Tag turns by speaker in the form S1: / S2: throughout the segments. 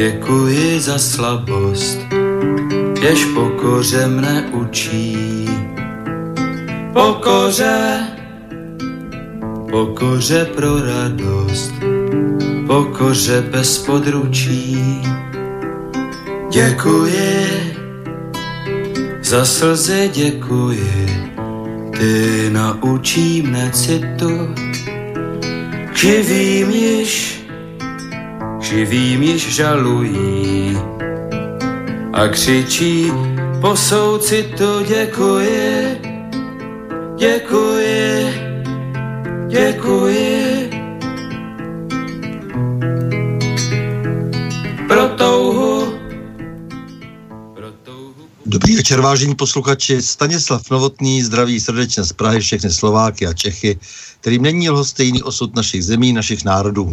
S1: děkuji za slabost, jež pokoře mne učí. Pokoře, pokoře pro radost, pokoře bez područí. Děkuji, za slzy děkuji, ty naučí mne citu, živým již, živým již žalují a křičí po soucitu děkuji, děkuji, děkuji. Pro touhu, pro touhu.
S2: Dobrý večer, vážení posluchači. Stanislav Novotný zdraví srdečně z Prahy všechny Slováky a Čechy, kterým není lhostejný osud našich zemí, našich národů.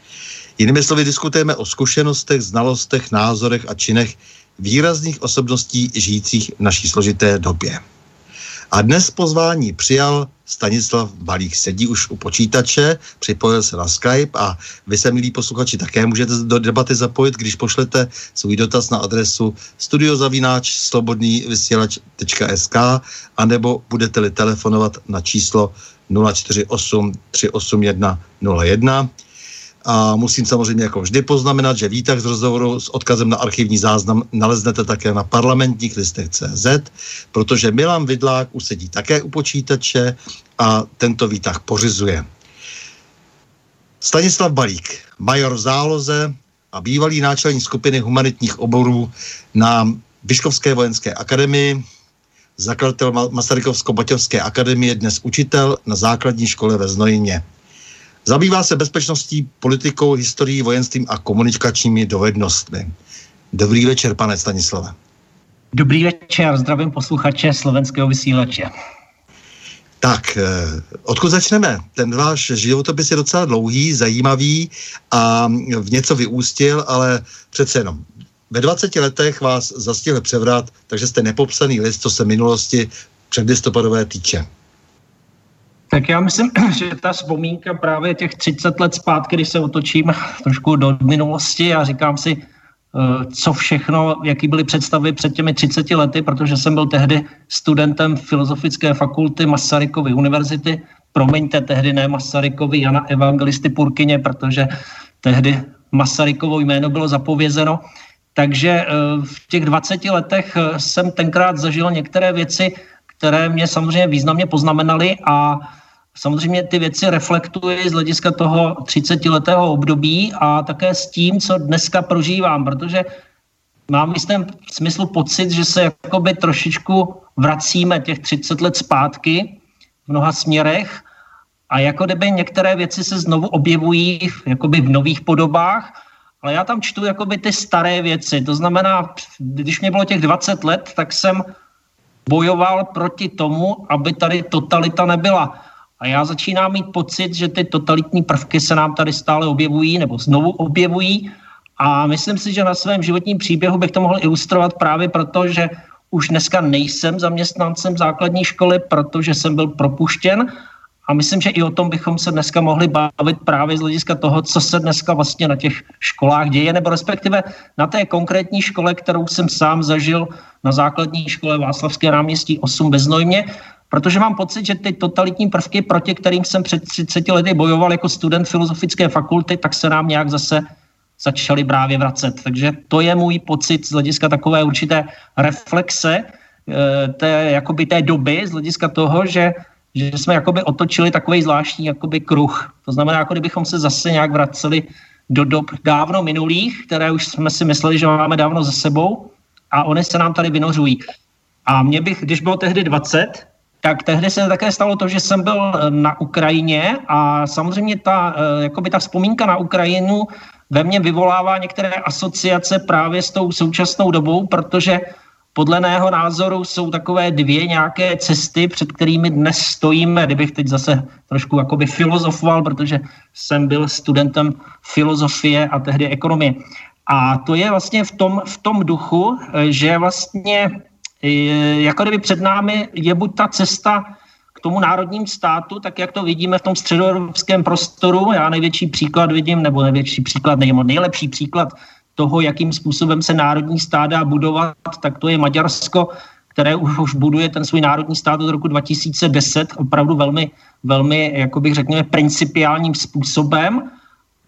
S2: Jinými slovy diskutujeme o zkušenostech, znalostech, názorech a činech výrazných osobností žijících v naší složité době. A dnes pozvání přijal Stanislav Balík. Sedí už u počítače, připojil se na Skype a vy se, milí posluchači, také můžete do debaty zapojit, když pošlete svůj dotaz na adresu studiozavináč slobodný vysílač.sk anebo budete-li telefonovat na číslo 048 381 01 a musím samozřejmě jako vždy poznamenat, že výtah z rozhovoru s odkazem na archivní záznam naleznete také na parlamentních listech CZ, protože Milan Vidlák usedí také u počítače a tento výtah pořizuje. Stanislav Balík, major v záloze a bývalý náčelník skupiny humanitních oborů na Vyškovské vojenské akademii, zakladatel Masarykovsko-Baťovské akademie, dnes učitel na základní škole ve Znojině. Zabývá se bezpečností, politikou, historií, vojenstvím a komunikačními dovednostmi. Dobrý večer, pane Stanislave.
S3: Dobrý večer, zdravím posluchače slovenského vysílače.
S2: Tak, eh, odkud začneme? Ten váš životopis je docela dlouhý, zajímavý a v něco vyústil, ale přece jenom. Ve 20 letech vás zastihl převrat, takže jste nepopsaný list, co se minulosti předlistopadové týče.
S3: Tak já myslím, že ta vzpomínka právě těch 30 let zpátky, když se otočím trošku do minulosti a říkám si, eh, co všechno, jaký byly představy před těmi 30 lety, protože jsem byl tehdy studentem Filozofické fakulty Masarykovy univerzity. Promiňte, tehdy ne Masarykovi, Jana Evangelisty Purkyně, protože tehdy Masarykovo jméno bylo zapovězeno. Takže eh, v těch 20 letech eh, jsem tenkrát zažil některé věci, které mě samozřejmě významně poznamenaly a Samozřejmě ty věci reflektuji z hlediska toho 30-letého období a také s tím, co dneska prožívám, protože mám v jistém smyslu pocit, že se jakoby trošičku vracíme těch 30 let zpátky v mnoha směrech a jako kdyby některé věci se znovu objevují jakoby v nových podobách, ale já tam čtu jakoby ty staré věci. To znamená, když mě bylo těch 20 let, tak jsem bojoval proti tomu, aby tady totalita nebyla. A já začínám mít pocit, že ty totalitní prvky se nám tady stále objevují nebo znovu objevují. A myslím si, že na svém životním příběhu bych to mohl ilustrovat právě proto, že už dneska nejsem zaměstnancem základní školy, protože jsem byl propuštěn a myslím, že i o tom bychom se dneska mohli bavit právě z hlediska toho, co se dneska vlastně na těch školách děje, nebo respektive na té konkrétní škole, kterou jsem sám zažil na základní škole Václavské náměstí 8 ve Znojmě, protože mám pocit, že ty totalitní prvky, proti kterým jsem před 30 lety bojoval jako student filozofické fakulty, tak se nám nějak zase začaly právě vracet. Takže to je můj pocit z hlediska takové určité reflexe eh, té, jakoby té doby, z hlediska toho, že že jsme jakoby otočili takový zvláštní jakoby kruh. To znamená, jako kdybychom se zase nějak vraceli do dob dávno minulých, které už jsme si mysleli, že máme dávno za sebou a oni se nám tady vynořují. A mě bych, když bylo tehdy 20, tak tehdy se také stalo to, že jsem byl na Ukrajině a samozřejmě ta, eh, jakoby ta vzpomínka na Ukrajinu ve mně vyvolává některé asociace právě s tou současnou dobou, protože podle mého názoru jsou takové dvě nějaké cesty, před kterými dnes stojíme, kdybych teď zase trošku jakoby filozofoval, protože jsem byl studentem filozofie a tehdy ekonomie. A to je vlastně v tom, v tom duchu, že vlastně jako kdyby před námi je buď ta cesta k tomu národním státu, tak jak to vidíme v tom středoevropském prostoru. Já největší příklad vidím, nebo největší příklad, nejlepší příklad toho, jakým způsobem se národní stáda budovat, tak to je Maďarsko, které už, už buduje ten svůj národní stát od roku 2010 opravdu velmi, velmi, jako bych řekněme, principiálním způsobem.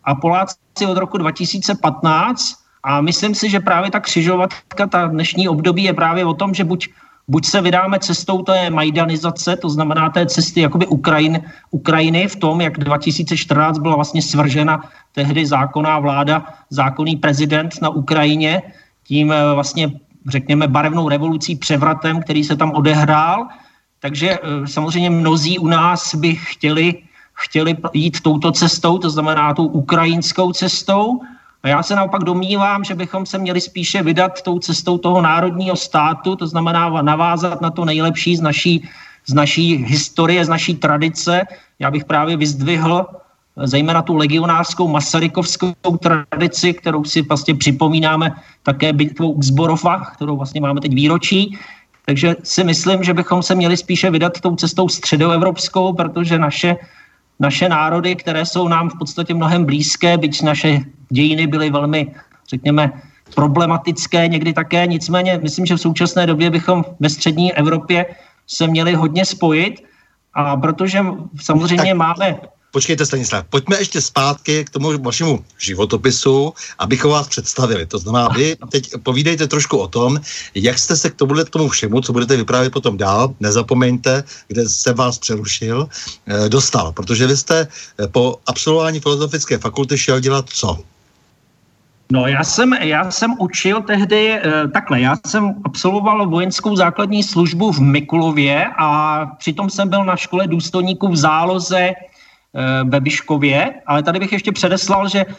S3: A Poláci od roku 2015 a myslím si, že právě ta křižovatka, ta dnešní období je právě o tom, že buď buď se vydáme cestou té majdanizace, to znamená té cesty jakoby Ukrajin, Ukrajiny v tom, jak 2014 byla vlastně svržena tehdy zákonná vláda, zákonný prezident na Ukrajině, tím eh, vlastně řekněme barevnou revolucí, převratem, který se tam odehrál. Takže eh, samozřejmě mnozí u nás by chtěli, chtěli jít touto cestou, to znamená tou ukrajinskou cestou, a já se naopak domnívám, že bychom se měli spíše vydat tou cestou toho národního státu, to znamená navázat na to nejlepší z naší, z naší historie, z naší tradice. Já bych právě vyzdvihl zejména tu legionářskou masarykovskou tradici, kterou si vlastně připomínáme také bitvou u Zborova, kterou vlastně máme teď výročí. Takže si myslím, že bychom se měli spíše vydat tou cestou středoevropskou, protože naše naše národy, které jsou nám v podstatě mnohem blízké, byť naše dějiny byly velmi, řekněme, problematické někdy také. Nicméně myslím, že v současné době bychom ve střední Evropě se měli hodně spojit, a protože samozřejmě tak. máme
S2: počkejte Stanislav, pojďme ještě zpátky k tomu vašemu životopisu, abychom vás představili. To znamená, vy teď povídejte trošku o tom, jak jste se k tomu, k tomu všemu, co budete vyprávět potom dál, nezapomeňte, kde se vás přerušil, eh, dostal. Protože vy jste eh, po absolvování filozofické fakulty šel dělat co?
S3: No, já jsem, já jsem učil tehdy e, takhle. Já jsem absolvoval vojenskou základní službu v Mikulově a přitom jsem byl na škole důstojníků v záloze Eh, ve Biškově, ale tady bych ještě předeslal, že eh,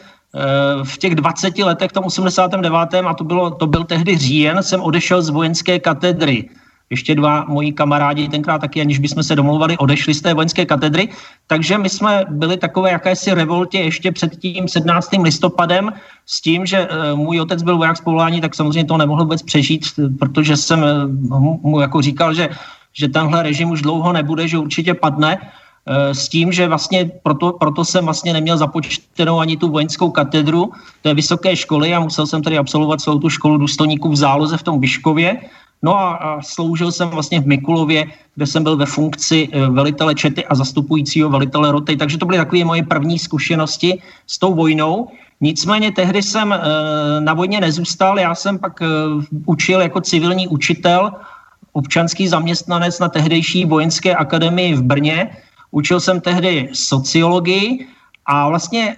S3: v těch 20 letech, tom 89. a to, bylo, to byl tehdy říjen, jsem odešel z vojenské katedry. Ještě dva moji kamarádi tenkrát taky, aniž bychom se domluvali, odešli z té vojenské katedry. Takže my jsme byli takové jakési revoltě ještě před tím 17. listopadem s tím, že eh, můj otec byl voják z povolání, tak samozřejmě to nemohl vůbec přežít, protože jsem mu jako říkal, že, že tenhle režim už dlouho nebude, že určitě padne. Eh, s tím, že vlastně proto, proto jsem vlastně neměl započtenou ani tu vojenskou katedru té vysoké školy a musel jsem tady absolvovat celou tu školu důstojníků v záloze v tom Vyškově. No a, a sloužil jsem vlastně v Mikulově, kde jsem byl ve funkci eh, velitele čety a zastupujícího velitele roty. Takže to byly takové moje první zkušenosti s tou vojnou. Nicméně tehdy jsem e, na vojně nezůstal, já jsem pak učil jako civilní učitel, občanský zaměstnanec na tehdejší vojenské akademii v Brně Učil jsem tehdy sociologii a vlastně e,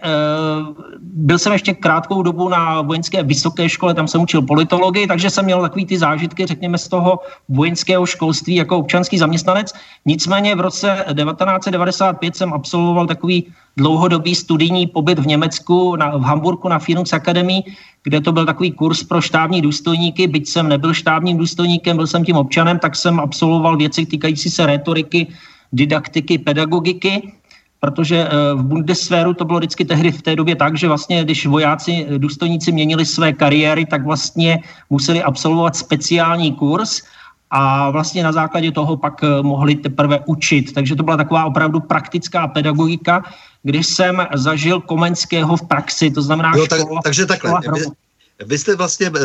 S3: byl jsem ještě krátkou dobu na vojenské vysoké škole, tam jsem učil politologii, takže jsem měl takový ty zážitky, řekněme, z toho vojenského školství jako občanský zaměstnanec. Nicméně v roce 1995 jsem absolvoval takový dlouhodobý studijní pobyt v Německu, na, v Hamburgu na Phoenix Academy, kde to byl takový kurz pro štábní důstojníky. Byť jsem nebyl štábním důstojníkem, byl jsem tím občanem, tak jsem absolvoval věci týkající se retoriky, didaktiky, pedagogiky. protože eh, v Bundeswehru to bylo vždycky tehdy v té době tak, že vlastně, když vojáci, eh, důstojníci měnili své kariéry, tak vlastně museli absolvovat speciální kurz a vlastně na základě toho pak eh, mohli teprve učit. Takže to byla taková opravdu praktická pedagogika, když jsem zažil Komenského v praxi, to znamená
S2: jo, tak, škola, Takže takhle, škola vy jste vlastně uh,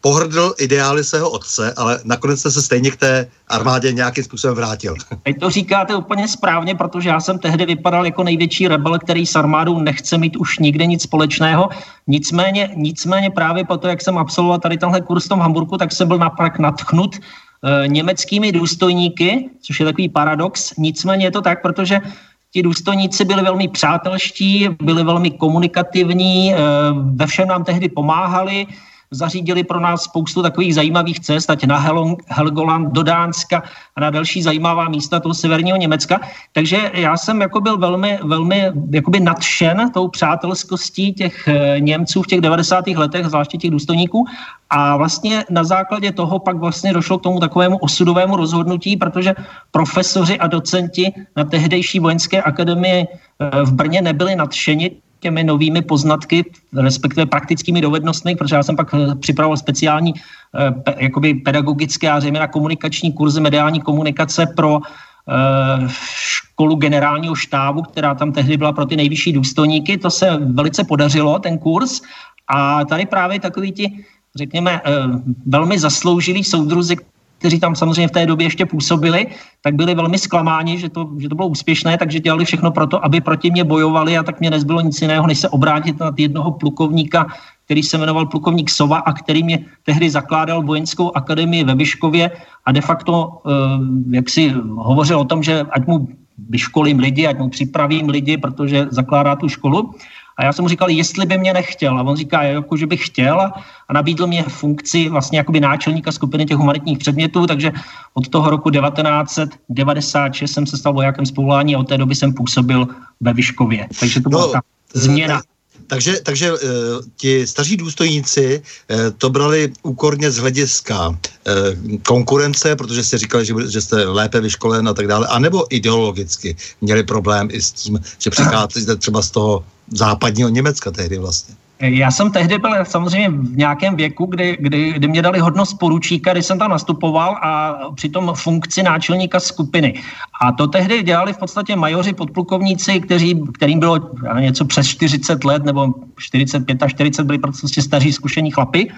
S2: pohrdl ideály svého otce, ale nakonec jste se stejně k té armádě nějakým způsobem vrátil.
S3: Teď to říkáte úplně správně, protože já jsem tehdy vypadal jako největší rebel, který s armádou nechce mít už nikde nic společného. Nicméně, nicméně právě po to, jak jsem absolvoval tady tenhle kurz v tom Hamburgu, tak jsem byl napak natchnut uh, německými důstojníky, což je takový paradox. Nicméně je to tak, protože Ti důstojníci byli velmi přátelští, byli velmi komunikativní, eh, ve všem nám tehdy pomáhali, zařídili pro nás spoustu takových zajímavých cest, ať na Helgoland, do Dánska a na další zajímavá místa toho severního Německa. Takže já jsem jako byl velmi, velmi jakoby nadšen tou přátelskostí těch eh, Němců v těch 90. letech, zvláště těch důstojníků. A vlastně na základě toho pak vlastně došlo k tomu takovému osudovému rozhodnutí, protože profesoři a docenti na tehdejší vojenské akademii eh, v Brně nebyli nadšeni těmi novými poznatky, respektive praktickými dovednostmi, protože já jsem pak eh, připravoval speciální eh, jakoby pedagogické a zejména komunikační kurzy mediální komunikace pro eh, školu generálního štábu, která tam tehdy byla pro ty nejvyšší důstojníky. To se velice podařilo, ten kurz. A tady právě takový ti, řekněme, velmi zasloužilí soudruzi, kteří tam samozřejmě v té době ještě působili, tak byli velmi zklamáni, že to, že to bylo úspěšné, takže dělali všechno pro to, aby proti mě bojovali a tak mě nezbylo nic jiného, než se obrátit na jednoho plukovníka, který se jmenoval plukovník Sova a který mě tehdy zakládal vojenskou akademii ve Vyškově a de facto, eh, jak si hovořil o tom, že ať mu vyškolím lidi, ať mu připravím lidi, protože zakládá tu školu. A já jsem mu říkal, jestli by mě nechtěl. A on říká, jako, že bych chtěl a, nabídl mě funkci vlastně jakoby náčelníka skupiny těch humanitních předmětů, takže od toho roku 1996 jsem se stal vojákem z povolání a od té doby jsem působil ve Vyškově. Takže to byla no, ta změna.
S2: Takže, takže uh, ti staří důstojníci uh, to brali úkorně z hlediska konkurence, protože si říkali, že, že jste lépe vyškolen a tak dále, anebo ideologicky měli problém i s tím, že přicházíte třeba z toho západního Německa tehdy vlastně.
S3: Já jsem tehdy byl samozřejmě v nějakém věku, kdy, kdy, kdy mě dali hodnost poručíka, když jsem tam nastupoval a přitom funkci náčelníka skupiny. A to tehdy dělali v podstatě majoři podplukovníci, kteří, kterým bylo něco přes 40 let nebo 45 a 40 byli prostě staří zkušení chlapy.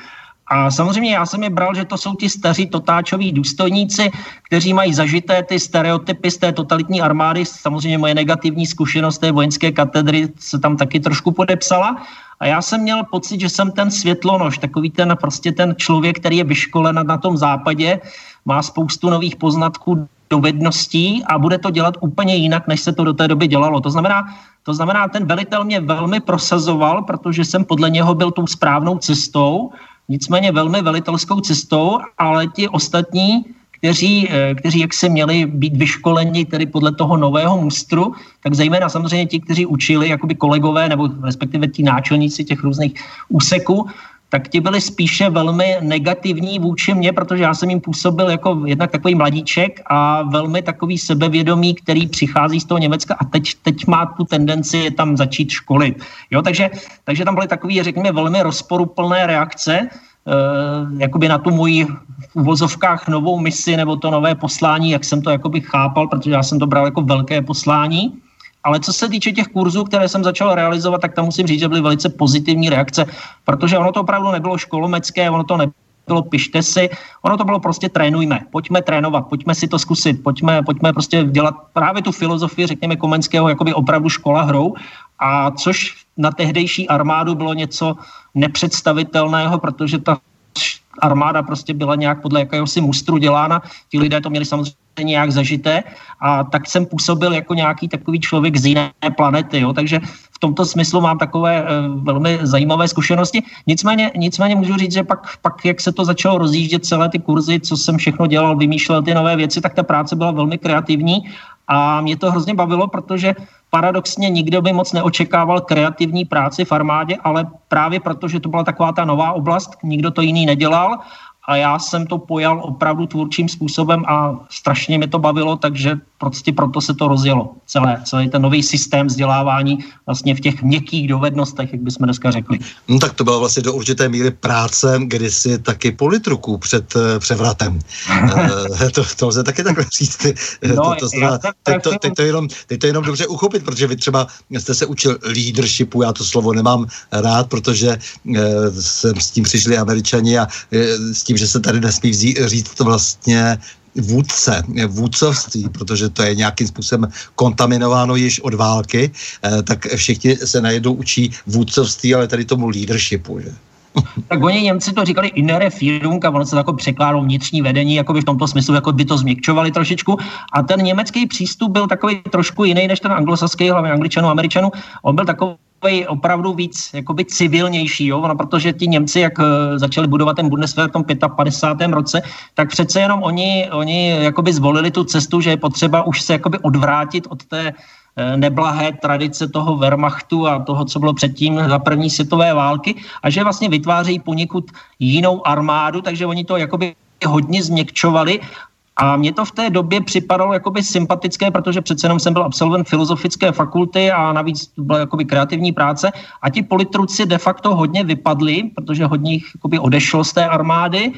S3: A samozřejmě já jsem je bral, že to jsou ti staří totáčoví důstojníci, kteří mají zažité ty stereotypy z té totalitní armády. Samozřejmě moje negativní zkušenost té vojenské katedry se tam taky trošku podepsala. A já jsem měl pocit, že jsem ten světlonož, takový ten prostě ten člověk, který je vyškolen na tom západě, má spoustu nových poznatků, dovedností a bude to dělat úplně jinak, než se to do té doby dělalo. To znamená, to znamená, ten velitel mě velmi prosazoval, protože jsem podle něho byl tou správnou cestou nicméně velmi velitelskou cestou, ale ti ostatní, kteří, eh, kteří jak se měli být vyškoleni tedy podle toho nového mustru, tak zejména samozřejmě ti, kteří učili, jakoby kolegové nebo respektive ti náčelníci těch různých úseků, tak ti byli spíše velmi negativní vůči mně, protože já jsem jim působil jako jednak takový mladíček a velmi takový sebevědomý, který přichází z toho Německa a teď, teď má tu tendenci je tam začít školit. Jo, takže, takže tam byly takové, řekněme, velmi rozporuplné reakce, e, jakoby na tu moji v uvozovkách novou misi nebo to nové poslání, jak jsem to jakoby chápal, protože já jsem to bral jako velké poslání. Ale co se týče těch kurzů, které jsem začal realizovat, tak tam musím říct, že byly velice pozitivní reakce, protože ono to opravdu nebylo školomecké, ono to nebylo pište si, ono to bylo prostě trénujme, pojďme trénovat, pojďme si to zkusit, pojďme, pojďme prostě dělat právě tu filozofii, řekněme, Komenského, jakoby opravdu škola hrou, a což na tehdejší armádu bylo něco nepředstavitelného, protože ta armáda prostě byla nějak podle jakéhosi mustru dělána, ti lidé to měli samozřejmě nějak zažité a tak jsem působil jako nějaký takový člověk z jiné planety, jo? takže v tomto smyslu mám takové e, velmi zajímavé zkušenosti. Nicméně, nicméně můžu říct, že pak, pak, jak se to začalo rozjíždět celé ty kurzy, co jsem všechno dělal, vymýšlel ty nové věci, tak ta práce byla velmi kreativní a mě to hrozně bavilo, protože paradoxně nikdo by moc neočekával kreativní práci v armádě, ale právě protože to byla taková ta nová oblast, nikdo to jiný nedělal a já jsem to pojal opravdu tvůrčím způsobem a strašně mi to bavilo, takže prostě proto se to rozjelo. Celé, celý ten nový systém vzdělávání vlastně v těch měkkých dovednostech, jak bychom dneska řekli.
S2: No tak to bylo vlastně do určité míry práce kdysi taky politruků před uh, převratem. uh, to, to lze taky takhle říct. No, to, to znamená, teď, to, teď, to jenom, teď to jenom dobře uchopit, protože vy třeba jste se učil leadershipu, já to slovo nemám rád, protože uh, jsem s tím přišli američani a uh, s tím, že se tady nesmí vzít, říct to vlastně vůdce, vůdcovství, protože to je nějakým způsobem kontaminováno již od války, eh, tak všichni se najednou učí vůdcovství, ale tady tomu leadershipu. Že?
S3: tak oni Němci to říkali innere Führung a ono se jako překládalo vnitřní vedení, jako by v tomto smyslu jako by to změkčovali trošičku. A ten německý přístup byl takový trošku jiný než ten anglosaský, hlavně angličanů, američanů. On byl takový opravdu víc jakoby civilnější, jo? No, protože ti Němci, jak eh, začali budovat ten Bundeswehr v tom 55. roce, tak přece jenom oni, oni jakoby zvolili tu cestu, že je potřeba už se jakoby odvrátit od té eh, neblahé tradice toho Wehrmachtu a toho, co bylo předtím za první světové války a že vlastně vytvářejí poněkud jinou armádu, takže oni to jakoby hodně změkčovali a mně to v té době připadalo jakoby sympatické, protože přece jenom jsem byl absolvent filozofické fakulty a navíc to byla jakoby kreativní práce. A ti politruci de facto hodně vypadli, protože hodně jich jakoby odešlo z té armády,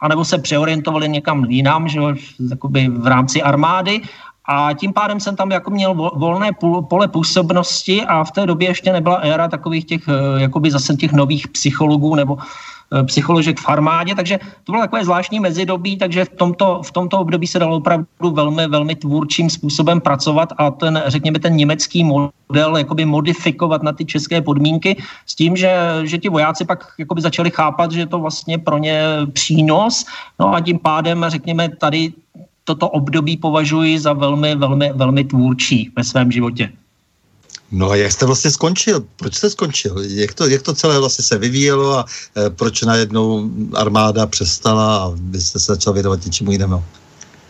S3: anebo se přeorientovali někam jinam, že jakoby v rámci armády. A tím pádem jsem tam jako měl volné pole působnosti a v té době ještě nebyla éra takových těch, eh, jakoby zase těch nových psychologů nebo psycholožek v armádě, takže to bylo takové zvláštní mezidobí, takže v tomto, v tomto období se dalo opravdu velmi, velmi tvůrčím způsobem pracovat a ten, řekněme, ten německý model jakoby modifikovat na ty české podmínky s tím, že, že ti vojáci pak jakoby začali chápat, že je to vlastně pro ně přínos, no a tím pádem, řekněme, tady toto období považuji za velmi, velmi, velmi tvůrčí ve svém životě.
S2: No a jak jste vlastně skončil? Proč jste skončil? Jak to, jak to celé vlastně se vyvíjelo a e, proč najednou armáda přestala a vy jste se začal věnovat něčemu jinému?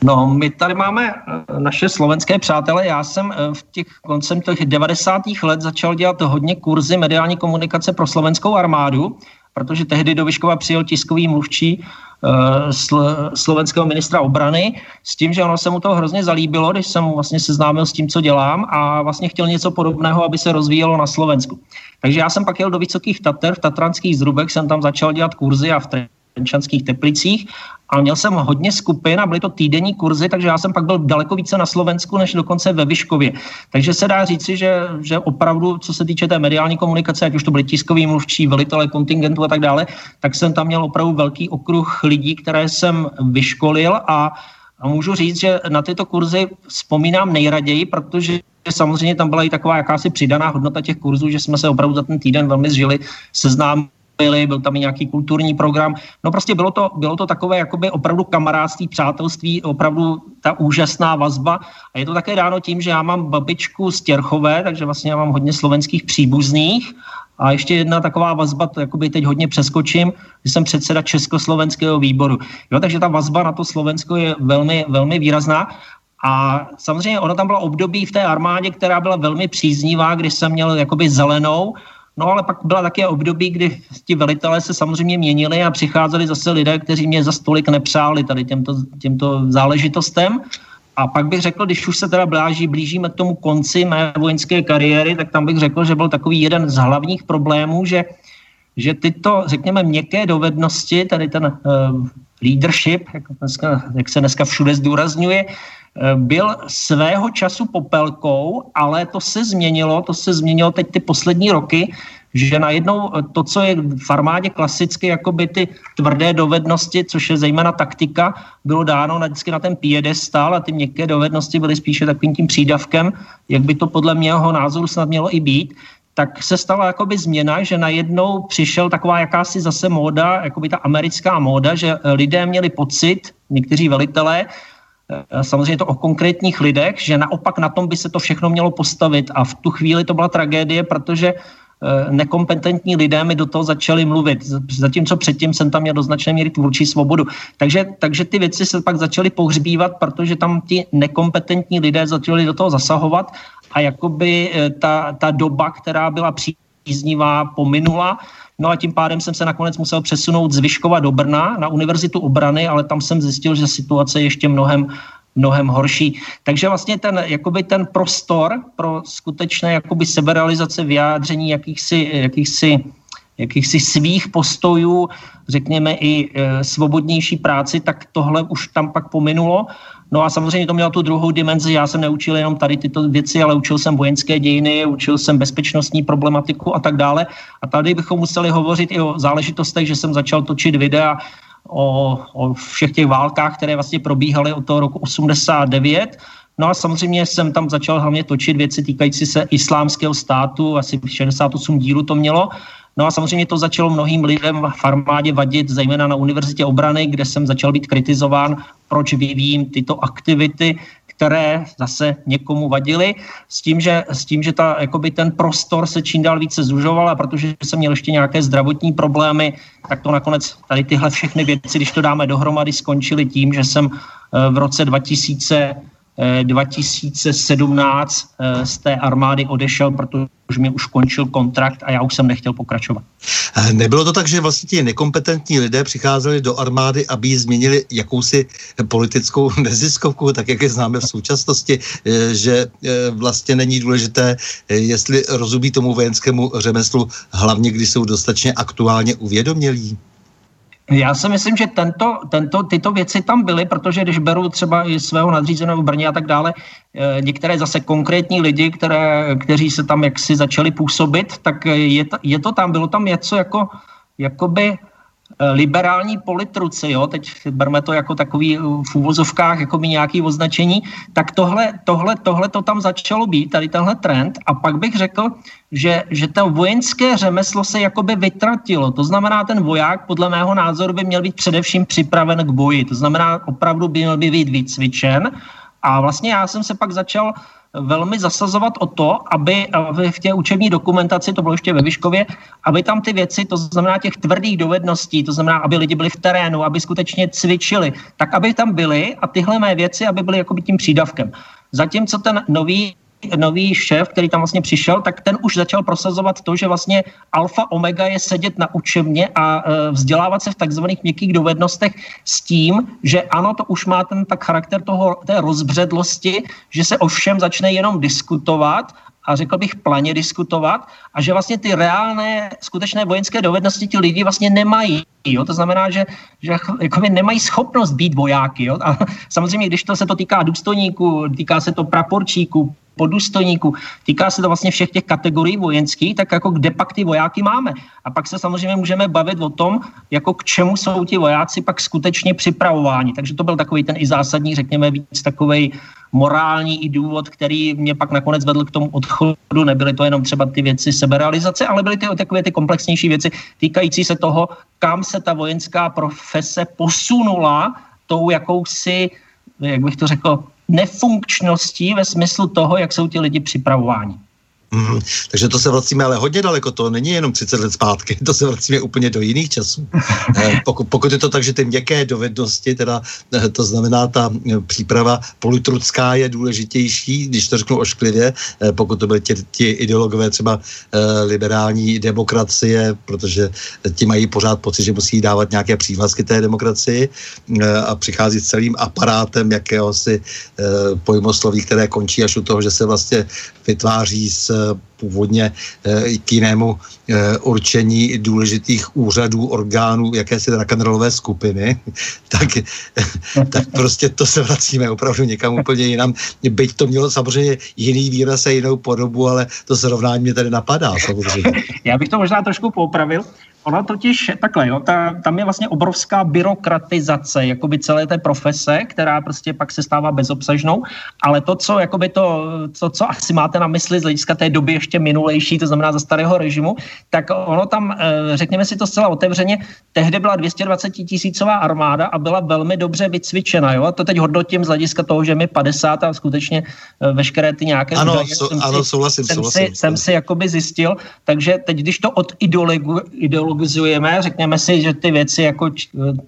S3: No, my tady máme e, naše slovenské přátele. Já jsem e, v těch koncem těch 90. let začal dělat hodně kurzy mediální komunikace pro slovenskou armádu, protože tehdy do Vyškova přijel tiskový mluvčí Eh, sl- slovenského ministra obrany s tím, že ono se mu to hrozně zalíbilo, když jsem vlastně seznámil s tím, co dělám a vlastně chtěl něco podobného, aby se rozvíjelo na Slovensku. Takže já jsem pak jel do Vysokých Tater, v Tatranských Zrubech jsem tam začal dělat kurzy a v Trenčanských Teplicích a měl jsem hodně skupin a byly to týdenní kurzy, takže já jsem pak byl daleko více na Slovensku, než dokonce ve Vyškově. Takže se dá říci, že, že opravdu, co se týče té mediální komunikace, ať už to byly tiskoví mluvčí, velitelé kontingentu a tak dále, tak jsem tam měl opravdu velký okruh lidí, které jsem vyškolil a a můžu říct, že na tyto kurzy vzpomínám nejraději, protože samozřejmě tam byla i taková jakási přidaná hodnota těch kurzů, že jsme se opravdu za ten týden velmi zžili, seznámili byli, byl tam i nějaký kulturní program. No prostě bylo to, bylo to takové jakoby opravdu kamarádství, přátelství, opravdu ta úžasná vazba. A je to také dáno tím, že já mám babičku z Těrchové, takže vlastně já mám hodně slovenských příbuzných. A ještě jedna taková vazba, to jakoby teď hodně přeskočím, že jsem předseda Československého výboru. Jo, takže ta vazba na to Slovensko je velmi, velmi výrazná. A samozřejmě ono tam bylo období v té armádě, která byla velmi příznivá, kdy jsem měl jakoby zelenou, No ale pak byla také období, kdy ti velitelé se samozřejmě měnili a přicházeli zase lidé, kteří mě za stolik nepřáli tady těmto, těmto záležitostem. A pak bych řekl, když už se teda bláží, blížíme k tomu konci mé vojenské kariéry, tak tam bych řekl, že byl takový jeden z hlavních problémů, že, že tyto, řekněme, měkké dovednosti, tady ten uh, leadership, jak, dneska, jak se dneska všude zdůrazňuje, byl svého času popelkou, ale to se změnilo, to se změnilo teď ty poslední roky, že najednou eh, to, co je v armádě klasicky, jako by ty tvrdé dovednosti, což je zejména taktika, bylo dáno na, vždycky na ten piedestal a ty měkké dovednosti byly spíše takovým tím přídavkem, jak by to podle mého názoru snad mělo i být, tak se stala jakoby změna, že najednou přišel taková jakási zase móda, jakoby ta americká móda, že eh, lidé měli pocit, někteří velitelé, Eh, samozřejmě to o konkrétních lidech, že naopak na tom by se to všechno mělo postavit a v tu chvíli to byla tragédie, protože eh, nekompetentní lidé mi do toho začali mluvit, zatímco předtím jsem tam měl do značné míry tvůrčí svobodu. Takže, takže ty věci se pak začaly pohřbívat, protože tam ti nekompetentní lidé začali do toho zasahovat a jakoby eh, ta, ta doba, která byla příznivá pominula. No a tím pádem jsem se nakonec musel přesunout z Vyškova do Brna na Univerzitu obrany, ale tam jsem zjistil, že situace je ještě mnohem mnohem horší. Takže vlastně ten, jakoby ten prostor pro skutečné jakoby seberealizace vyjádření jakýchsi, jakýchsi jakýchsi svých postojů, řekněme i e, svobodnější práci, tak tohle už tam pak pominulo. No a samozřejmě to mělo tu druhou dimenzi. Já jsem neučil jenom tady tyto věci, ale učil jsem vojenské dějiny, učil jsem bezpečnostní problematiku a tak dále. A tady bychom museli hovořit i o záležitostech, že jsem začal točit videa o, o všech těch válkách, které vlastně probíhaly od toho roku 89. No a samozřejmě jsem tam začal hlavně točit věci týkající se islámského státu, asi 68 dílů to mělo. No a samozřejmě to začalo mnohým lidem v armádě vadit, zejména na Univerzitě obrany, kde jsem začal být kritizován, proč vyvíjím tyto aktivity, které zase někomu vadily, s tím, že, s tím, že ta, jakoby ten prostor se čím dál více zužoval a protože jsem měl ještě nějaké zdravotní problémy, tak to nakonec tady tyhle všechny věci, když to dáme dohromady, skončily tím, že jsem eh, v roce 2000 2017 eh, z té armády odešel, protože mi už končil kontrakt a já už jsem nechtěl pokračovat.
S2: Eh, nebylo to tak, že vlastně ti nekompetentní lidé přicházeli do armády, aby ji změnili jakousi politickou neziskovku, tak jak je známe v současnosti, eh, že vlastně není důležité, jestli rozumí tomu vojenskému řemeslu, hlavně když jsou dostatečně aktuálně uvědomělí?
S3: Já si myslím, že tento, tento, tyto věci tam byly, protože když beru třeba i svého nadřízeného v Brně a tak dále, eh, některé zase konkrétní lidi, které, kteří se tam jaksi začali působit, tak je, je to tam, bylo tam něco jako, jakoby liberální politruci, jo, teď berme to jako takový eh, v úvozovkách jako by nějaký označení, tak tohle, tohle, tohle to tam začalo být, tady tenhle trend a pak bych řekl, že, že to vojenské řemeslo se jakoby vytratilo. To znamená, ten voják podle mého názoru by měl být především připraven k boji. To znamená, opravdu by měl být vycvičen a vlastně já jsem se pak začal velmi zasazovat o to, aby v té učební dokumentaci, to bylo ještě ve Vyškově, aby tam ty věci, to znamená těch tvrdých dovedností, to znamená, aby lidi byli v terénu, aby skutečně cvičili, tak aby tam byly a tyhle mé věci, aby byly jakoby tím přídavkem. Zatímco ten nový nový šéf, který tam vlastně přišel, tak ten už začal prosazovat to, že vlastně alfa omega je sedět na učebně a e, vzdělávat se v takzvaných měkkých dovednostech s tím, že ano, to už má ten tak charakter toho, té rozbředlosti, že se o všem začne jenom diskutovat a řekl bych planě diskutovat a že vlastně ty reálné, skutečné vojenské dovednosti ti lidi vlastně nemají. Jo? To znamená, že, že jako nemají schopnost být vojáky. Jo? A samozřejmě, když to se to týká důstojníků, týká se to praporčíků, podůstojníků. Týká se to vlastně všech těch kategorií vojenských, tak jako kde pak ty vojáky máme. A pak se samozřejmě můžeme bavit o tom, jako k čemu jsou ti vojáci pak skutečně připravováni. Takže to byl takový ten i zásadní, řekněme, víc takový morální i důvod, který mě pak nakonec vedl k tomu odchodu. Nebyly to jenom třeba ty věci seberealizace, ale byly to takové ty komplexnější věci týkající se toho, kam se ta vojenská profese posunula tou jakousi, jak bych to řekl, nefunkčností ve smyslu toho, jak jsou ti lidi připravováni.
S2: Mm, takže to se vracíme ale hodně daleko, to není jenom 30 let zpátky, to se vracíme úplně do jiných časů. Eh, pokud, pokud je to tak, že ty měkké dovednosti, teda eh, to znamená ta eh, příprava politrucká je důležitější, když to řeknu ošklivě, pokud to byly ti, ti ideologové třeba liberální demokracie, protože ti mají pořád pocit, že musí dávat nějaké přívlastky té demokracii a přichází s celým aparátem jakéhosi pojmosloví, které končí až u toho, že se vlastně vytváří z původně eh, k jinému eh, určení důležitých úřadů, orgánů, jakési rock'n'rollové skupiny, tak, tak prostě to se vracíme opravdu někam úplně jinam. Byť to mělo samozřejmě jiný výraz a jinou podobu, ale to srovnání mě tady napadá samozřejmě.
S3: Já bych to možná trošku popravil. Ona totiž takhle, jo, ta, tam je vlastně obrovská byrokratizace jakoby celé té profese, která prostě pak se stává bezobsažnou, ale to, co, jakoby to, to, co asi máte na mysli z hlediska té doby ještě minulejší, to znamená za starého režimu, tak ono tam, eh, řekněme si to zcela otevřeně, tehdy byla 220 tisícová armáda a byla velmi dobře vycvičena, jo, a to teď hodnotím z hlediska toho, že mi 50 a skutečně eh, veškeré ty nějaké
S2: ano, údaje, so, jsem ano, si, souhlasím,
S3: jsem
S2: souhlasím,
S3: si, jsem si jakoby zjistil, takže teď, když to od ideologu, ideologu ideologizujeme, řekněme si, že ty věci jako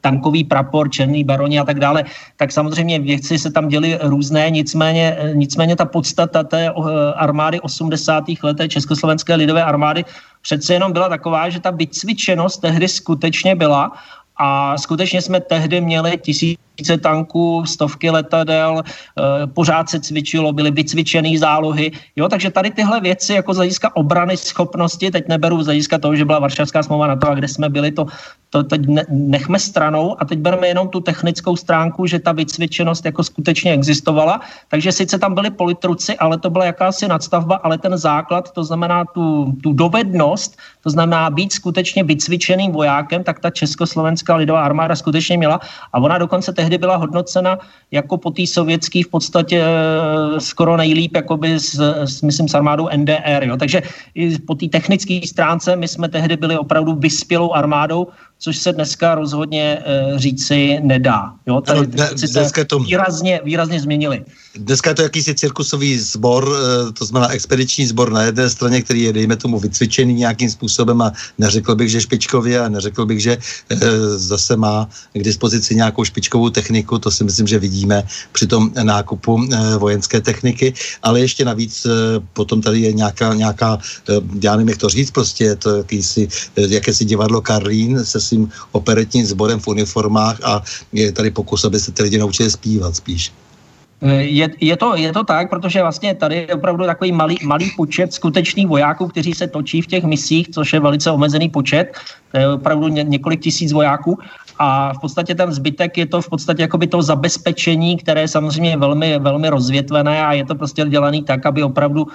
S3: tankový prapor, černý baroni a tak dále, tak samozřejmě věci se tam děly různé, nicméně, nicméně ta podstata té eh, armády 80. let, té Československé lidové armády, přece jenom byla taková, že ta vycvičenost tehdy skutečně byla a skutečně jsme tehdy měli tisíce tanků, stovky letadel, e, pořád se cvičilo, byly vycvičené zálohy. Jo, takže tady tyhle věci jako z hlediska obrany schopnosti, teď neberu z hlediska toho, že byla Varšavská smlouva na to, a kde jsme byli, to, to teď nechme stranou a teď bereme jenom tu technickou stránku, že ta vycvičenost jako skutečně existovala. Takže sice tam byli politruci, ale to byla jakási nadstavba, ale ten základ, to znamená tu, tu dovednost, to znamená být skutečně vycvičeným vojákem, tak ta Československá lidová armáda skutečně měla a ona dokonce tehdy byla hodnocena jako po té sovětské v podstatě eh, skoro nejlíp, jakoby s, s myslím s armádou NDR. Jo. Takže i po té technické stránce my jsme tehdy byli opravdu vyspělou armádou, což se dneska rozhodně e, říci nedá. Jo? Tady
S2: ano, ne, dneska to...
S3: výrazně, výrazně změnili.
S2: Dneska je to jakýsi cirkusový sbor, e, to znamená expediční sbor na jedné straně, který je, dejme tomu, vycvičený nějakým způsobem a neřekl bych, že špičkově a neřekl bych, že e, zase má k dispozici nějakou špičkovou techniku, to si myslím, že vidíme při tom nákupu e, vojenské techniky, ale ještě navíc e, potom tady je nějaká, nějaká e, já nevím, jak to říct, prostě je to jakýsi, e, jakési divadlo Karlín se svým operetním sborem v uniformách a je tady pokus, aby se ty lidi naučili zpívat spíš.
S3: Je, je, to, je to tak, protože vlastně tady je opravdu takový malý, malý počet skutečných vojáků, kteří se točí v těch misích, což je velice omezený počet, to je opravdu ně, několik tisíc vojáků a v podstatě ten zbytek je to v podstatě jakoby to zabezpečení, které je samozřejmě velmi, velmi rozvětvené a je to prostě dělané tak, aby opravdu uh,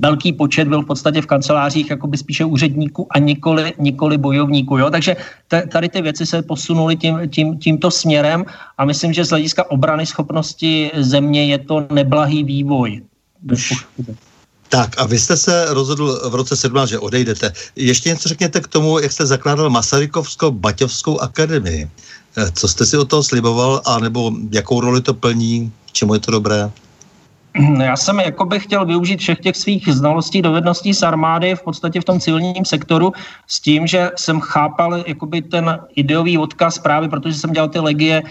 S3: velký počet byl v podstatě v kancelářích jakoby spíše úředníků a nikoli, nikoli bojovníků. Jo? Takže tady ty věci se posunuly tím, tím, tímto směrem a myslím, že z hlediska obrany schopnosti země je to neblahý vývoj.
S2: Tak a vy jste se rozhodl v roce 17, že odejdete. Ještě něco řekněte k tomu, jak jste zakládal Masarykovskou Baťovskou akademii. Eh, co jste si o toho sliboval, anebo jakou roli to plní, čemu je to dobré?
S3: Já jsem jakoby chtěl využít všech těch svých znalostí, dovedností z armády v podstatě v tom civilním sektoru s tím, že jsem chápal jakoby ten ideový odkaz právě, protože jsem dělal ty legie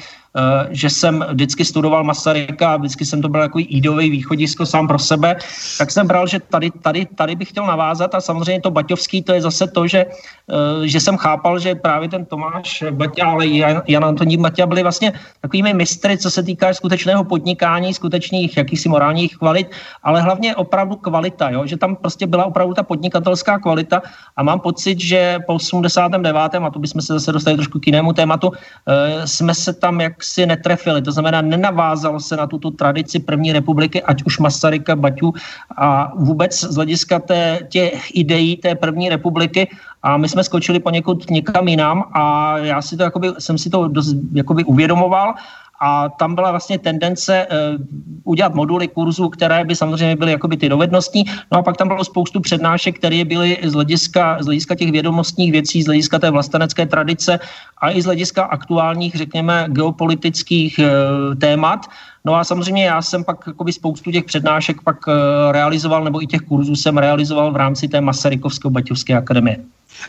S3: že jsem vždycky studoval Masaryka a vždycky jsem to byl jako ideový východisko sám pro sebe, tak jsem bral, že tady, tady, tady bych chtěl navázat a samozřejmě to Baťovský, to je zase to, že, eh, že jsem chápal, že právě ten Tomáš Baťa, ale Jan, Jan Antonín Baťa byli vlastně takovými mistry, co se týká skutečného podnikání, skutečných jakýchsi morálních kvalit, ale hlavně opravdu kvalita, jo? že tam prostě byla opravdu ta podnikatelská kvalita a mám pocit, že po 89. a tu bychom se zase dostali trošku k jinému tématu, eh, jsme se tam jak si netrefili. To znamená, nenavázalo se na tuto tradici první republiky, ať už Masaryka, Baťu a vůbec z hlediska té, těch ideí té první republiky a my jsme skočili poněkud někam jinam a já si to, jakoby, jsem si to dost jakoby uvědomoval a tam byla vlastně tendence uh, udělat moduly kurzů, které by samozřejmě byly jakoby ty dovednostní, no a pak tam bylo spoustu přednášek, které byly z hlediska, z hlediska těch vědomostních věcí, z hlediska té vlastenecké tradice a i z hlediska aktuálních, řekněme, geopolitických uh, témat. No a samozřejmě já jsem pak jakoby spoustu těch přednášek pak uh, realizoval, nebo i těch kurzů jsem realizoval v rámci té Masarykovské Baťovské akademie.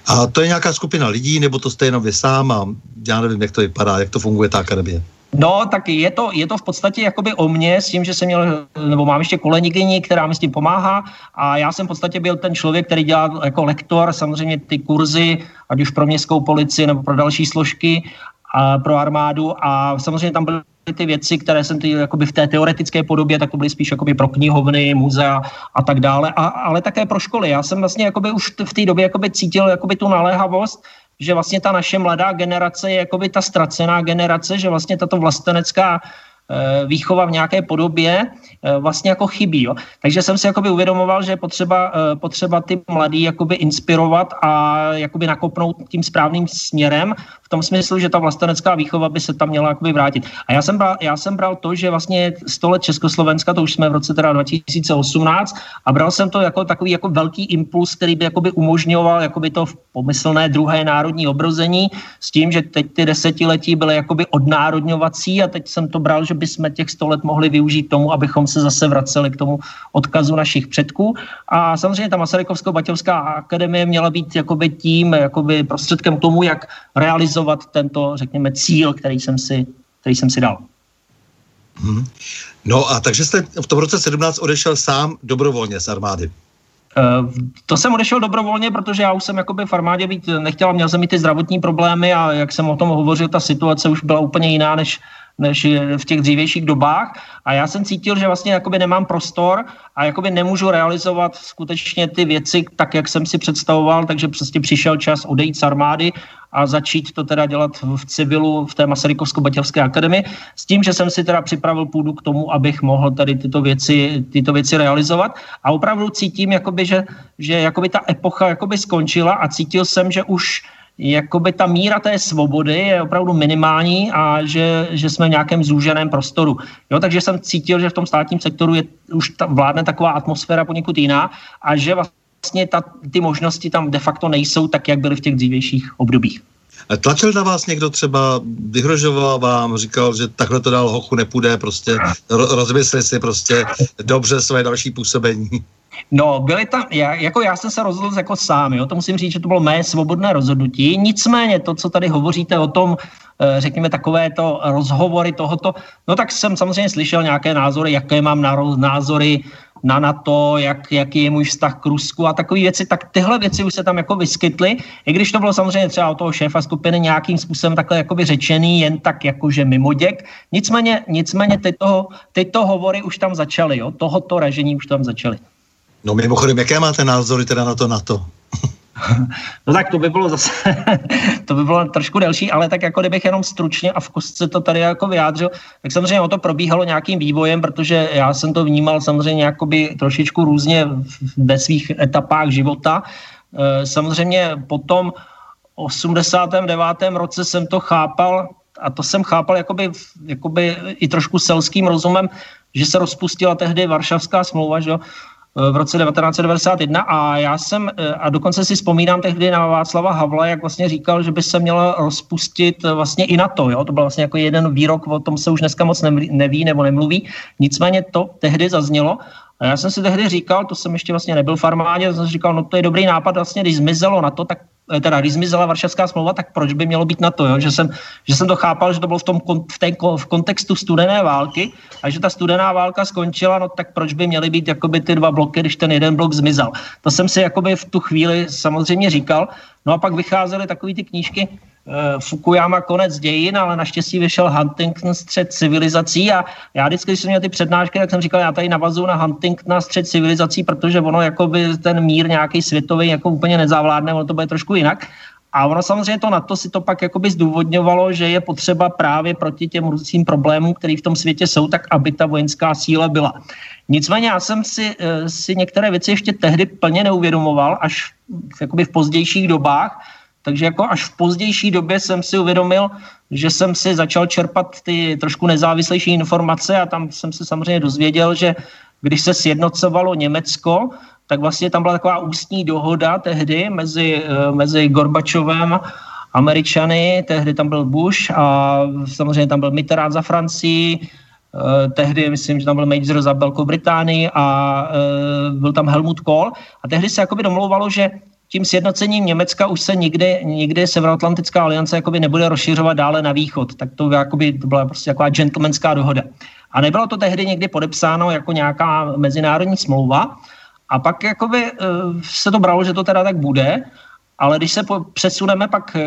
S2: A to je nějaká skupina lidí, nebo to jste jenom vy sám a já nevím, jak to vypadá, jak to funguje ta akademie?
S3: No, tak je to, je to v podstatě jakoby o mně s tím, že jsem měl, nebo mám ještě kolegyni, která mi s tím pomáhá. A já jsem v podstatě byl ten člověk, který dělal jako lektor samozřejmě ty kurzy, ať už pro městskou policii nebo pro další složky a pro armádu. A samozřejmě tam byly ty věci, které jsem ty, jakoby v té teoretické podobě, tak to byly spíš jakoby pro knihovny, muzea a tak dále, a, ale také pro školy. Já jsem vlastně jakoby už v té době jakoby cítil jakoby tu naléhavost, že vlastně ta naše mladá generace je jakoby ta ztracená generace, že vlastně tato vlastenecká výchova v nějaké podobě eh, vlastně jako chybí. Jo. Takže jsem si jakoby uvědomoval, že je potřeba, eh, potřeba ty mladý jakoby inspirovat a jakoby nakopnout tím správným směrem tom smyslu, že ta vlastenecká výchova by se tam měla jakoby vrátit. A já jsem bral, já jsem bral to, že vlastně 100 let Československa, to už jsme v roce teda 2018, a bral jsem to jako takový jako velký impuls, který by jakoby umožňoval jakoby to pomyslné druhé národní obrození s tím, že teď ty desetiletí byly jakoby odnárodňovací a teď jsem to bral, že bychom těch 100 let mohli využít tomu, abychom se zase vraceli k tomu odkazu našich předků. A samozřejmě ta Masarykovská-Baťovská akademie měla být jakoby tím jakoby prostředkem k tomu, jak realizovat tento, řekněme, cíl, který jsem si, který jsem si dal.
S2: Hmm. No a takže jste v tom roce 17 odešel sám dobrovolně z armády.
S3: to jsem odešel dobrovolně, protože já už jsem jakoby v armádě být nechtěl, měl jsem mít ty zdravotní problémy a jak jsem o tom hovořil, ta situace už byla úplně jiná, než, než v těch dřívějších dobách. A já jsem cítil, že vlastně jakoby nemám prostor a jakoby nemůžu realizovat skutečně ty věci tak, jak jsem si představoval, takže prostě přišel čas odejít z armády a začít to teda dělat v civilu v té Masarykovsko-Batěvské akademii s tím, že jsem si teda připravil půdu k tomu, abych mohl tady tyto věci, tyto věci realizovat. A opravdu cítím, jakoby, že, že jakoby ta epocha jakoby skončila a cítil jsem, že už jakoby ta míra té svobody je opravdu minimální a že, že jsme v nějakém zúženém prostoru. Jo, takže jsem cítil, že v tom státním sektoru je už ta, vládne taková atmosféra poněkud jiná a že vlastně ta, ty možnosti tam de facto nejsou tak, jak byly v těch dřívějších obdobích.
S2: Tlačil na vás někdo třeba, vyhrožoval vám, říkal, že takhle to dál hochu nepůjde, prostě rozmysli si prostě dobře své další působení.
S3: No, byly tam, já, jako já jsem se rozhodl jako sám, jo, to musím říct, že to bylo mé svobodné rozhodnutí, nicméně to, co tady hovoříte o tom, eh, řekněme, takové to rozhovory tohoto, no tak jsem samozřejmě slyšel nějaké názory, jaké mám názory na NATO, jak, jaký je můj vztah k Rusku a takové věci, tak tyhle věci už se tam jako vyskytly, i když to bylo samozřejmě třeba od toho šéfa skupiny nějakým způsobem takhle jakoby řečený, jen tak jakože mimoděk. Nicméně, nicméně tyto, tyto hovory už tam začaly, jo, tohoto ražení už tam začaly.
S2: No mimochodem, jaké máte názory teda na to NATO?
S3: No tak to by bylo zase, to by bylo trošku delší, ale tak jako kdybych jenom stručně a v kostce to tady jako vyjádřil, tak samozřejmě o to probíhalo nějakým vývojem, protože já jsem to vnímal samozřejmě jakoby trošičku různě ve svých etapách života. Eh, samozřejmě potom 89. roce jsem to chápal, a to jsem chápal jakoby, jakoby i trošku selským rozumem, že se rozpustila tehdy Varšavská smlouva, že v roce 1991 a já jsem, eh, a dokonce si vzpomínám tehdy na Václava Havla, jak vlastně říkal, že by se měla rozpustit eh, vlastně i na to, jo? to byl vlastně jako jeden výrok, o tom se už dneska moc neví nebo nemluví, nicméně to tehdy zaznělo a já jsem si tehdy říkal, to jsem ještě vlastně nebyl v armádě, jsem si říkal, no to je dobrý nápad, vlastně když zmizelo na to, tak Eh, teda když zmizela Varšavská smlouva, tak proč by mělo být na to, jo? Že, jsem, že jsem to chápal, že to bylo v tom v, té, v kontextu studené války a že ta studená válka skončila, no tak proč by měly být jakoby ty dva bloky, když ten jeden blok zmizel. To jsem si jakoby v tu chvíli samozřejmě říkal. No a pak vycházely takové ty knížky, Fukuyama konec dějin, ale naštěstí vyšel Huntington střed civilizací a já vždycky, když jsem měl ty přednášky, tak jsem říkal, já tady navazuju na Huntingtona střed civilizací, protože ono jako by ten mír nějaký světový jako úplně nezavládne, ono to bude trošku jinak. A ono samozřejmě to na to si to pak jakoby zdůvodňovalo, že je potřeba právě proti těm různým problémům, které v tom světě jsou, tak aby ta vojenská síla byla. Nicméně já jsem si, eh, si některé věci ještě tehdy plně neuvědomoval, až jakoby v pozdějších dobách, takže jako až v pozdější době jsem si uvědomil, že jsem si začal čerpat ty trošku nezávislejší informace a tam jsem se samozřejmě dozvěděl, že když se sjednocovalo Německo, tak vlastně tam byla taková ústní dohoda tehdy mezi, eh, mezi Gorbačovem Američany, tehdy tam byl Bush a samozřejmě tam byl Mitterrand za Francii, eh, tehdy myslím, že tam byl Major za Velkou Británii a eh, byl tam Helmut Kohl. A tehdy se jakoby domlouvalo, že tím sjednocením Německa už se nikdy, nikdy Severoatlantická aliance jakoby nebude rozšiřovat dále na východ. Tak to, jakoby, to byla prostě taková gentlemanská dohoda. A nebylo to tehdy někdy podepsáno jako nějaká mezinárodní smlouva. A pak jakoby, eh, se to bralo, že to teda tak bude. Ale když se přesuneme pak, eh,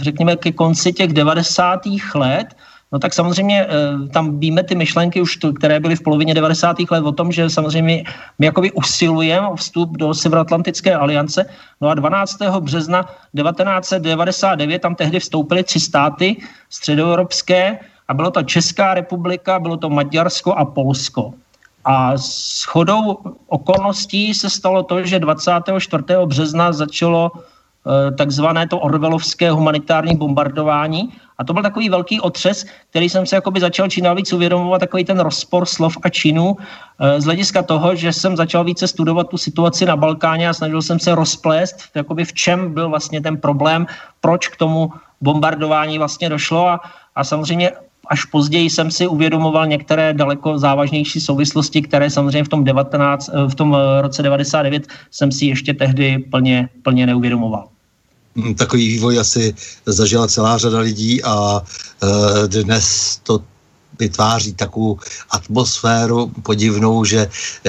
S3: řekněme, ke konci těch 90. let, No tak samozřejmě eh, tam víme ty myšlenky už, které byly v polovině 90. let o tom, že samozřejmě my jakoby usilujeme o vstup do Severoatlantické aliance. No a 12. března 1999 tam tehdy vstoupily tři státy středoevropské a bylo to Česká republika, bylo to Maďarsko a Polsko. A s chodou okolností se stalo to, že 24. března začalo takzvané to orvelovské humanitární bombardování a to byl takový velký otřes, který jsem se jakoby začal čím dál víc uvědomovat, takový ten rozpor slov a činů eh, z hlediska toho, že jsem začal více studovat tu situaci na Balkáně a snažil jsem se rozplést, jakoby v čem byl vlastně ten problém, proč k tomu bombardování vlastně došlo a, a samozřejmě až později jsem si uvědomoval některé daleko závažnější souvislosti, které samozřejmě v tom, 19, eh, v tom eh, roce 99 jsem si ještě tehdy plně, plně neuvědomoval.
S2: Takový vývoj asi zažila celá řada lidí a e, dnes to vytváří takovou atmosféru podivnou, že,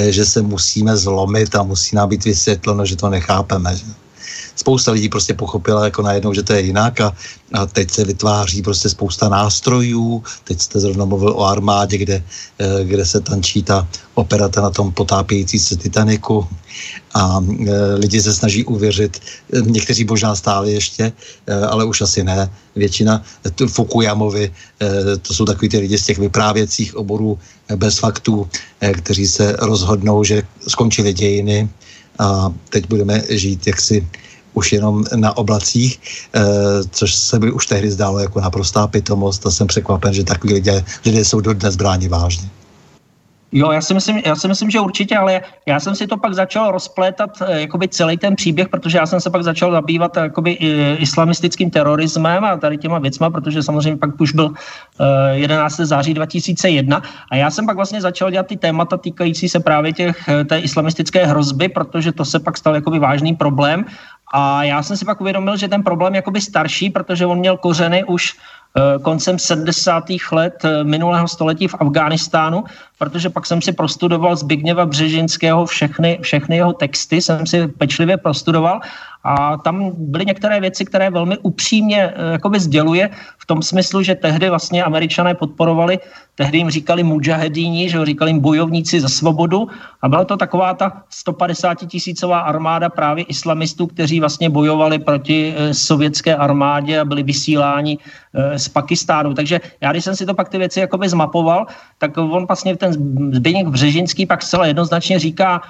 S2: že se musíme zlomit a musí nám být vysvětleno, že to nechápeme. Že? Spousta lidí prostě pochopila jako najednou, že to je jinak a, a teď se vytváří prostě spousta nástrojů. Teď jste zrovna mluvil o armádě, kde, eh, kde se tančí ta operata na tom potápějící se Titaniku a e, lidi se snaží uvěřit, eh, někteří možná stále ještě, ale už asi ne, většina Fukuyamovi, to jsou takový ty lidi z těch vyprávěcích oborů bez faktů, kteří se rozhodnou, že skončily dějiny a teď budeme žít jaksi už jenom na oblacích, eh, což se mi už tehdy zdálo jako naprostá pitomost a jsem překvapen, že takový lidé, lidé jsou dodnes bráni vážně.
S3: Jo, já si, myslím, já si myslím, že určitě, ale já jsem si to pak začal rozplétat eh, jakoby celý ten příběh, protože já jsem se pak začal zabývat jakoby islamistickým terorismem a tady těma věcma, protože samozřejmě pak už byl 11. Eh, září 2001 a já jsem pak vlastně začal dělat ty témata týkající se právě těch, té islamistické hrozby, protože to se pak stal jakoby vážný problém a já jsem si pak uvědomil, že ten problém je jakoby starší, protože on měl kořeny už eh, koncem 70. let eh, minulého století v Afghánistánu, protože pak jsem si prostudoval Zbigněva Břežinského všechny, všechny jeho texty, jsem si pečlivě prostudoval a tam byly některé věci, které velmi upřímně eh, jakoby sděluje v tom smyslu, že tehdy vlastně američané podporovali, tehdy jim říkali mujahedíni, že říkali jim bojovníci za svobodu a byla to taková ta 150 tisícová armáda právě islamistů, kteří vlastně bojovali proti eh, sovětské armádě a byli vysíláni eh, z Pakistánu. Takže já, když jsem si to pak ty věci jakoby zmapoval, tak on vlastně ten Zbigněk Břežinský pak zcela jednoznačně říká,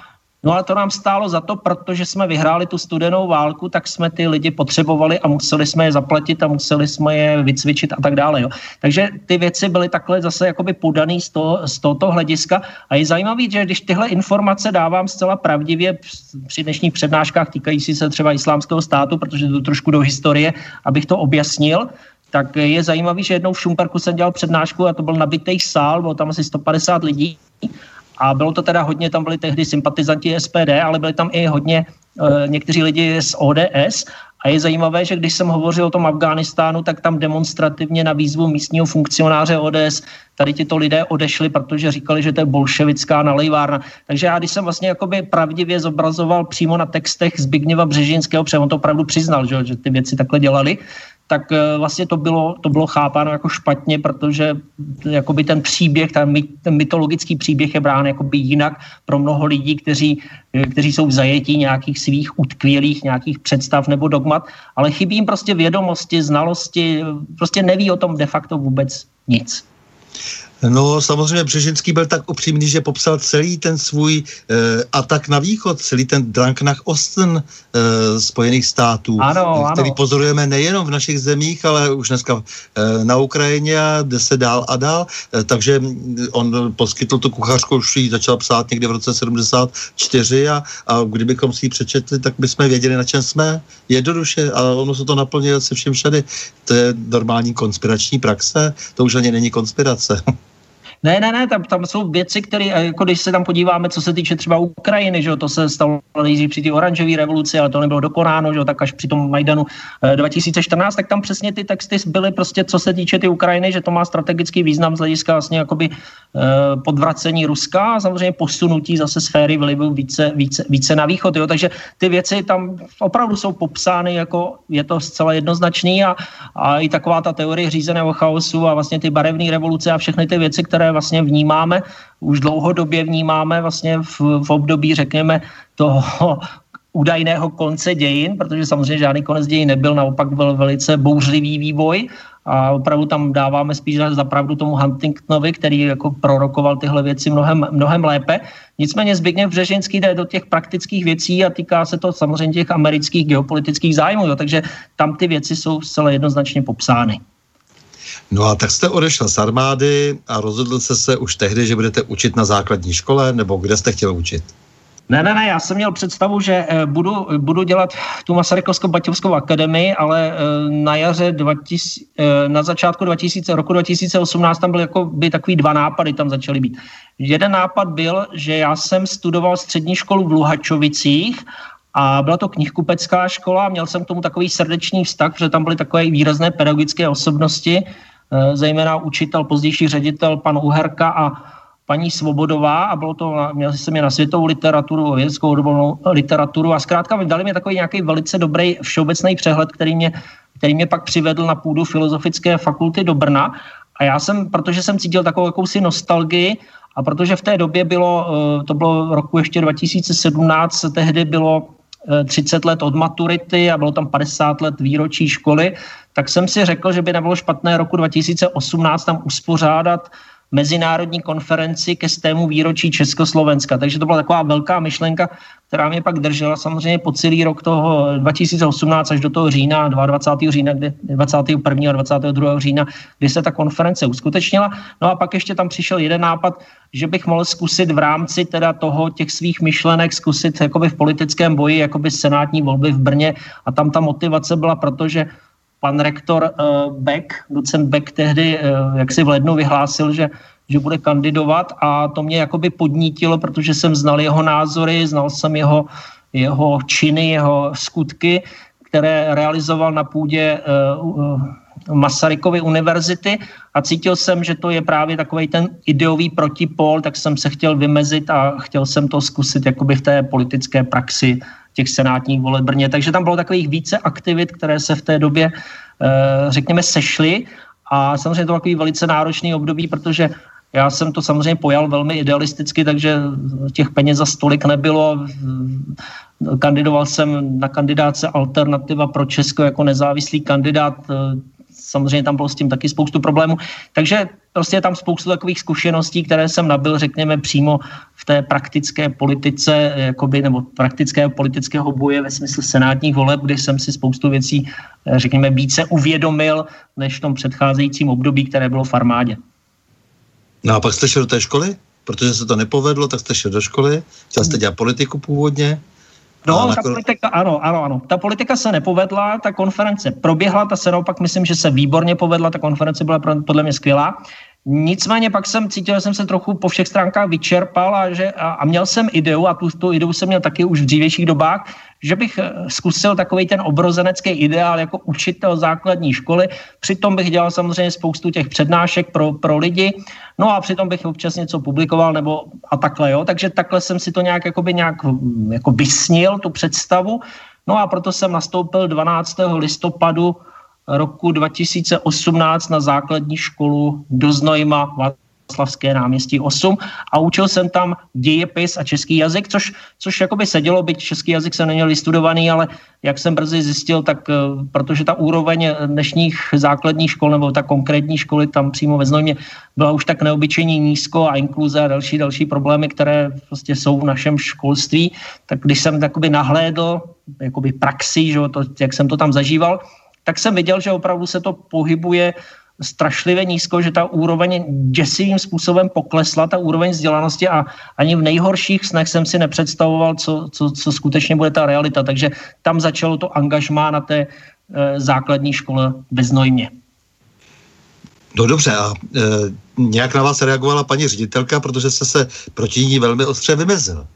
S3: No ale to nám stálo za to, protože jsme vyhráli tu studenou válku, tak jsme ty lidi potřebovali a museli jsme je zaplatit a museli jsme je vycvičit a tak dále. Jo. Takže ty věci byly takhle zase jakoby podaný z, toho, z tohoto hlediska a je zajímavé, že když tyhle informace dávám zcela pravdivě při dnešních přednáškách týkající se třeba islámského státu, protože to trošku do historie, abych to objasnil, tak je zajímavý, že jednou v Šumperku jsem dělal přednášku a to byl nabitý sál, bylo tam asi 150 lidí a bylo to teda hodně, tam byli tehdy sympatizanti SPD, ale byli tam i hodně e, někteří lidi z ODS. A je zajímavé, že když jsem hovořil o tom Afghánistánu, tak tam demonstrativně na výzvu místního funkcionáře ODS tady tyto lidé odešli, protože říkali, že to je bolševická nalejvárna. Takže já, když jsem vlastně jakoby pravdivě zobrazoval přímo na textech Zbigněva Břežinského, protože on to opravdu přiznal, že, že ty věci takhle dělali, tak eh, vlastně to bylo, to bylo chápáno jako špatně, protože jakoby ten příběh, ten, ten mytologický příběh je brán jakoby jinak pro mnoho lidí, kteří, eh, kteří jsou v zajetí nějakých svých utkvělých nějakých představ nebo dogmat, ale chybí jim prostě vědomosti, znalosti, prostě neví o tom de facto vůbec nic.
S2: No samozřejmě Břežinský byl tak upřímný, že popsal celý ten svůj e, atak na východ, celý ten Drang nach Osten e, Spojených států,
S3: ano,
S2: který
S3: ano.
S2: pozorujeme nejenom v našich zemích, ale už dneska e, na Ukrajině a jde se dál a dál. E, takže on poskytl tu kuchařku, už ji začal psát někde v roce 74 a, a kdybychom si ji přečetli, tak bychom věděli, na čem jsme. Jednoduše, ale ono se to naplňuje se všem všady. To je normální konspirační praxe, to už ani není konspirace.
S3: Ne, ne, ne, tam, tam jsou věci, které, eh, jako když se tam podíváme, co se týče třeba Ukrajiny, že jo, to se stalo nejdřív při té oranžové revoluci, ale to nebylo dokonáno, že jo, tak až při tom Majdanu 2014, eh, tak tam přesně ty texty byly prostě, co se týče ty Ukrajiny, že to má strategický význam z hlediska vlastně jakoby eh, podvracení Ruska a samozřejmě posunutí zase sféry vlivu více, více, více na východ, jo, takže ty věci tam opravdu jsou popsány, jako je to zcela jednoznačný a, a i taková ta teorie řízeného chaosu a vlastně ty barevné revoluce a všechny ty věci, které vlastně vnímáme, už dlouhodobě vnímáme vlastně v, v období, řekněme, toho údajného konce dějin, protože samozřejmě žádný konec dějin nebyl, naopak byl velice bouřlivý vývoj a opravdu tam dáváme spíš za pravdu tomu Huntingtonovi, který jako prorokoval tyhle věci mnohem, mnohem lépe. Nicméně Zbigněv Břežinský jde do těch praktických věcí a týká se to samozřejmě těch amerických geopolitických zájmů, jo, takže tam ty věci jsou zcela jednoznačně popsány.
S2: No a tak jste odešel z armády a rozhodl jste se už tehdy, že budete učit na základní škole, nebo kde jste chtěl učit?
S3: Ne, ne, ne, já jsem měl představu, že eh, budu, budu dělat tu Masarykovskou baťovskou akademii, ale eh, na jaře 2000, eh, na začátku 2000, roku 2018 tam byly jako by takový dva nápady tam začaly být. Jeden nápad byl, že já jsem studoval střední školu v Luhačovicích a byla to knihkupecká škola, měl jsem k tomu takový srdečný vztah, protože tam byly takové výrazné pedagogické osobnosti, zejména učitel, pozdější ředitel pan Uherka a paní Svobodová a bylo to, měl jsem je na světovou literaturu, vědeckou odbornou literaturu a zkrátka dali mi takový nějaký velice dobrý všeobecný přehled, který mě, který mě pak přivedl na půdu Filozofické fakulty do Brna. A já jsem, protože jsem cítil takovou jakousi nostalgii a protože v té době bylo, eh, to bylo roku ještě 2017, tehdy bylo 30 eh, let od maturity a bylo tam 50 let výročí školy, tak jsem si řekl, že by nebylo špatné roku 2018 tam uspořádat mezinárodní konferenci ke stému výročí Československa. Takže to byla taková velká myšlenka, která mě pak držela samozřejmě po celý rok toho 2018 až do toho října, 22. října, kdy, 21. a 22. října, kdy se ta konference uskutečnila. No a pak ještě tam přišel jeden nápad, že bych mohl zkusit v rámci teda toho těch svých myšlenek zkusit jakoby v politickém boji, jakoby senátní volby v Brně a tam ta motivace byla, protože pan rektor uh, Beck, docent Beck tehdy, uh, jak si v lednu vyhlásil, že že bude kandidovat a to mě jakoby podnítilo, protože jsem znal jeho názory, znal jsem jeho, jeho činy, jeho skutky, které realizoval na půdě uh, Masarykovy univerzity a cítil jsem, že to je právě takový ten ideový protipol, tak jsem se chtěl vymezit a chtěl jsem to zkusit jakoby v té politické praxi těch senátních voleb Brně. Takže tam bylo takových více aktivit, které se v té době, eh, řekněme, sešly. A samozřejmě to takový velice náročný období, protože já jsem to samozřejmě pojal velmi idealisticky, takže těch peněz za stolik nebylo. Kandidoval jsem na kandidáce Alternativa pro Česko jako nezávislý kandidát samozřejmě tam bylo s tím taky spoustu problémů. Takže prostě je tam spoustu takových zkušeností, které jsem nabil, řekněme, přímo v té praktické politice, jakoby, nebo praktického politického boje ve smyslu senátních voleb, kdy jsem si spoustu věcí, eh, řekněme, více uvědomil, než v tom předcházejícím období, které bylo v armádě.
S2: No a pak jste šel do té školy? Protože se to nepovedlo, tak jste šel do školy, chtěl jste dělat politiku původně.
S3: No, ta politika, ano, ano, ano. Ta politika se nepovedla, ta konference proběhla, ta se naopak myslím, že se výborně povedla, ta konference byla podle mě skvělá. Nicméně pak jsem cítil, že jsem se trochu po všech stránkách vyčerpal a, že, a, a měl jsem ideu, a tu, tu ideu jsem měl taky už v dřívějších dobách, že bych eh, zkusil takový ten obrozenecký ideál jako učitel základní školy. Přitom bych dělal samozřejmě spoustu těch přednášek pro, pro lidi, no a přitom bych občas něco publikoval nebo a takhle, jo. Takže takhle jsem si to nějak, jakoby nějak hm, jako vysnil, tu představu. No a proto jsem nastoupil 12. listopadu roku 2018 na základní školu do Znojma Slavské náměstí 8 a učil jsem tam dějepis a český jazyk, což, což jakoby sedělo, byť český jazyk jsem neměl vystudovaný, ale jak jsem brzy zjistil, tak eh, protože ta úroveň dnešních základních škol nebo ta konkrétní školy tam přímo ve Znojmě byla už tak neobyčejně nízko a inkluze a další další problémy, které prostě jsou v našem školství, tak když jsem takoby nahlédl jakoby praxi, že to, jak jsem to tam zažíval, tak jsem viděl, že opravdu se to pohybuje strašlivě nízko, že ta úroveň děsivým způsobem poklesla, ta úroveň vzdělanosti a ani v nejhorších snech jsem si nepředstavoval, co, co, co skutečně bude ta realita. Takže tam začalo to angažmá na té e, základní škole ve Znojmě.
S2: No dobře, a e, nějak na vás reagovala paní ředitelka, protože jste se proti ní velmi ostře vymezil.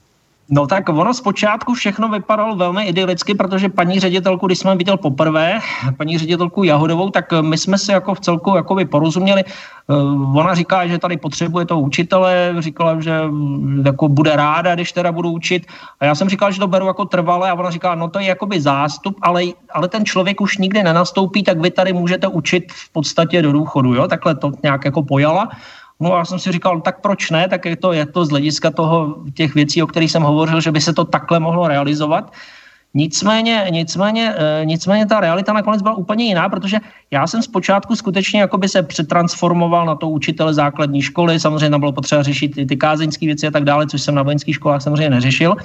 S3: No tak ono zpočátku všechno vypadalo velmi idylicky, protože paní ředitelku, když jsme viděl poprvé, paní ředitelku Jahodovou, tak my jsme si jako v celku jakoby porozuměli. Eh, ona říká, že tady potřebuje toho učitele, říkala, že mm, jako bude ráda, když teda budu učit. A já jsem říkal, že to beru jako trvalé a ona říká, no to je jakoby zástup, ale, ale ten člověk už nikdy nenastoupí, tak vy tady můžete učit v podstatě do důchodu. Jo? Takhle to nějak jako pojala. No a já jsem si říkal, tak proč ne, tak je to, je to z hlediska toho, těch věcí, o kterých jsem hovořil, že by se to takhle mohlo realizovat. Nicméně, nicméně, e, nicméně ta realita nakonec byla úplně jiná, protože já jsem zpočátku skutečně jakoby se přetransformoval na to učitele základní školy, samozřejmě tam bylo potřeba řešit ty, ty kázeňské věci a tak dále, což jsem na vojenských školách samozřejmě neřešil,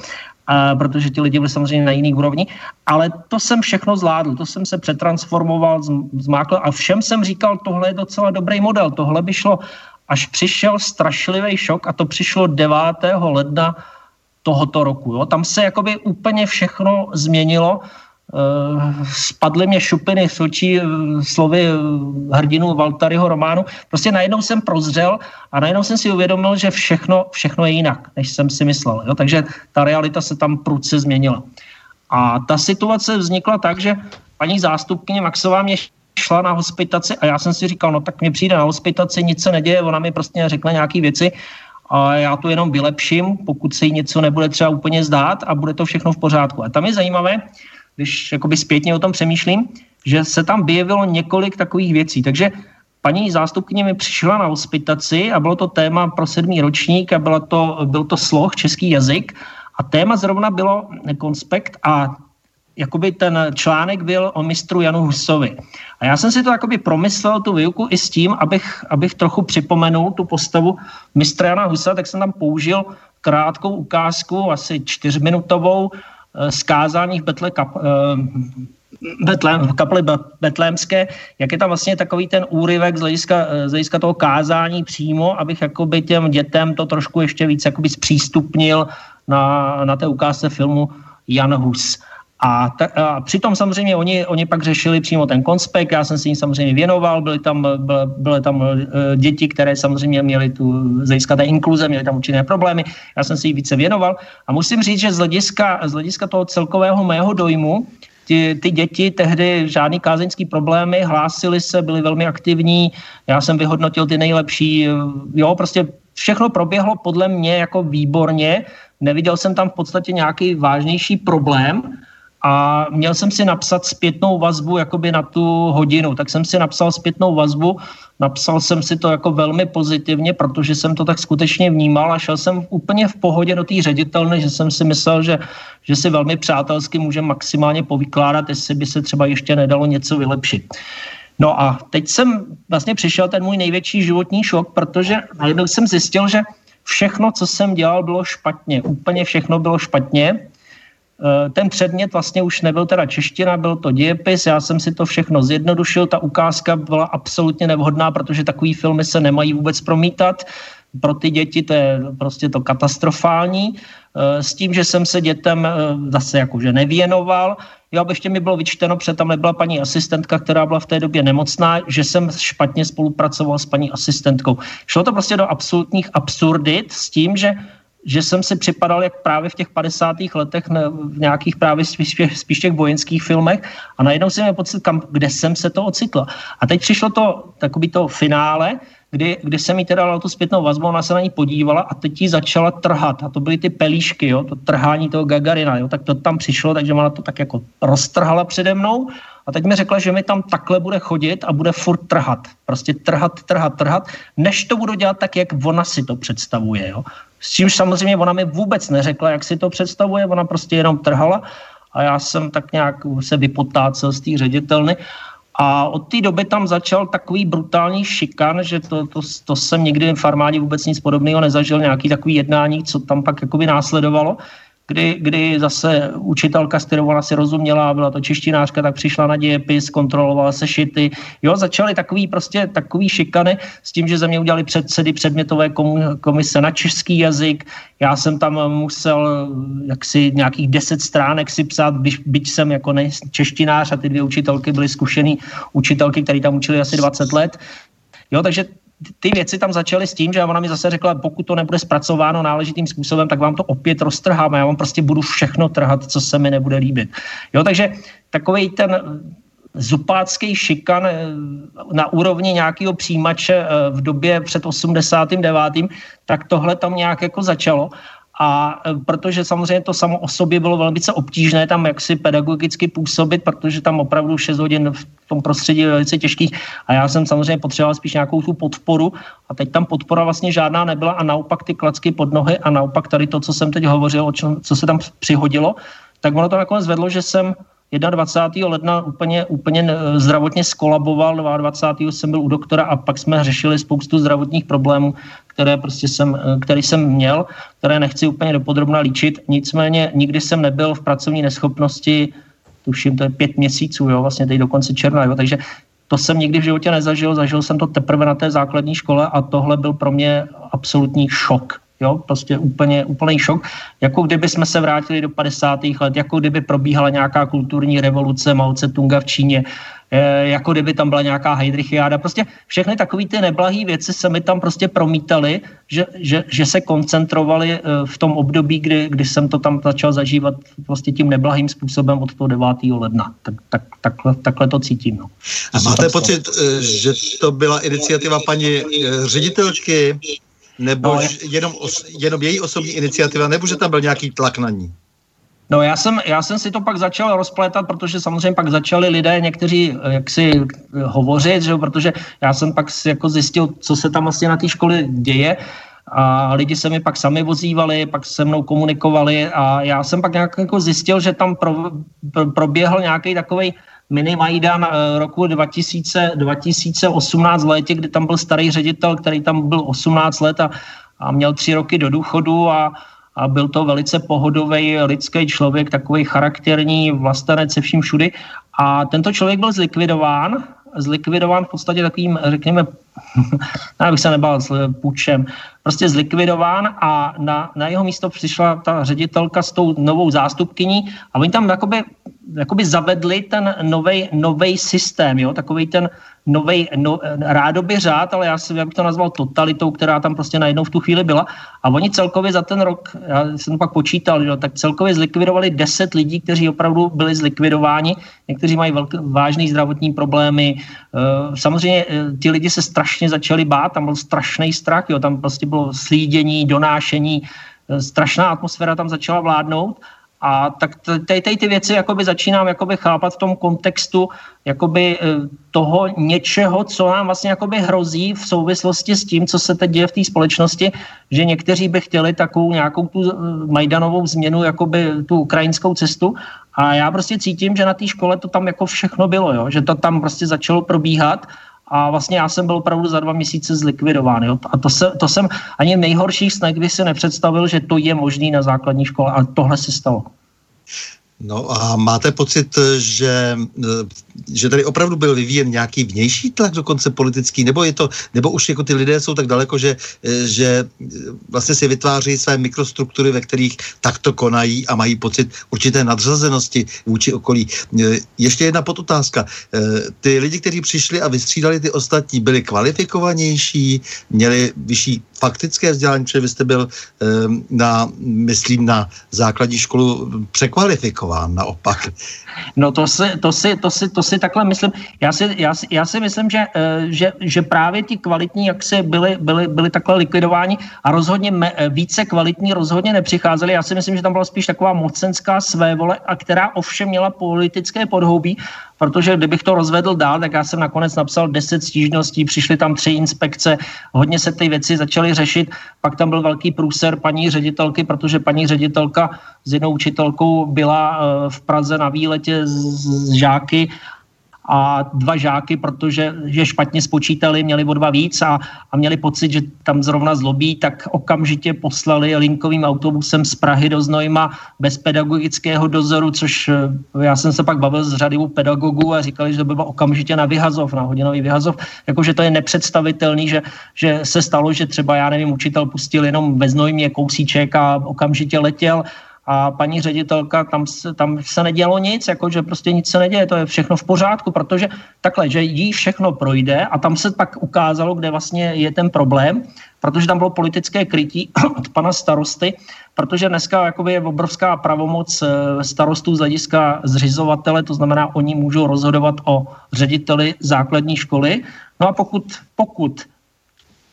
S3: a, protože ti lidi byli samozřejmě na jiný úrovni, ale to jsem všechno zvládl, to jsem se přetransformoval, zmákl a všem jsem říkal, tohle je docela dobrý model, tohle by šlo až přišel strašlivý šok a to přišlo 9. ledna tohoto roku. Jo. Tam se jakoby úplně všechno změnilo. Uh, spadly mě šupiny v očí uh, slovy uh, hrdinu Valtaryho románu. Prostě najednou jsem prozřel a najednou jsem si uvědomil, že všechno, všechno je jinak, než jsem si myslel. Jo. Takže ta realita se tam prudce změnila. A ta situace vznikla tak, že paní zástupkyně Maxová mě šla na hospitaci a já jsem si říkal, no tak mě přijde na hospitaci, nic se neděje, ona mi prostě řekla nějaké věci a já to jenom vylepším, pokud se jí něco nebude třeba úplně zdát a bude to všechno v pořádku. A tam je zajímavé, když jakoby zpětně o tom přemýšlím, že se tam vyjevilo několik takových věcí. Takže paní zástupkyně mi přišla na hospitaci a bylo to téma pro sedmý ročník a bylo to, byl to sloh, český jazyk a téma zrovna bylo konspekt a jakoby ten článek byl o mistru Janu Husovi. A já jsem si to jakoby promyslel, tu výuku, i s tím, abych, abych trochu připomenul tu postavu mistra Jana Husa, tak jsem tam použil krátkou ukázku, asi čtyřminutovou, skázání v Betle kap, Betlém, v kapli Betlémské, jak je tam vlastně takový ten úryvek z hlediska, z hlediska toho kázání přímo, abych jakoby těm dětem to trošku ještě víc jakoby zpřístupnil na, na té ukázce filmu Jan Hus. A, ta, a přitom samozřejmě oni, oni pak řešili přímo ten konspekt, já jsem si jim samozřejmě věnoval, byly tam, byly, byly tam děti, které samozřejmě měly tu, z hlediska té inkluze, měly tam určité problémy, já jsem si jim více věnoval. A musím říct, že z hlediska, z hlediska toho celkového mého dojmu, ty, ty děti tehdy žádný kázeňský problémy, hlásili se, byli velmi aktivní, já jsem vyhodnotil ty nejlepší, jo, prostě všechno proběhlo podle mě jako výborně, neviděl jsem tam v podstatě nějaký vážnější problém, a měl jsem si napsat zpětnou vazbu jakoby na tu hodinu, tak jsem si napsal zpětnou vazbu, napsal jsem si to jako velmi pozitivně, protože jsem to tak skutečně vnímal a šel jsem úplně v pohodě do té ředitelny, že jsem si myslel, že, že si velmi přátelsky může maximálně povykládat, jestli by se třeba ještě nedalo něco vylepšit. No a teď jsem vlastně přišel ten můj největší životní šok, protože najednou jsem zjistil, že všechno, co jsem dělal, bylo špatně. Úplně všechno bylo špatně ten předmět vlastně už nebyl teda čeština, byl to dějepis, já jsem si to všechno zjednodušil, ta ukázka byla absolutně nevhodná, protože takový filmy se nemají vůbec promítat, pro ty děti to je prostě to katastrofální, eh, s tím, že jsem se dětem eh, zase jakože nevěnoval, jo, aby ještě mi bylo vyčteno, protože tam nebyla paní asistentka, která byla v té době nemocná, že jsem špatně spolupracoval s paní asistentkou. Šlo to prostě do absolutních absurdit s tím, že že jsem si připadal jak právě v těch 50. letech v nějakých právě spíš, spíš těch vojenských filmech a najednou jsem měl pocit, kam, kde jsem se to ocitl. A teď přišlo to takový to finále, kdy, kdy jsem jí teda dal tu zpětnou vazbu, ona se na ní podívala a teď ji začala trhat. A to byly ty pelíšky, jo, to trhání toho Gagarina, jo, tak to tam přišlo, takže ona to tak jako roztrhala přede mnou a teď mi řekla, že mi tam takhle bude chodit a bude furt trhat. Prostě trhat, trhat, trhat, než to budu dělat tak, jak ona si to představuje. Jo. S čímž samozřejmě ona mi vůbec neřekla, jak si to představuje, ona prostě jenom trhala a já jsem tak nějak se vypotácel z té ředitelny. A od té doby tam začal takový brutální šikan, že to, to, to jsem nikdy v armádě vůbec nic podobného nezažil, nějaký takový jednání, co tam pak jakoby následovalo kdy, kdy zase učitelka, s kterou ona si rozuměla, byla to češtinářka, tak přišla na dějepis, kontrolovala se šity. Jo, začaly takový prostě takový šikany s tím, že ze mě udělali předsedy předmětové komise na český jazyk. Já jsem tam musel jaksi nějakých deset stránek si psát, byť, byť jsem jako ne, češtinář a ty dvě učitelky byly zkušený učitelky, které tam učili asi 20 let. Jo, takže ty věci tam začaly s tím, že ona mi zase řekla, pokud to nebude zpracováno náležitým způsobem, tak vám to opět roztrháme. Já vám prostě budu všechno trhat, co se mi nebude líbit. Jo, takže takový ten zupácký šikan eh, na úrovni nějakého přijímače eh, v době před 89. tak tohle tam nějak jako začalo. A e, protože samozřejmě to samo o sobě bylo velmi obtížné tam jaksi pedagogicky působit, protože tam opravdu 6 hodin v tom prostředí je velice těžkých. A já jsem samozřejmě potřeboval spíš nějakou tu podporu. A teď tam podpora vlastně žádná nebyla a naopak ty klacky pod nohy a naopak tady to, co jsem teď hovořil, o čem, co se tam přihodilo, tak ono to nakonec vedlo, že jsem 21. ledna úplně, úplně zdravotně skolaboval, 22. jsem byl u doktora a pak jsme řešili spoustu zdravotních problémů, které prostě jsem, který jsem měl, které nechci úplně dopodrobna líčit. Nicméně nikdy jsem nebyl v pracovní neschopnosti, tuším, to je pět měsíců, jo, vlastně teď do konce června, jo, takže to jsem nikdy v životě nezažil, zažil jsem to teprve na té základní škole a tohle byl pro mě absolutní šok. Jo, prostě úplně, úplný šok, jako kdyby jsme se vrátili do 50. let, jako kdyby probíhala nějaká kulturní revoluce Mao Tse-tunga v Číně, Eh, jako kdyby tam byla nějaká Heidrichiáda. Prostě všechny takové ty neblahé věci se mi tam prostě promítaly, že, že, že se koncentrovali eh, v tom období, kdy, kdy jsem to tam začal zažívat vlastně tím neblahým způsobem od toho 9. ledna. Tak, tak, takhle, takhle to cítím. No.
S2: A máte pocit, eh, že to byla iniciativa paní ředitelky, nebo no, jenom, jenom její osobní iniciativa, nebo že tam byl nějaký tlak na ní?
S3: No já jsem, já jsem si to pak začal rozplétat, protože samozřejmě pak začali lidé někteří eh, jaksi eh, hovořit, že protože já jsem pak jako zjistil, co se tam vlastně na té škole děje a lidi se mi pak sami vozívali, pak se mnou komunikovali a já jsem pak nějak jako zjistil, že tam pro, pro, proběhl nějaký takový mini Majdan eh, roku 2000, 2018 v létě, kdy tam byl starý ředitel, který tam byl 18 let a, a měl tři roky do důchodu a, a byl to velice pohodový lidský člověk, takový charakterní vlastenec se vším všudy. A tento člověk byl zlikvidován, zlikvidován v podstatě takovým, řekněme, já bych se nebal s půjčem, prostě zlikvidován a na, na jeho místo přišla ta ředitelka s tou novou zástupkyní a oni tam jakoby, jakoby zavedli ten nový systém, jo, takový ten nový no, rádoby řád, ale já, si, já bych to nazval totalitou, která tam prostě najednou v tu chvíli byla. A oni celkově za ten rok, já jsem pak počítal, že, tak celkově zlikvidovali 10 lidí, kteří opravdu byli zlikvidováni. Někteří mají velk, vážné zdravotní problémy. Eh, samozřejmě eh, ty lidi se strašně začali bát, tam byl strašný strach, jo, tam prostě bylo slídění, donášení, eh, strašná atmosféra tam začala vládnout a tak tady, tady ty věci jakoby začínám jakoby chápat v tom kontextu jakoby e, toho něčeho, co nám vlastně jakoby hrozí v souvislosti s tím, co se teď děje v té společnosti, že někteří by chtěli takovou nějakou tu e, Majdanovou změnu, jakoby tu ukrajinskou cestu a já prostě cítím, že na té škole to tam jako všechno bylo, jo? že to tam prostě začalo probíhat a vlastně já jsem byl opravdu za dva měsíce zlikvidován. Jo? A to, se, to jsem ani nejhorší snad by si nepředstavil, že to je možný na základní škole, ale tohle se stalo.
S2: No a máte pocit, že, že tady opravdu byl vyvíjen nějaký vnější tlak, dokonce politický, nebo je to, nebo už jako ty lidé jsou tak daleko, že, že vlastně si vytváří své mikrostruktury, ve kterých takto konají a mají pocit určité nadřazenosti vůči okolí. Ještě jedna podotázka. Ty lidi, kteří přišli a vystřídali ty ostatní, byli kvalifikovanější, měli vyšší faktické vzdělání, protože vy jste byl na, myslím, na základní školu překvalifikován naopak.
S3: No to si, to si, to si, to si takhle myslím. Já si, já si, já si myslím, že, eh, že, že právě ti kvalitní, jak se byli, byli, byli takhle likvidováni a rozhodně me, eh, více kvalitní rozhodně nepřicházeli. Já si myslím, že tam byla spíš taková mocenská svévole, a která ovšem měla politické podhoubí, protože kdybych to rozvedl dál, tak já jsem nakonec napsal 10 stížností, přišly tam tři inspekce, hodně se ty věci začaly řešit, pak tam byl velký průser paní ředitelky, protože paní ředitelka s jednou učitelkou byla eh, v Praze na výletě s žáky a dva žáky, protože že špatně spočítali, měli o dva víc a, a měli pocit, že tam zrovna zlobí, tak okamžitě poslali linkovým autobusem z Prahy do Znojma bez pedagogického dozoru, což eh, já jsem se pak bavil s řadou pedagogů a říkali, že to by bylo okamžitě na vyhazov, na hodinový vyhazov, jakože to je nepředstavitelný, že, že se stalo, že třeba, já nevím, učitel pustil jenom ve Znojmě kousíček a okamžitě letěl a paní ředitelka, tam se, tam se nedělo nic, jako že prostě nic se neděje, to je všechno v pořádku, protože takhle, že jí všechno projde a tam se pak ukázalo, kde vlastně je ten problém, protože tam bylo politické krytí od pana starosty, protože dneska jakoby je obrovská pravomoc eh, starostů z hlediska zřizovatele, to znamená, oni můžou rozhodovat o řediteli základní školy. No a pokud, pokud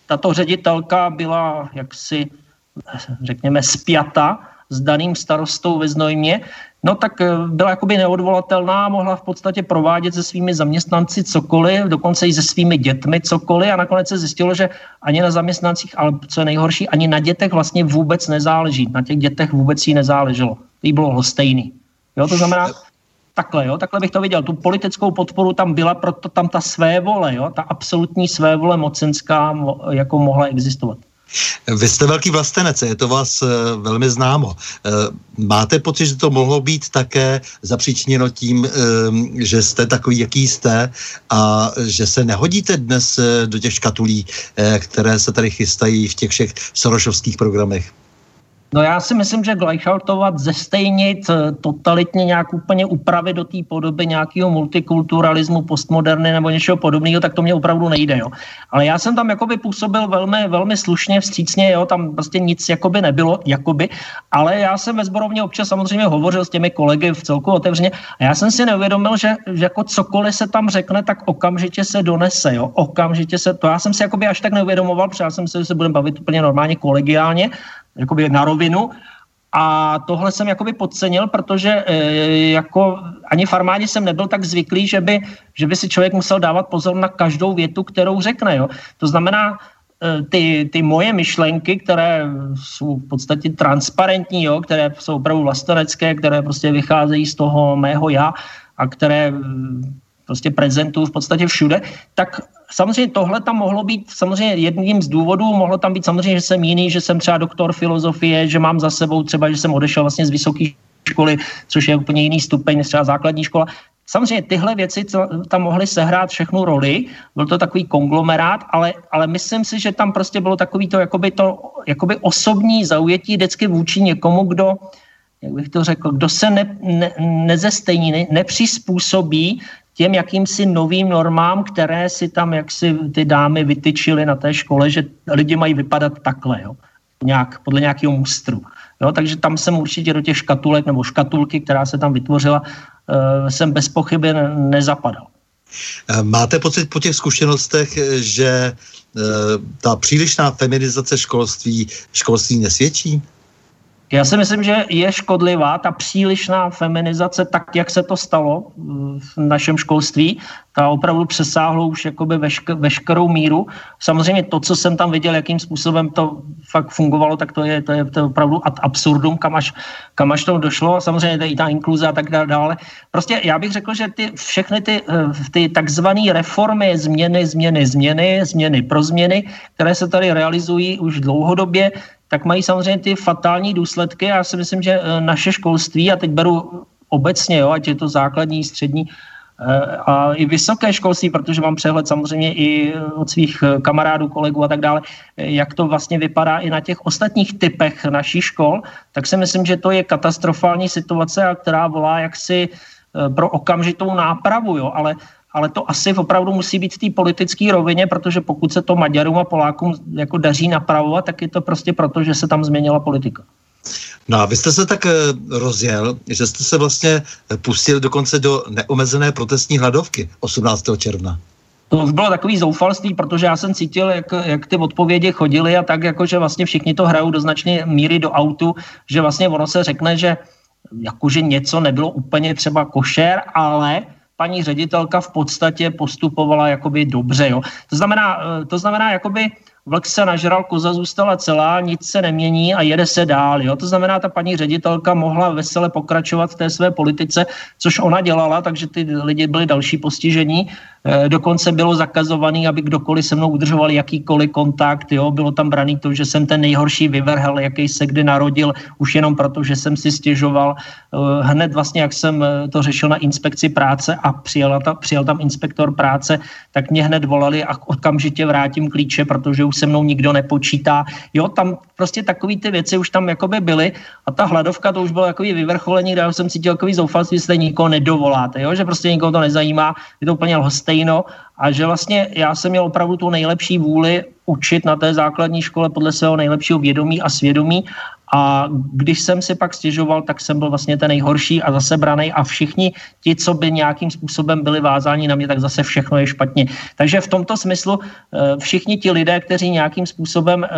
S3: tato ředitelka byla jaksi, řekněme, spjata s daným starostou ve Znojmě, no tak eh, byla jakoby neodvolatelná, mohla v podstatě provádět se svými zaměstnanci cokoliv, dokonce i se svými dětmi cokoliv a nakonec se zjistilo, že ani na zaměstnancích, ale co je nejhorší, ani na dětech vlastně vůbec nezáleží. Na těch dětech vůbec jí nezáleželo. Jí bylo lhostejný. Jo, to znamená, takhle, jo, takhle bych to viděl. Tu politickou podporu tam byla, proto tam ta své vole, jo, ta absolutní své vole mocenská jako mohla existovat.
S2: Vy jste velký vlastenec, je to vás velmi známo. Máte pocit, že to mohlo být také zapříčněno tím, že jste takový, jaký jste a že se nehodíte dnes do těch škatulí, které se tady chystají v těch všech sorošovských programech?
S3: No já si myslím, že Gleichhaltovat, zestejnit, eh, totalitně nějak úplně upravit do té podoby nějakého multikulturalismu, postmoderny nebo něčeho podobného, tak to mě opravdu nejde. Jo. Ale já jsem tam jakoby působil velmi, velmi slušně, vstřícně, jo, tam prostě nic jakoby nebylo, jakoby, ale já jsem ve zborovně občas samozřejmě hovořil s těmi kolegy v celku otevřeně a já jsem si neuvědomil, že, že jako cokoliv se tam řekne, tak okamžitě se donese, jo, okamžitě se, to já jsem si jakoby až tak neuvědomoval, protože já jsem si, že se budeme bavit úplně normálně kolegiálně, jakoby na rovinu. A tohle jsem jakoby podcenil, protože e, jako ani v armádě jsem nebyl tak zvyklý, že by, že by si člověk musel dávat pozor na každou větu, kterou řekne. Jo. To znamená, e, ty, ty moje myšlenky, které jsou v podstatě transparentní, jo, které jsou opravdu vlastenecké, které prostě vycházejí z toho mého já a které prostě prezentuju v podstatě všude, tak samozřejmě tohle tam mohlo být samozřejmě jedním z důvodů, mohlo tam být samozřejmě, že jsem jiný, že jsem třeba doktor filozofie, že mám za sebou třeba, že jsem odešel vlastně z vysoké školy, což je úplně jiný stupeň než třeba základní škola. Samozřejmě tyhle věci tam mohly sehrát všechnu roli, byl to takový konglomerát, ale, ale myslím si, že tam prostě bylo takový to, jakoby to jakoby osobní zaujetí vždycky vůči někomu, kdo, jak bych to řekl, kdo se ne, ne, nezestejní, ne, nepřizpůsobí těm jakýmsi novým normám, které si tam jaksi ty dámy vytyčily na té škole, že lidi mají vypadat takhle, jo? Nějak, podle nějakého mustru. Jo? Takže tam jsem určitě do těch škatulek nebo škatulky, která se tam vytvořila, uh, jsem bez pochyby nezapadal.
S2: Eh, máte pocit po těch zkušenostech, že uh, ta přílišná feminizace školství školství nesvědčí?
S3: Já si myslím, že je škodlivá ta přílišná feminizace, tak jak se to stalo v našem školství. Ta opravdu přesáhlo už jakoby vešk- veškerou míru. Samozřejmě to, co jsem tam viděl, jakým způsobem to fakt fungovalo, tak to je, to je, to je opravdu ad absurdum, kam až, kam až to došlo. Samozřejmě to je i ta inkluze a tak dále. Prostě já bych řekl, že ty, všechny ty, eh, ty takzvané reformy, změny, změny, změny, změny pro změny, které se tady realizují už dlouhodobě, tak mají samozřejmě ty fatální důsledky. Já si myslím, že eh, naše školství, a teď beru obecně, jo, ať je to základní, střední eh, a i vysoké školství, protože mám přehled samozřejmě i od svých eh, kamarádů, kolegů a tak dále, jak to vlastně vypadá i na těch ostatních typech naší škol, tak si myslím, že to je katastrofální situace, která volá jaksi pro okamžitou nápravu, jo, ale ale to asi opravdu musí být v té politické rovině, protože pokud se to Maďarům a Polákům jako daří napravovat, tak je to prostě proto, že se tam změnila politika.
S2: No a vy jste se tak eh, rozjel, že jste se vlastně eh, pustil dokonce do neomezené protestní hladovky 18. června.
S3: To už bylo takový zoufalství, protože já jsem cítil, jak, jak ty odpovědi chodily a tak, jako že vlastně všichni to hrajou do značné míry do autu, že vlastně ono se řekne, že jakože něco nebylo úplně třeba košer, ale paní ředitelka v podstatě postupovala jakoby dobře. Jo. To znamená, eh, to znamená jakoby vlk se nažral, koza zůstala celá, nic se nemění a jede se dál. Jo? To znamená, ta paní ředitelka mohla vesele pokračovat v té své politice, což ona dělala, takže ty lidi byli další postižení. E, dokonce bylo zakazovaný, aby kdokoliv se mnou udržoval jakýkoliv kontakt. Jo? Bylo tam braný to, že jsem ten nejhorší vyvrhel, jaký se kdy narodil, už jenom proto, že jsem si stěžoval. E, hned vlastně, jak jsem eh, to řešil na inspekci práce a přijel, ta, přijel tam inspektor práce, tak mě hned volali a okamžitě vrátím klíče, protože už se mnou nikdo nepočítá. Jo, tam prostě takové ty věci už tam jakoby byly a ta hladovka to už bylo takový vyvrcholení, kde jsem cítil takový zoufalství, že se nikoho nedovoláte, jo, že prostě nikoho to nezajímá, je to úplně lhostejno a že vlastně já jsem měl opravdu tu nejlepší vůli učit na té základní škole podle svého nejlepšího vědomí a svědomí a když jsem si pak stěžoval, tak jsem byl vlastně ten nejhorší a zase braný a všichni ti, co by nějakým způsobem byli vázáni na mě, tak zase všechno je špatně. Takže v tomto smyslu eh, všichni ti lidé, kteří nějakým způsobem eh,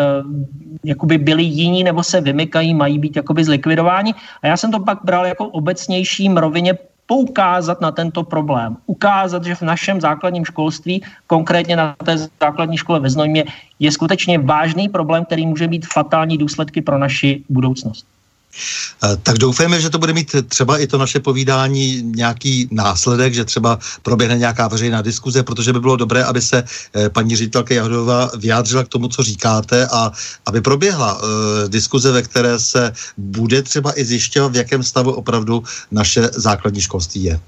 S3: jakoby byli jiní nebo se vymykají, mají být jakoby zlikvidováni. A já jsem to pak bral jako obecnějším rovině poukázat na tento problém. Ukázat, že v našem základním školství, konkrétně na té základní škole ve Znojmě, je skutečně vážný problém, který může mít fatální důsledky pro naši budoucnost.
S2: Eh, tak doufejme, že to bude mít třeba i to naše povídání nějaký následek, že třeba proběhne nějaká veřejná diskuze, protože by bylo dobré, aby se eh, paní ředitelka Jahodová vyjádřila k tomu, co říkáte a aby proběhla uh, diskuze, ve které se bude třeba i zjišťovat, v jakém stavu opravdu naše základní školství je.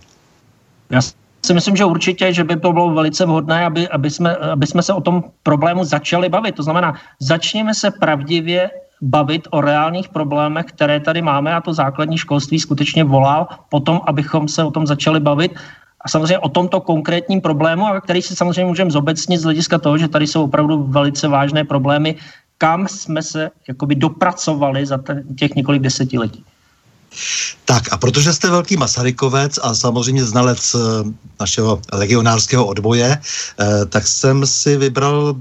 S3: Já si myslím, že určitě, že by to bylo velice vhodné, aby, aby, jsme, aby jsme se o tom problému začali bavit. To znamená, začněme se pravdivě bavit o reálných problémech, které tady máme a to základní školství skutečně volal potom, abychom se o tom začali bavit a samozřejmě o tomto konkrétním problému, který si samozřejmě můžeme zobecnit z hlediska toho, že tady jsou opravdu velice vážné problémy, kam jsme se jakoby dopracovali za těch několik desetiletí.
S2: Tak a protože jste velký Masarykovec a samozřejmě znalec eh, našeho legionářského odboje, eh, tak jsem si vybral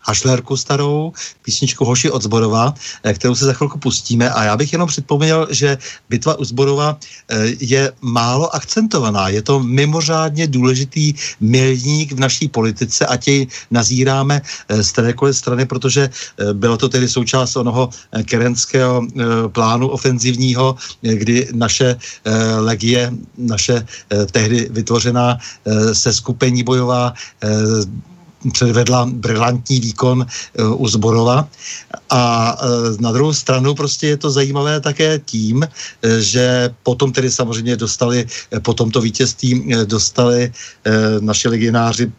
S2: hašlerku starou, písničku Hoši od Zborova, eh, kterou se za chvilku pustíme a já bych jenom připomněl, že bitva u Zborova eh, je málo akcentovaná. Je to mimořádně důležitý milník v naší politice, ať jej nazíráme eh, z kterékoliv strany, protože bylo to tedy součást onoho kerenského plánu ofenzivního, kdy naše legie, naše tehdy vytvořená seskupení bojová předvedla brilantní výkon eh, u Zborova. A eh, na druhou stranu prostě je to zajímavé také tím, eh, že potom tedy samozřejmě dostali, po tomto vítězství dostali naši legionáři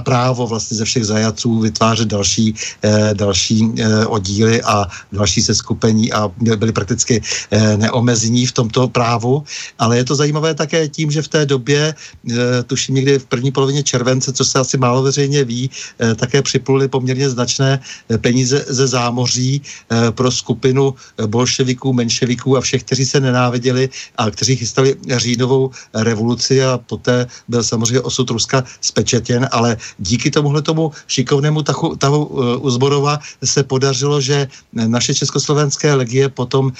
S2: právo vlastně ze všech zajaců vytvářet další, eh, další eh, oddíly a další seskupení a byli prakticky eh, neomezení v tomto právu, ale je to zajímavé také tím, že v té době, eh, tuším někdy v první polovině července, co se asi málo veřejně ví, eh, také připluli poměrně značné eh, peníze ze zámoří eh, pro skupinu eh, bolševiků, menševiků a všech, kteří se nenáviděli a kteří chystali říjnovou revoluci a poté byl samozřejmě osud Ruska spečetěn, ale díky tomuhle tomu šikovnému tahu, tahu uh, Uzborova se podařilo, že naše československé legie potom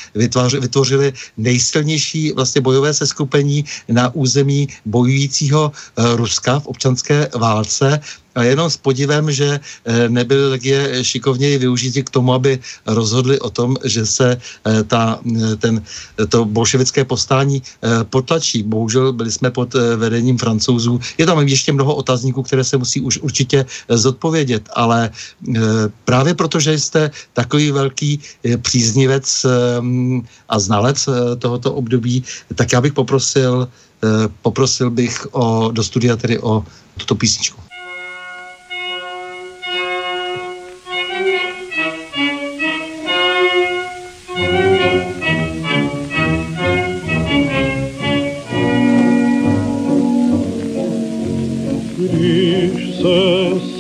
S2: vytvořili nejsilnější vlastně bojové seskupení na území bojujícího uh, Ruska v občanské válce a jenom s podivem, že eh, nebyly legie šikovněji využít k tomu, aby rozhodli o tom, že se eh, ta, eh, ten, to bolševické postání potlačí. Bohužel byli jsme pod vedením francouzů. Je tam ještě mnoho otazníků, které se musí už určitě zodpovědět, ale právě proto, že jste takový velký příznivec a znalec tohoto období, tak já bych poprosil, poprosil bych o, do studia tedy o tuto písničku.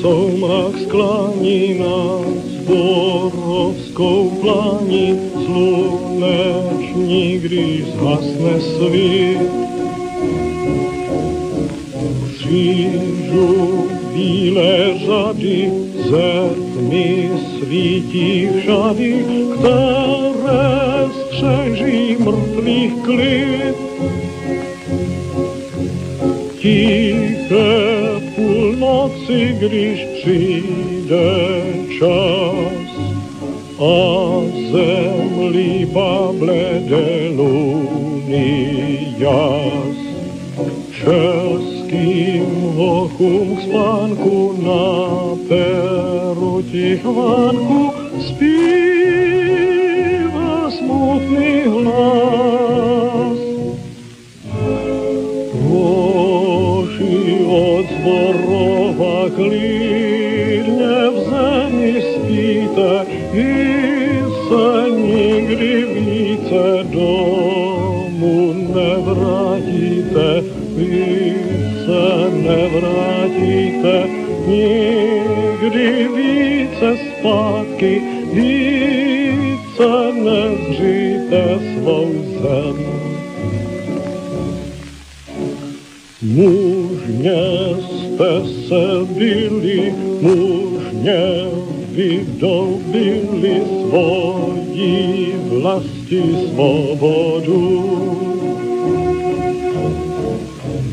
S4: Soumrak sklání na zborovskou plání sluneční, když zhasne svět. Křížu bílé řady ze tmy svítí všady, které střeží mrtvých klid. Tiché půlnoci, když přijde čas a zem líbá luny jas. Českým hochům k spánku na peru tichvánku zpívá smutný hlas. Klidně v zemi spíte, vy se nikdy více domů nevrátíte, vy se nevrátíte nikdy více zpátky, více nezříte svou zem. Mužně jste se byli, mužně vydobili svoji vlasti svobodu.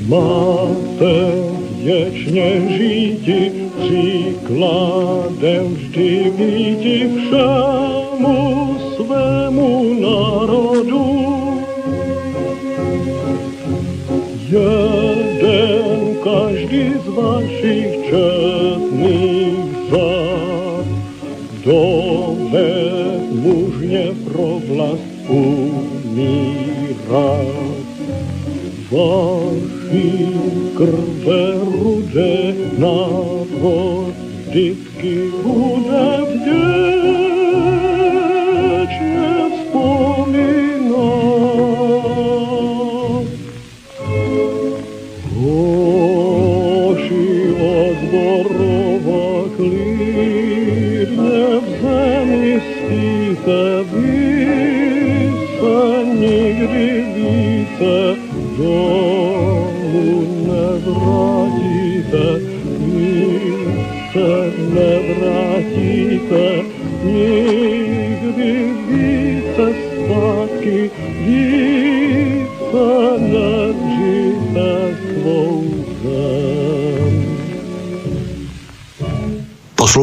S4: Máte věčně žíti, příkladem vždy býti všemu svému národu. Jeden každý zád. Doved mužně pro vlast umírat. Vaší krve rudé národ vždycky bude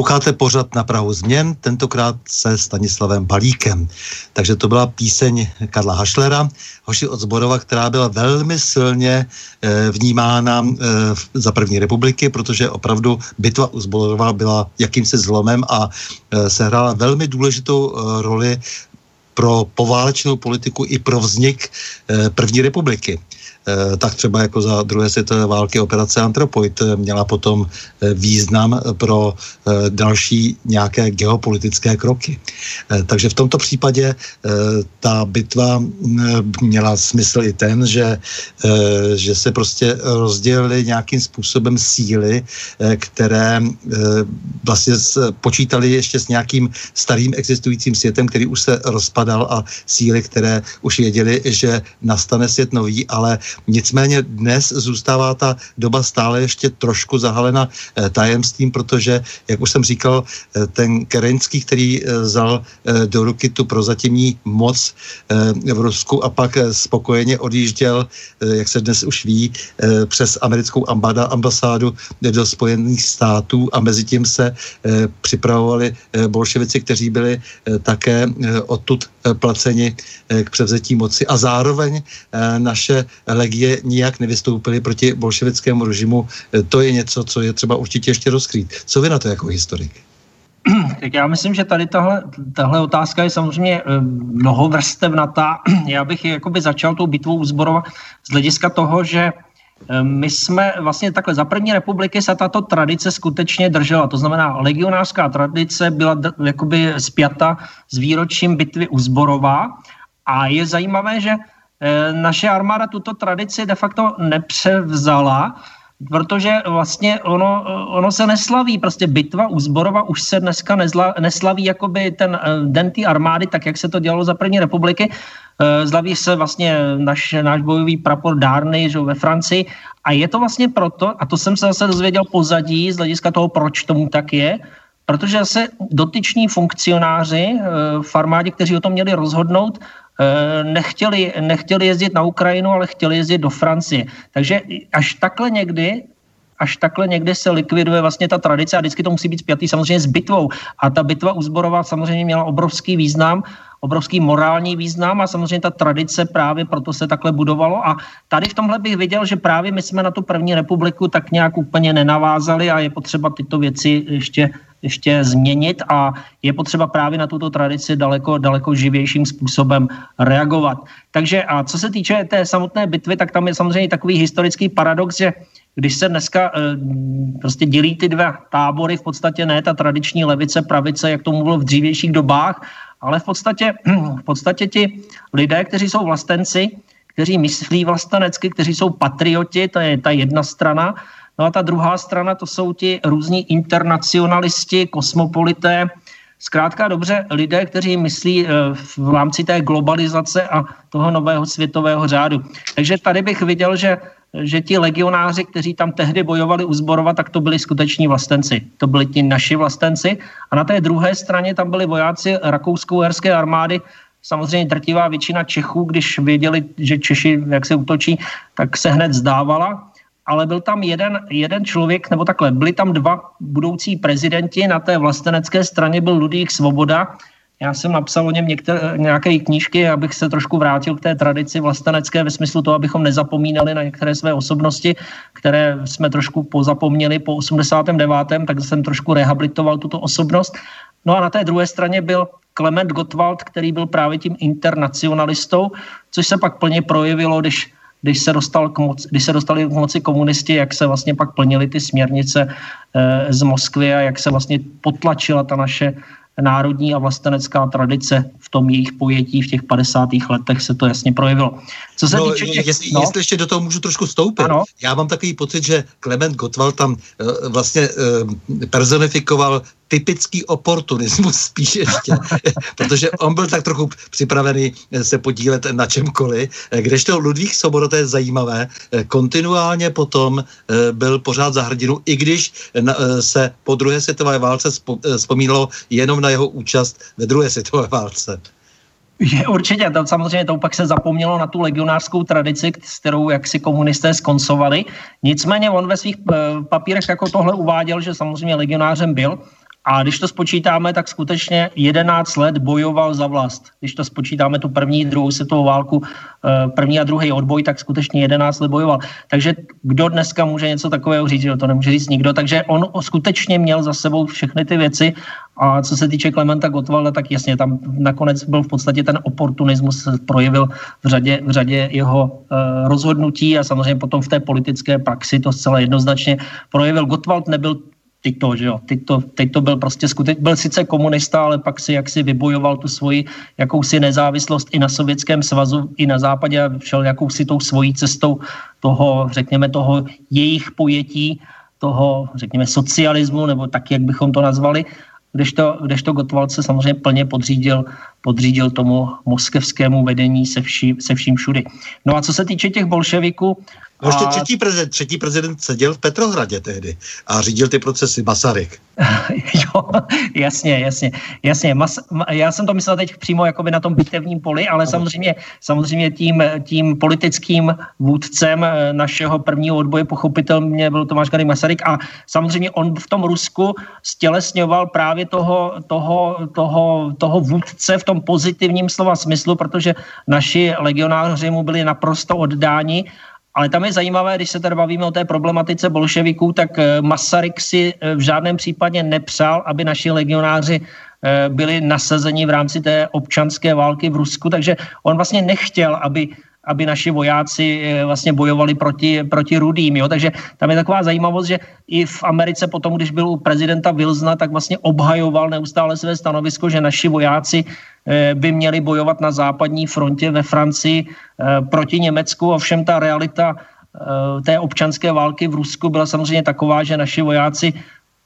S2: Posloucháte pořad na Prahu změn, tentokrát se Stanislavem Balíkem. Takže to byla píseň Karla Hašlera, hoši od Zborova, která byla velmi silně eh, vnímána eh, za první republiky, protože opravdu bitva u Zborova byla jakýmsi zlomem a eh, sehrála velmi důležitou eh, roli pro poválečnou politiku i pro vznik eh, první republiky. Eh, tak třeba jako za druhé světové války operace Antropoid eh, měla potom eh, význam pro další nějaké geopolitické kroky. Takže v tomto případě ta bitva měla smysl i ten, že, že se prostě rozdělily nějakým způsobem síly, které vlastně počítali ještě s nějakým starým existujícím světem, který už se rozpadal a síly, které už věděli, že nastane svět nový, ale Nicméně dnes zůstává ta doba stále ještě trošku zahalena eh, tajemstvím, protože, jak už jsem říkal, eh, ten Kerenský, který eh, vzal do ruky tu prozatímní moc v Rusku a pak spokojeně odjížděl, jak se dnes už ví, přes americkou ambasádu do Spojených států a mezi tím se připravovali bolševici, kteří byli také odtud placeni k převzetí moci. A zároveň naše legie nijak nevystoupily proti bolševickému režimu. E, to je něco, co je třeba určitě ještě rozkrýt. Co vy na to jako historik?
S3: Tak já myslím, že tady tahle, tahle otázka je samozřejmě e, mnohovrstevnatá. Já bych jakoby začal tou bitvou Zborova z hlediska toho, že e, my jsme vlastně takhle, za první republiky se tato tradice skutečně držela. To znamená, legionářská tradice byla jakoby spjata s výročím bitvy u Zborova a je zajímavé, že naše armáda tuto tradici de facto nepřevzala, protože vlastně ono, ono se neslaví, prostě bitva u Zborova už se dneska nezla, neslaví jakoby ten eh, den té armády, tak jak se to dělalo za první republiky, eh, Zlaví se vlastně naš, náš bojový prapor Dárny že, ve Francii. A je to vlastně proto, a to jsem se zase dozvěděl pozadí z hlediska toho, proč tomu tak je, protože zase dotyční funkcionáři v armádě, kteří o tom měli rozhodnout, Eh, nechtěli, nechtěli jezdit na Ukrajinu, ale chtěli jezdit do Francie. Takže až takhle někdy až takhle někde se likviduje vlastně ta tradice a vždycky to musí být spjatý samozřejmě s bitvou. A ta bitva u Zborova samozřejmě měla obrovský význam, obrovský morální význam a samozřejmě ta tradice právě proto se takhle budovalo. A tady v tomhle bych viděl, že právě my jsme na tu první republiku tak nějak úplně nenavázali a je potřeba tyto věci ještě ještě změnit a je potřeba právě na tuto tradici daleko, daleko živějším způsobem reagovat. Takže a co se týče té samotné bitvy, tak tam je samozřejmě takový historický paradox, že když se dneska e, prostě dělí ty dva tábory, v podstatě ne ta tradiční levice, pravice, jak to bylo v dřívějších dobách, ale v podstatě, v podstatě ti lidé, kteří jsou vlastenci, kteří myslí vlastenecky, kteří jsou patrioti, to je ta jedna strana, No a ta druhá strana, to jsou ti různí internacionalisti, kosmopolité, zkrátka dobře lidé, kteří myslí eh, v rámci té globalizace a toho nového světového řádu. Takže tady bych viděl, že že ti legionáři, kteří tam tehdy bojovali u Zborova, tak to byli skuteční vlastenci. To byli ti naši vlastenci. A na té druhé straně tam byli vojáci rakousko-uherské armády, samozřejmě drtivá většina Čechů, když věděli, že Češi jak se útočí, tak se hned zdávala ale byl tam jeden, jeden člověk, nebo takhle, byli tam dva budoucí prezidenti, na té vlastenecké straně byl Ludvík Svoboda, Já jsem napsal o něm některé, nějaké knížky, abych se trošku vrátil k té tradici vlastenecké ve smyslu toho, abychom nezapomínali na některé své osobnosti, které jsme trošku pozapomněli po 89. tak jsem trošku rehabilitoval tuto osobnost. No a na té druhé straně byl Klement Gottwald, který byl právě tím internacionalistou, což se pak plně projevilo, když když se, dostal k moci, když se dostali k moci komunisti, jak se vlastně pak plnili ty směrnice e, z Moskvy a jak se vlastně potlačila ta naše národní a vlastenecká tradice v tom jejich pojetí v těch 50. letech se to jasně projevilo.
S2: Co se no, týče těch, jestli, no? jestli ještě do toho můžu trošku stoupit. Ano. Já mám takový pocit, že Klement Gottwald tam uh, vlastně uh, personifikoval typický oportunismus spíš ještě, protože on byl tak trochu připravený se podílet na čemkoliv, kdežto Ludvík Sobora, to je zajímavé, kontinuálně potom byl pořád za hrdinu, i když se po druhé světové válce vzpomínalo jenom na jeho účast ve druhé světové válce.
S3: Je, určitě, to samozřejmě to pak se zapomnělo na tu legionářskou tradici, s kterou jak si komunisté skoncovali. Nicméně on ve svých papírech jako tohle uváděl, že samozřejmě legionářem byl, a když to spočítáme, tak skutečně 11 let bojoval za vlast. Když to spočítáme tu první, druhou světovou válku, eh, první a druhý odboj, tak skutečně 11 let bojoval. Takže kdo dneska může něco takového říct, to nemůže říct nikdo. Takže on skutečně měl za sebou všechny ty věci. A co se týče Klementa Gottwalda, tak jasně, tam nakonec byl v podstatě ten oportunismus projevil v řadě, v řadě jeho uh, rozhodnutí a samozřejmě potom v té politické praxi to zcela jednoznačně projevil. Gottwald nebyl teď to, že jo, teď to, teď to byl prostě skutečně, byl sice komunista, ale pak si jaksi vybojoval tu svoji jakousi nezávislost i na Sovětském svazu, i na západě a šel jakousi tou svojí cestou toho, řekněme, toho jejich pojetí, toho, řekněme, socialismu, nebo tak, jak bychom to nazvali, kdežto, kdežto Gottwald se samozřejmě plně podřídil, podřídil tomu moskevskému vedení se, vší, se vším všudy. No a co se týče těch bolševiků,
S2: No ještě třetí prezident, třetí prezident seděl v Petrohradě tehdy a řídil ty procesy Masaryk.
S3: jo, jasně, jasně, jasně. Mas, já jsem to myslel teď přímo jakoby na tom bitevním poli, ale samozřejmě, samozřejmě tím, tím politickým vůdcem eh, našeho prvního odboje pochopitelně byl Tomáš Gary Masaryk a samozřejmě on v tom Rusku stělesňoval právě toho, toho, toho, toho vůdce v tom pozitivním slova smyslu, protože naši legionáři mu byli naprosto oddáni ale tam je zajímavé, když se tady bavíme o té problematice bolševiků, tak eh, Masaryk si eh, v žádném případě nepřál, aby naši legionáři eh, byli nasazeni v rámci té občanské války v Rusku, takže on vlastně nechtěl, aby aby naši vojáci vlastně bojovali proti, proti rudým. Jo? Takže tam je taková zajímavost, že i v Americe potom, když byl u prezidenta Wilsona, tak vlastně obhajoval neustále své stanovisko, že naši vojáci Eh, by měli bojovat na západní frontě ve Francii eh, proti Německu. Ovšem ta realita eh, té občanské války v Rusku byla samozřejmě taková, že naši vojáci,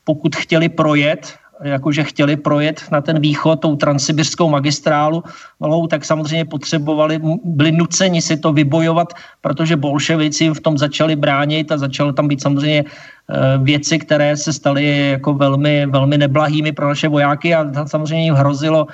S3: pokud chtěli projet, jakože chtěli projet na ten východ tou transsibirskou magistrálu, tak samozřejmě potřebovali, byli nuceni si to vybojovat, protože bolševici v tom začali bránit a začaly tam být samozřejmě věci, které se staly jako velmi, velmi neblahými pro naše vojáky a samozřejmě jim hrozilo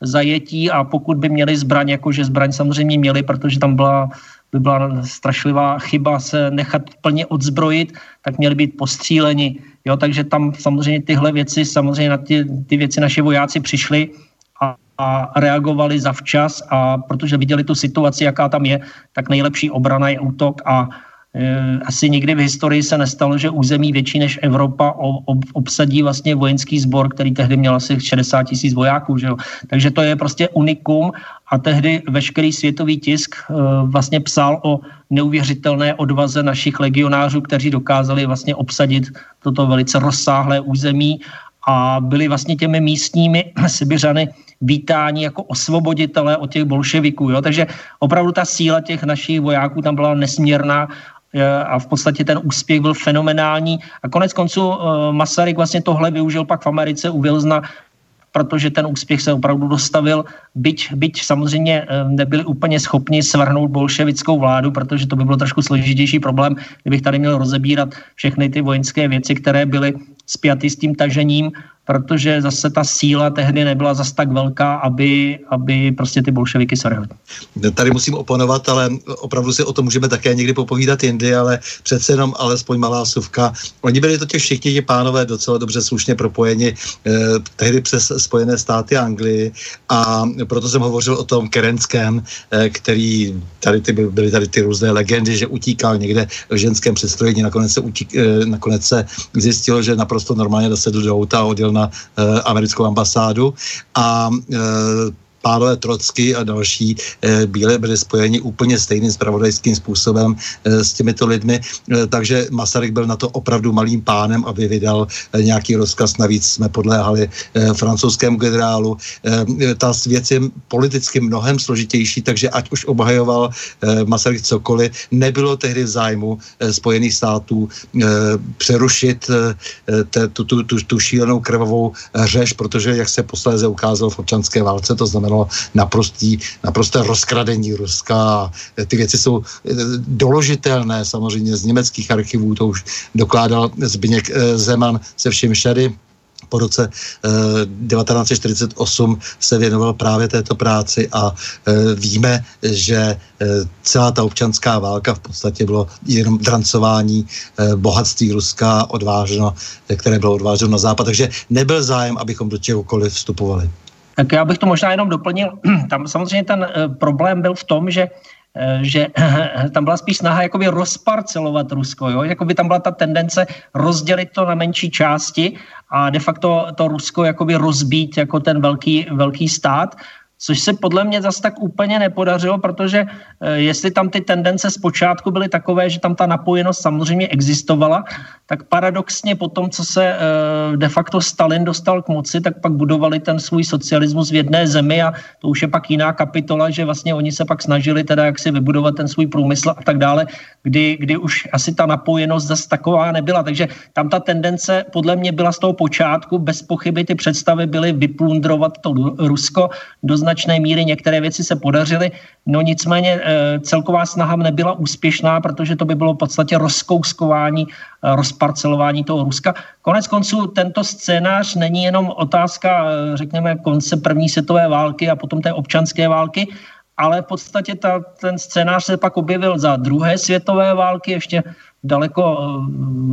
S3: zajetí a pokud by měli zbraň, jakože zbraň samozřejmě měli, protože tam byla by byla strašlivá chyba se nechat plně odzbrojit, tak měli být postříleni. Jo, takže tam samozřejmě tyhle věci, samozřejmě na ty, ty věci naši vojáci přišli a, a reagovali zavčas a protože viděli tu situaci, jaká tam je, tak nejlepší obrana je útok a asi nikdy v historii se nestalo, že území větší než Evropa obsadí vlastně vojenský sbor, který tehdy měl asi 60 tisíc vojáků. Že jo? Takže to je prostě unikum a tehdy veškerý světový tisk eh, vlastně psal o neuvěřitelné odvaze našich legionářů, kteří dokázali vlastně obsadit toto velice rozsáhlé území a byli vlastně těmi místními Sibiřany vítání jako osvoboditelé od těch bolševiků. Jo? Takže opravdu ta síla těch našich vojáků tam byla nesmírná a v podstatě ten úspěch byl fenomenální. A konec konců eh, Masaryk vlastně tohle využil pak v Americe u Wilsona, protože ten úspěch se opravdu dostavil, byť, byť samozřejmě eh, nebyli úplně schopni svrhnout bolševickou vládu, protože to by bylo trošku složitější problém, kdybych tady měl rozebírat všechny ty vojenské věci, které byly spjaty s tím tažením protože zase ta síla tehdy nebyla zas tak velká, aby, aby prostě ty bolševiky sorhly.
S2: Tady musím oponovat, ale opravdu si o tom můžeme také někdy popovídat jindy, ale přece jenom alespoň malá suvka. Oni byli totiž všichni ti pánové docela dobře slušně propojeni eh, tehdy přes Spojené státy Anglii a proto jsem hovořil o tom Kerenském, eh, který tady ty, byly tady ty různé legendy, že utíkal někde v ženském přestrojení, nakonec se, utík, eh, nakonec se zjistilo, že naprosto normálně dosedl do auta a odjel na eh, americkou ambasádu. A eh, pánové Trocky a další e, byli, byli spojeni úplně stejným spravodajským způsobem e, s těmito lidmi, e, takže Masaryk byl na to opravdu malým pánem, aby vydal nějaký rozkaz. Navíc jsme podléhali francouzskému generálu. Ta věc je politicky mnohem složitější, takže ať už obhajoval Masaryk cokoliv, nebylo tehdy v zájmu Spojených států přerušit tu, tu, tu, tu šílenou krvavou řeš, protože, jak se posléze ukázalo v občanské válce, to znamená znamenalo naprostý, naprosté rozkradení Ruska. Ty věci jsou eh, doložitelné samozřejmě z německých archivů, to už dokládal Zbigněk eh, Zeman se vším šady po roce eh, 1948 se věnoval právě této práci a eh, víme, že eh, celá ta občanská válka v podstatě bylo jenom drancování eh, bohatství Ruska odváženo, které bylo odváženo na západ, takže nebyl zájem, abychom do čehokoliv vstupovali.
S3: Tak já bych to možná jenom doplnil. Tam samozřejmě ten eh, problém byl v tom, že eh, že tam byla spíš snaha jakoby rozparcelovat Rusko, jo? jakoby tam byla ta tendence rozdělit to na menší části a de facto to Rusko jakoby rozbít jako ten velký, velký stát což se podle mě zase tak úplně nepodařilo, protože eh, jestli tam ty tendence zpočátku byly takové, že tam ta napojenost samozřejmě existovala, tak paradoxně po tom, co se eh, de facto Stalin dostal k moci, tak pak budovali ten svůj socialismus v jedné zemi a to už je pak jiná kapitola, že vlastně oni se pak snažili teda jak si vybudovat ten svůj průmysl a tak dále, kdy, kdy už asi ta napojenost zase taková nebyla. Takže tam ta tendence podle mě byla z toho počátku, bez pochyby ty představy byly vyplundrovat to Rusko do značné míry některé věci se podařily, no nicméně eh, celková snaha nebyla úspěšná, protože to by bylo v podstatě rozkouskování, eh, rozparcelování toho Ruska. Konec konců tento scénář není jenom otázka, eh, řekněme, konce první světové války a potom té občanské války, ale v podstatě ta, ten scénář se pak objevil za druhé světové války, ještě daleko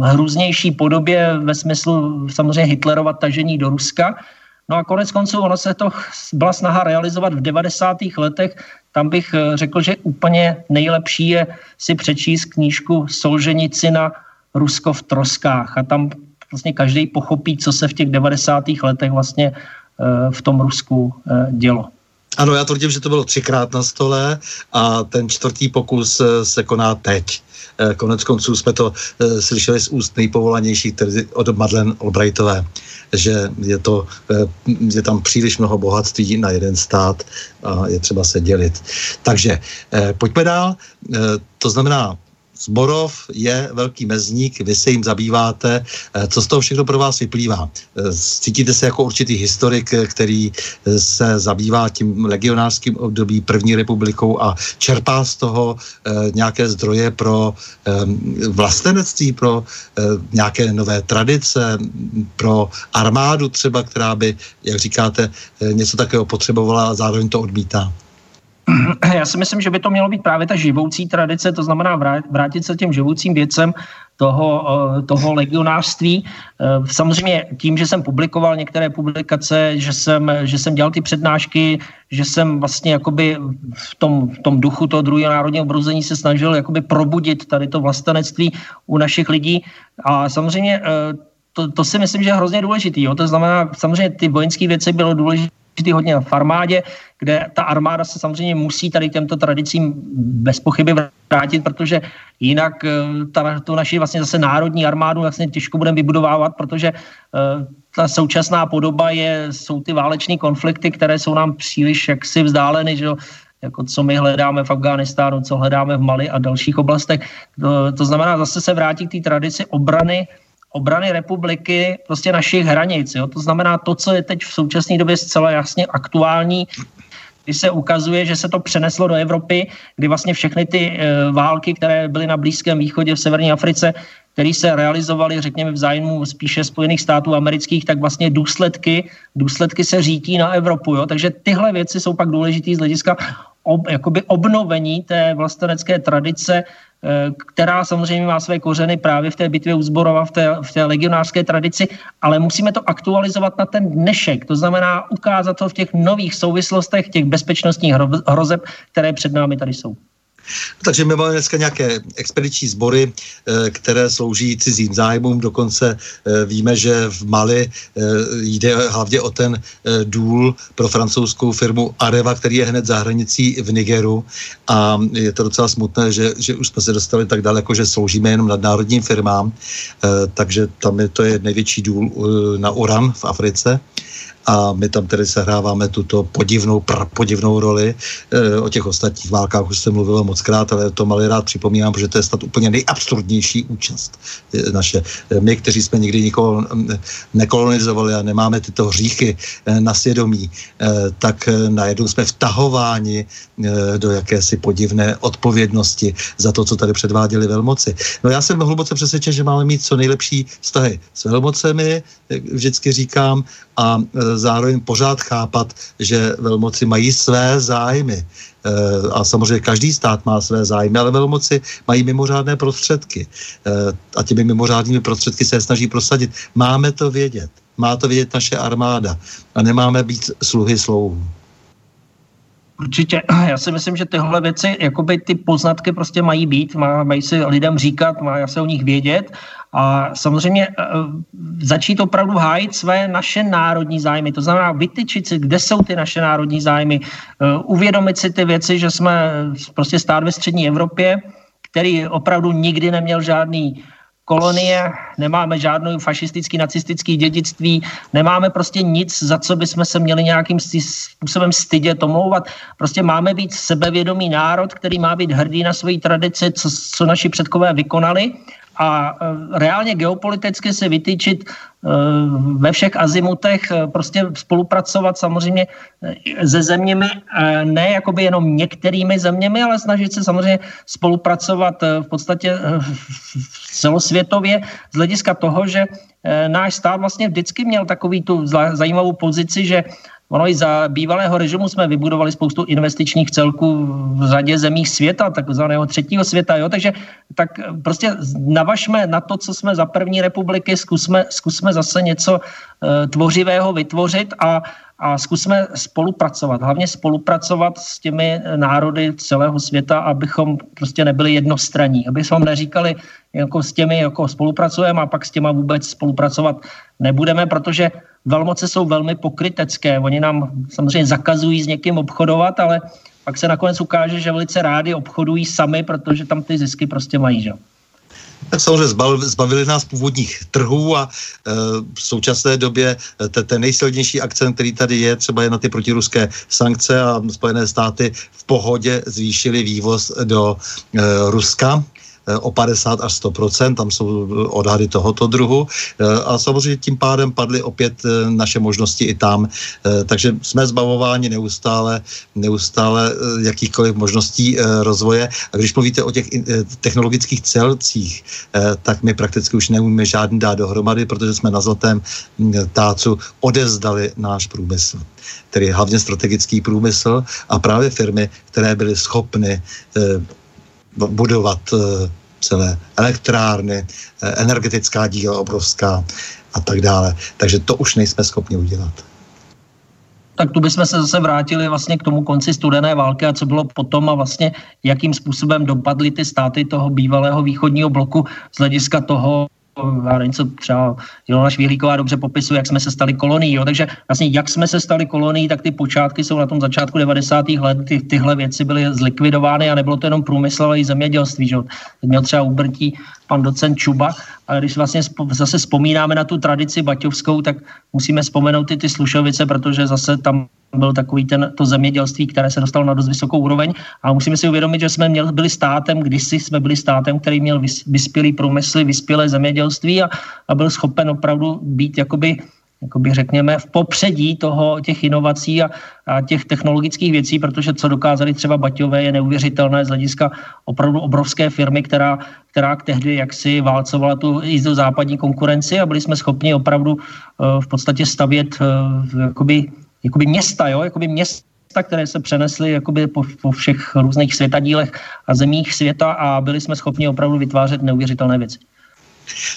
S3: hrůznější podobě ve smyslu samozřejmě Hitlerova tažení do Ruska. No a konec konců ono se to byla snaha realizovat v 90. letech. Tam bych eh, řekl, že úplně nejlepší je si přečíst knížku Solženicina Rusko v troskách. A tam vlastně každý pochopí, co se v těch 90. letech vlastně eh, v tom Rusku eh, dělo.
S2: Ano, já tvrdím, že to bylo třikrát na stole a ten čtvrtý pokus se koná teď. Konec konců jsme to slyšeli z úst nejpovolanějších, tedy od Madeleine Albrightové že je, to, eh, je tam příliš mnoho bohatství na jeden stát a je třeba se dělit. Takže eh, pojďme dál. Eh, to znamená, Zborov je velký mezník, vy se jim zabýváte. Co z toho všechno pro vás vyplývá? Cítíte se jako určitý historik, který se zabývá tím legionářským období první republikou a čerpá z toho nějaké zdroje pro vlastenectví, pro nějaké nové tradice, pro armádu třeba, která by, jak říkáte, něco takového potřebovala a zároveň to odmítá?
S3: Já si myslím, že by to mělo být právě ta živoucí tradice, to znamená vrátit se těm živoucím věcem toho, eh, toho legionářství. Eh, samozřejmě tím, že jsem publikoval některé publikace, že jsem, že jsem dělal ty přednášky, že jsem vlastně jakoby v tom, v tom duchu toho druhého národního obrození se snažil jakoby probudit tady to vlastenectví u našich lidí. A samozřejmě eh, to, to si myslím, že je hrozně důležitý. Jo? To znamená, samozřejmě ty vojenské věci bylo důležité hodně v armádě, kde ta armáda se samozřejmě musí tady těmto tradicím bez pochyby vrátit, protože jinak eh, ta, tu naši vlastně zase národní armádu vlastně těžko budeme vybudovávat, protože uh, ta současná podoba je, jsou ty váleční konflikty, které jsou nám příliš jaksi vzdáleny, že jo, jako co my hledáme v Afghánistánu, co hledáme v Mali a dalších oblastech. To, to znamená zase se vrátit k té tradici obrany obrany republiky prostě našich hranic. Jo? To znamená to, co je teď v současné době zcela jasně aktuální, kdy se ukazuje, že se to přeneslo do Evropy, kdy vlastně všechny ty e, války, které byly na Blízkém východě, v severní Africe, které se realizovaly, řekněme, v zájmu spíše Spojených států amerických, tak vlastně důsledky, důsledky se řítí na Evropu. Jo? Takže tyhle věci jsou pak důležité z hlediska ob, jakoby obnovení té vlastenecké tradice, eh, která samozřejmě má své kořeny právě v té bitvě u Zborova, v té, v té legionářské tradici, ale musíme to aktualizovat na ten dnešek. To znamená ukázat to v těch nových souvislostech, těch bezpečnostních hrozeb, které před námi tady jsou.
S2: Takže my máme dneska nějaké expediční sbory, eh, které slouží cizím zájmům. Dokonce eh, víme, že v Mali eh, jde hlavně o ten důl pro francouzskou firmu Areva, který je hned za hranicí v Nigeru. A je to docela smutné, že, že už jsme se dostali tak daleko, že sloužíme jenom nadnárodním firmám. Takže tam je to je největší důl na uran v Africe a my tam tedy sehráváme tuto podivnou, podivnou roli. E, o těch ostatních válkách už jsem mluvil moc krát, ale to malý rád připomínám, protože to je snad úplně nejabsurdnější účast e, naše. E, my, kteří jsme nikdy nikoho nekolonizovali a nemáme tyto hříchy e, na svědomí, tak najednou jsme vtahováni do jakési podivné odpovědnosti za to, co tady předváděli velmoci. No já jsem hluboce přesvědčen, že máme mít co nejlepší vztahy s velmocemi, vždycky říkám, a zároveň pořád chápat, že velmoci mají své zájmy. E, a samozřejmě každý stát má své zájmy, ale velmoci mají mimořádné prostředky. E, a těmi mimořádnými prostředky se snaží prosadit. Máme to vědět. Má to vědět naše armáda. A nemáme být sluhy slouhů.
S3: Určitě. Já si myslím, že tyhle věci, jakoby ty poznatky prostě mají být, má, mají si lidem říkat, má se o nich vědět a samozřejmě eh, začít opravdu hájit své naše národní zájmy. To znamená vytyčit si, kde jsou ty naše národní zájmy, eh, uvědomit si ty věci, že jsme prostě stát ve střední Evropě, který opravdu nikdy neměl žádný kolonie, nemáme žádnou fašistický, nacistický dědictví, nemáme prostě nic, za co bychom se měli nějakým způsobem stydět, omlouvat. Prostě máme být sebevědomý národ, který má být hrdý na svoji tradici, co, co naši předkové vykonali a e, reálně geopoliticky se vytýčit e, ve všech azimutech, e, prostě spolupracovat samozřejmě se zeměmi, ne jakoby jenom některými zeměmi, ale snažit se samozřejmě spolupracovat v podstatě celosvětově z hlediska toho, že náš stát vlastně vždycky měl takový tu zajímavou pozici, že Ono i za bývalého režimu jsme vybudovali spoustu investičních celků v řadě zemí světa, takzvaného třetího světa. Jo? Takže tak prostě navažme na to, co jsme za první republiky, zkusme, zkusme zase něco e, tvořivého vytvořit a a zkusme spolupracovat, hlavně spolupracovat s těmi národy celého světa, abychom prostě nebyli jednostranní, abychom neříkali, jako s těmi jako spolupracujeme a pak s těma vůbec spolupracovat nebudeme, protože velmoce jsou velmi pokrytecké. Oni nám samozřejmě zakazují s někým obchodovat, ale pak se nakonec ukáže, že velice rádi obchodují sami, protože tam ty zisky prostě mají. Že?
S2: Tak samozřejmě zbavili nás původních trhů a e, v současné době e, te, ten nejsilnější akcent, který tady je, třeba je na ty protiruské sankce a Spojené státy v pohodě zvýšili vývoz do e, Ruska. Eh, o 50 až 100% tam jsou odhady tohoto druhu. Eh, a samozřejmě tím pádem padly opět eh, naše možnosti i tam, takže jsme zbavováni neustále, neustále jakýchkoliv možností rozvoje. A když mluvíte o těch technologických celcích, tak my prakticky už neumíme žádný dát dohromady, protože jsme na zlatém hm, tácu odezdali náš průmysl tedy hlavně strategický průmysl a právě firmy, které byly schopny budovat celé elektrárny, eh, energetická díla obrovská a tak dále. Takže to už nejsme schopni udělat
S3: tak tu bychom se zase vrátili vlastně k tomu konci studené války a co bylo potom a vlastně jakým způsobem dopadly ty státy toho bývalého východního bloku z hlediska toho, já nevím, co třeba Ilona Švihlíková dobře popisuje, jak jsme se stali kolonií. Jo? Takže vlastně jak jsme se stali kolonií, tak ty počátky jsou na tom začátku 90. let. Ty, tyhle věci byly zlikvidovány a nebylo to jenom průmysl, ale i zemědělství. Že? Měl třeba úbrtí pan docent Čuba. A když vlastně zase vzpomínáme na tu tradici baťovskou, tak musíme vzpomenout i ty Slušovice, protože zase tam byl takový ten, to zemědělství, které se dostalo na dost vysokou úroveň. A musíme si uvědomit, že jsme měli, byli státem, kdysi jsme byli státem, který měl vyspělý průmysl, vyspělé zemědělství a, a byl schopen opravdu být jakoby jakoby řekněme, v popředí toho, těch inovací a, a těch technologických věcí, protože co dokázali třeba Baťové je neuvěřitelné z hlediska opravdu obrovské firmy, která, která tehdy jaksi válcovala tu západní konkurenci a byli jsme schopni opravdu uh, v podstatě stavět uh, jakoby, jakoby města, jo, jakoby města, které se přenesly jakoby po, po všech různých světadílech a zemích světa a byli jsme schopni opravdu vytvářet neuvěřitelné věci.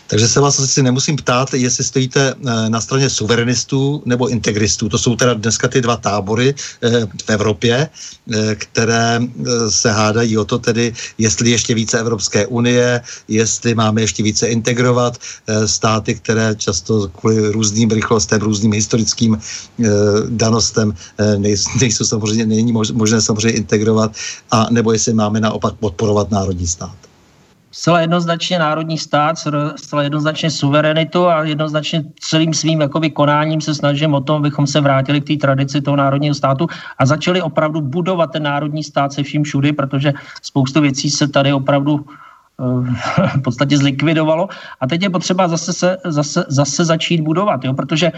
S2: Takže se vás asi nemusím ptát, jestli stojíte eh, na straně suverenistů nebo integristů. To jsou teda dneska ty dva tábory eh, v Evropě, eh, které se hádají o to tedy, jestli ještě více Evropské unie, jestli máme ještě více integrovat státy, které často kvůli různým rychlostem, různým historickým danostem nejsou samozřejmě, není možné samozřejmě integrovat, a nebo jestli máme naopak podporovat národní stát
S3: zcela jednoznačně národní stát, zcela jednoznačně suverenitu a jednoznačně celým svým jakoby konáním se snažím o tom, abychom se vrátili k té tradici toho národního státu a začali opravdu budovat ten národní stát se vším všudy, protože spoustu věcí se tady opravdu eh, v podstatě zlikvidovalo a teď je potřeba zase, se, zase, zase začít budovat, jo? protože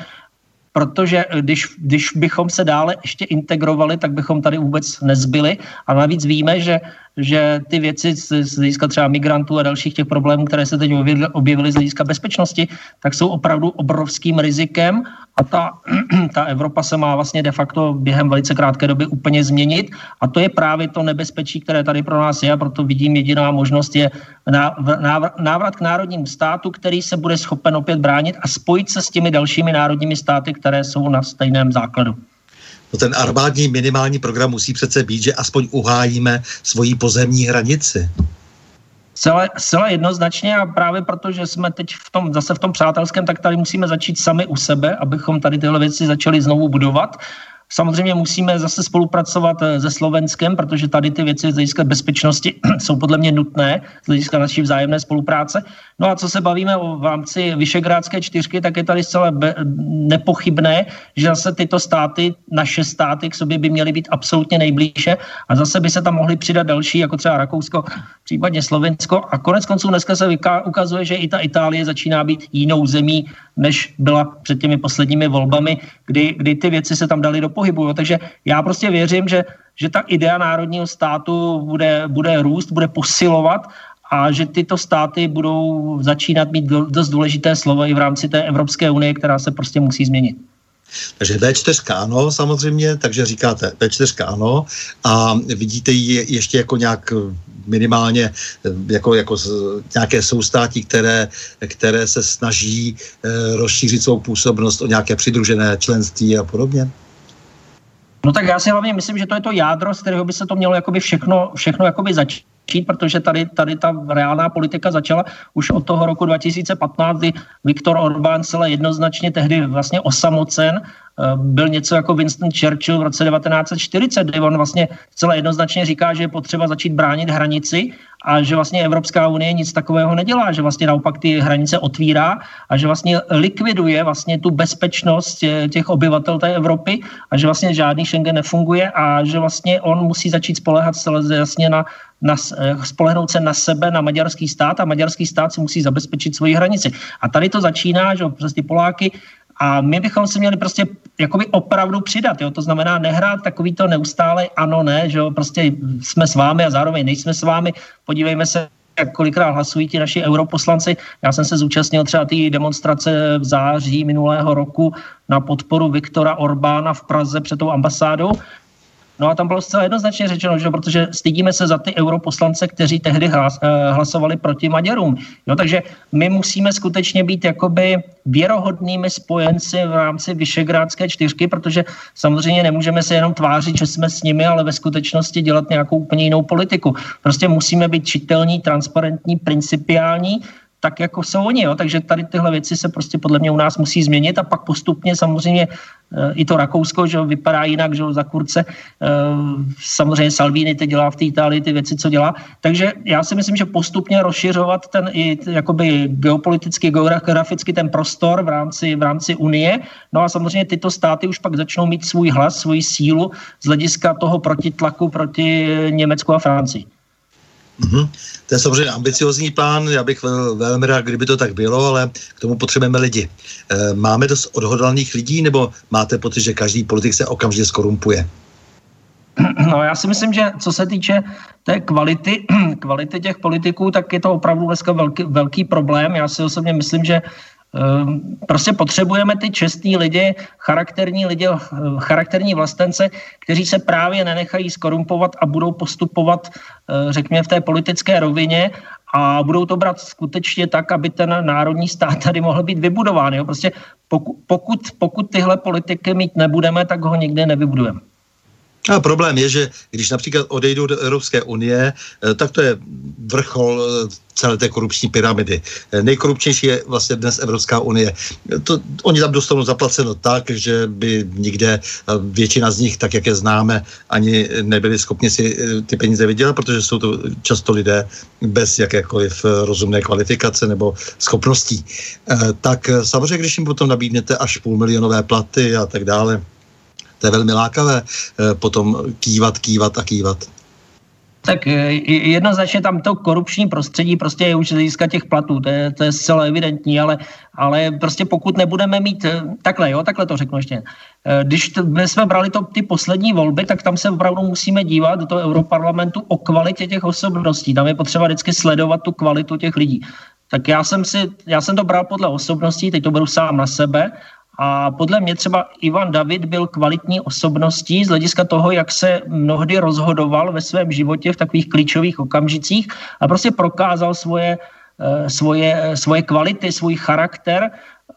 S3: protože když, když bychom se dále ještě integrovali, tak bychom tady vůbec nezbyli. A navíc víme, že že ty věci z, z hlediska třeba migrantů a dalších těch problémů, které se teď objevily z hlediska bezpečnosti, tak jsou opravdu obrovským rizikem a ta, ta Evropa se má vlastně de facto během velice krátké doby úplně změnit a to je právě to nebezpečí, které tady pro nás je a proto vidím jediná možnost je návrat k národnímu státu, který se bude schopen opět bránit a spojit se s těmi dalšími národními státy, které jsou na stejném základu.
S2: No ten armádní minimální program musí přece být, že aspoň uhájíme svoji pozemní hranici.
S3: Zcela, zcela jednoznačně a právě proto, že jsme teď v tom, zase v tom přátelském, tak tady musíme začít sami u sebe, abychom tady tyhle věci začali znovu budovat Samozřejmě musíme zase spolupracovat eh, se Slovenskem, protože tady ty věci z hlediska bezpečnosti jsou podle mě nutné, z hlediska naší vzájemné spolupráce. No a co se bavíme o v rámci Vyšegrádské čtyřky, tak je tady zcela be- nepochybné, že zase tyto státy, naše státy k sobě by měly být absolutně nejblíže a zase by se tam mohly přidat další, jako třeba Rakousko, případně Slovensko. A konec konců dneska se ukazuje, že i ta Itálie začíná být jinou zemí, než byla před těmi posledními volbami, kdy, kdy ty věci se tam daly do pohybu. Takže já prostě věřím, že, že ta idea národního státu bude, bude růst, bude posilovat a že tyto státy budou začínat mít dost důležité slovo i v rámci té Evropské unie, která se prostě musí změnit.
S2: Takže D4 ano, samozřejmě, takže říkáte D4 ano a vidíte ji ještě jako nějak minimálně jako, jako nějaké soustátí, které, které se snaží eh, rozšířit svou působnost o nějaké přidružené členství a podobně?
S3: No tak já si hlavně myslím, že to je to jádro, z kterého by se to mělo jakoby všechno, všechno jakoby začít protože tady, tady ta reálná politika začala už od toho roku 2015, kdy Viktor Orbán celé jednoznačně tehdy vlastně osamocen Eh, byl něco jako Winston Churchill v roce 1940, kdy on vlastně celé jednoznačně říká, že je potřeba začít bránit hranici a že vlastně Evropská unie nic takového nedělá, že vlastně naopak ty hranice otvírá a že vlastně likviduje vlastně tu bezpečnost eh, těch obyvatel té Evropy a že vlastně žádný Schengen nefunguje a že vlastně on musí začít spolehat celé jasně na, na, eh, spolehnout se na sebe, na maďarský stát a maďarský stát si musí zabezpečit svoji hranici. A tady to začíná, že přes ty Poláky a my bychom si měli prostě jakoby opravdu přidat, jo? to znamená nehrát takový to neustále ano, ne, že jo? prostě jsme s vámi a zároveň nejsme s vámi, podívejme se, jak kolikrát hlasují ti naši europoslanci. Já jsem se zúčastnil třeba té demonstrace v září minulého roku na podporu Viktora Orbána v Praze před tou ambasádou No a tam bylo zcela jednoznačně řečeno, že protože stydíme se za ty europoslance, kteří tehdy hlas, eh, hlasovali proti Maďarům. Jo, takže my musíme skutečně být jakoby věrohodnými spojenci v rámci Vyšegrádské čtyřky, protože samozřejmě nemůžeme se jenom tvářit, že jsme s nimi, ale ve skutečnosti dělat nějakou úplně jinou politiku. Prostě musíme být čitelní, transparentní, principiální tak, jako jsou oni. Jo? Takže tady tyhle věci se prostě podle mě u nás musí změnit a pak postupně samozřejmě e, i to Rakousko že vypadá jinak, že za kurce. E, samozřejmě Salvini teď dělá v té Itálii ty věci, co dělá. Takže já si myslím, že postupně rozšiřovat ten i jakoby geopoliticky, geograficky ten prostor v rámci, v rámci Unie. No a samozřejmě tyto státy už pak začnou mít svůj hlas, svoji sílu z hlediska toho protitlaku proti Německu a Francii.
S2: Mm-hmm. To je samozřejmě ambiciozní plán, já bych vel, velmi rád, kdyby to tak bylo, ale k tomu potřebujeme lidi. E, máme dost odhodlaných lidí, nebo máte pocit, že každý politik se okamžitě skorumpuje?
S3: No já si myslím, že co se týče té kvality, kvality těch politiků, tak je to opravdu dneska velký, velký problém. Já si osobně myslím, že prostě potřebujeme ty čestní lidi, charakterní lidi, eh, charakterní vlastence, kteří se právě nenechají skorumpovat a budou postupovat, eh, řekněme, v té politické rovině a budou to brát skutečně tak, aby ten národní stát tady mohl být vybudován. Jo? Prostě pokud, pokud, pokud tyhle politiky mít nebudeme, tak ho nikdy nevybudujeme.
S2: A problém je, že když například odejdou do Evropské unie, eh, tak to je vrchol eh, celé té korupční pyramidy. Eh, nejkorupčnější je vlastně dnes Evropská unie. To, oni tam dostanou zaplaceno tak, že by nikde většina z nich, tak jak je známe, ani nebyli schopni si ty peníze vydělat, protože jsou to často lidé bez jakékoliv rozumné kvalifikace nebo schopností. Tak samozřejmě, když jim potom nabídnete až půl milionové platy a tak dále, to je velmi lákavé eh, potom kývat, kývat a kývat.
S3: Tak eh, jednoznačně tam to korupční prostředí prostě je už z hlediska těch platů, to je, to je zcela evidentní, ale, ale prostě pokud nebudeme mít, eh, takhle jo, takhle to řeknu ještě, když t, jsme brali to, ty poslední volby, tak tam se opravdu musíme dívat do toho europarlamentu o kvalitě těch osobností, tam je potřeba vždycky sledovat tu kvalitu těch lidí. Tak já jsem, si, já jsem to bral podle osobností, teď to beru sám na sebe a podle mě třeba Ivan David byl kvalitní osobností z hlediska toho, jak se mnohdy rozhodoval ve svém životě v takových klíčových okamžicích a prostě prokázal svoje, eh, svoje, eh, svoje kvality, svůj charakter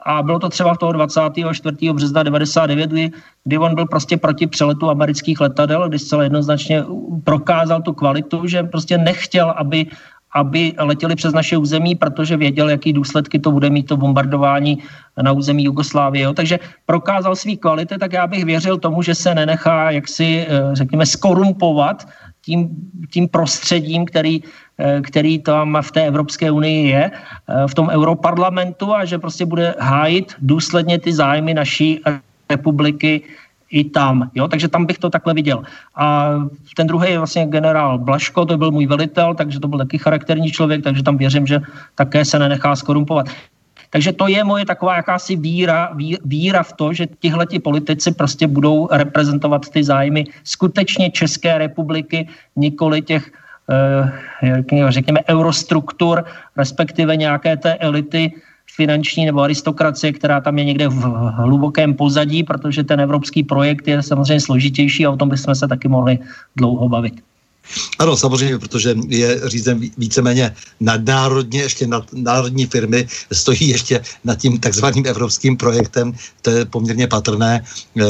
S3: a bylo to třeba v toho 24. března 99, kdy, kdy on byl prostě proti přeletu amerických letadel, kdy zcela jednoznačně prokázal tu kvalitu, že prostě nechtěl, aby aby letěli přes naše území, protože věděl, jaký důsledky to bude mít to bombardování na území Jugoslávie. Jo. Takže prokázal svý kvality, tak já bych věřil tomu, že se nenechá jaksi, eh, řekněme, skorumpovat tím, tím prostředím, který, eh, který tam v té Evropské unii je, eh, v tom europarlamentu a že prostě bude hájit důsledně ty zájmy naší republiky i tam. Jo? Takže tam bych to takhle viděl. A ten druhý je vlastně generál Blaško, to byl můj velitel, takže to byl taky charakterní člověk, takže tam věřím, že také se nenechá skorumpovat. Takže to je moje taková jakási víra, víra v to, že tihleti politici prostě budou reprezentovat ty zájmy skutečně České republiky, nikoli těch eh, řekněme, eurostruktur, respektive nějaké té elity, finanční nebo aristokracie, která tam je někde v hlubokém pozadí, protože ten evropský projekt je samozřejmě složitější a o tom bychom se taky mohli dlouho bavit.
S2: Ano, samozřejmě, protože je řízen víceméně nadnárodně, ještě nad národní firmy stojí ještě nad tím takzvaným evropským projektem. To je poměrně patrné, eh,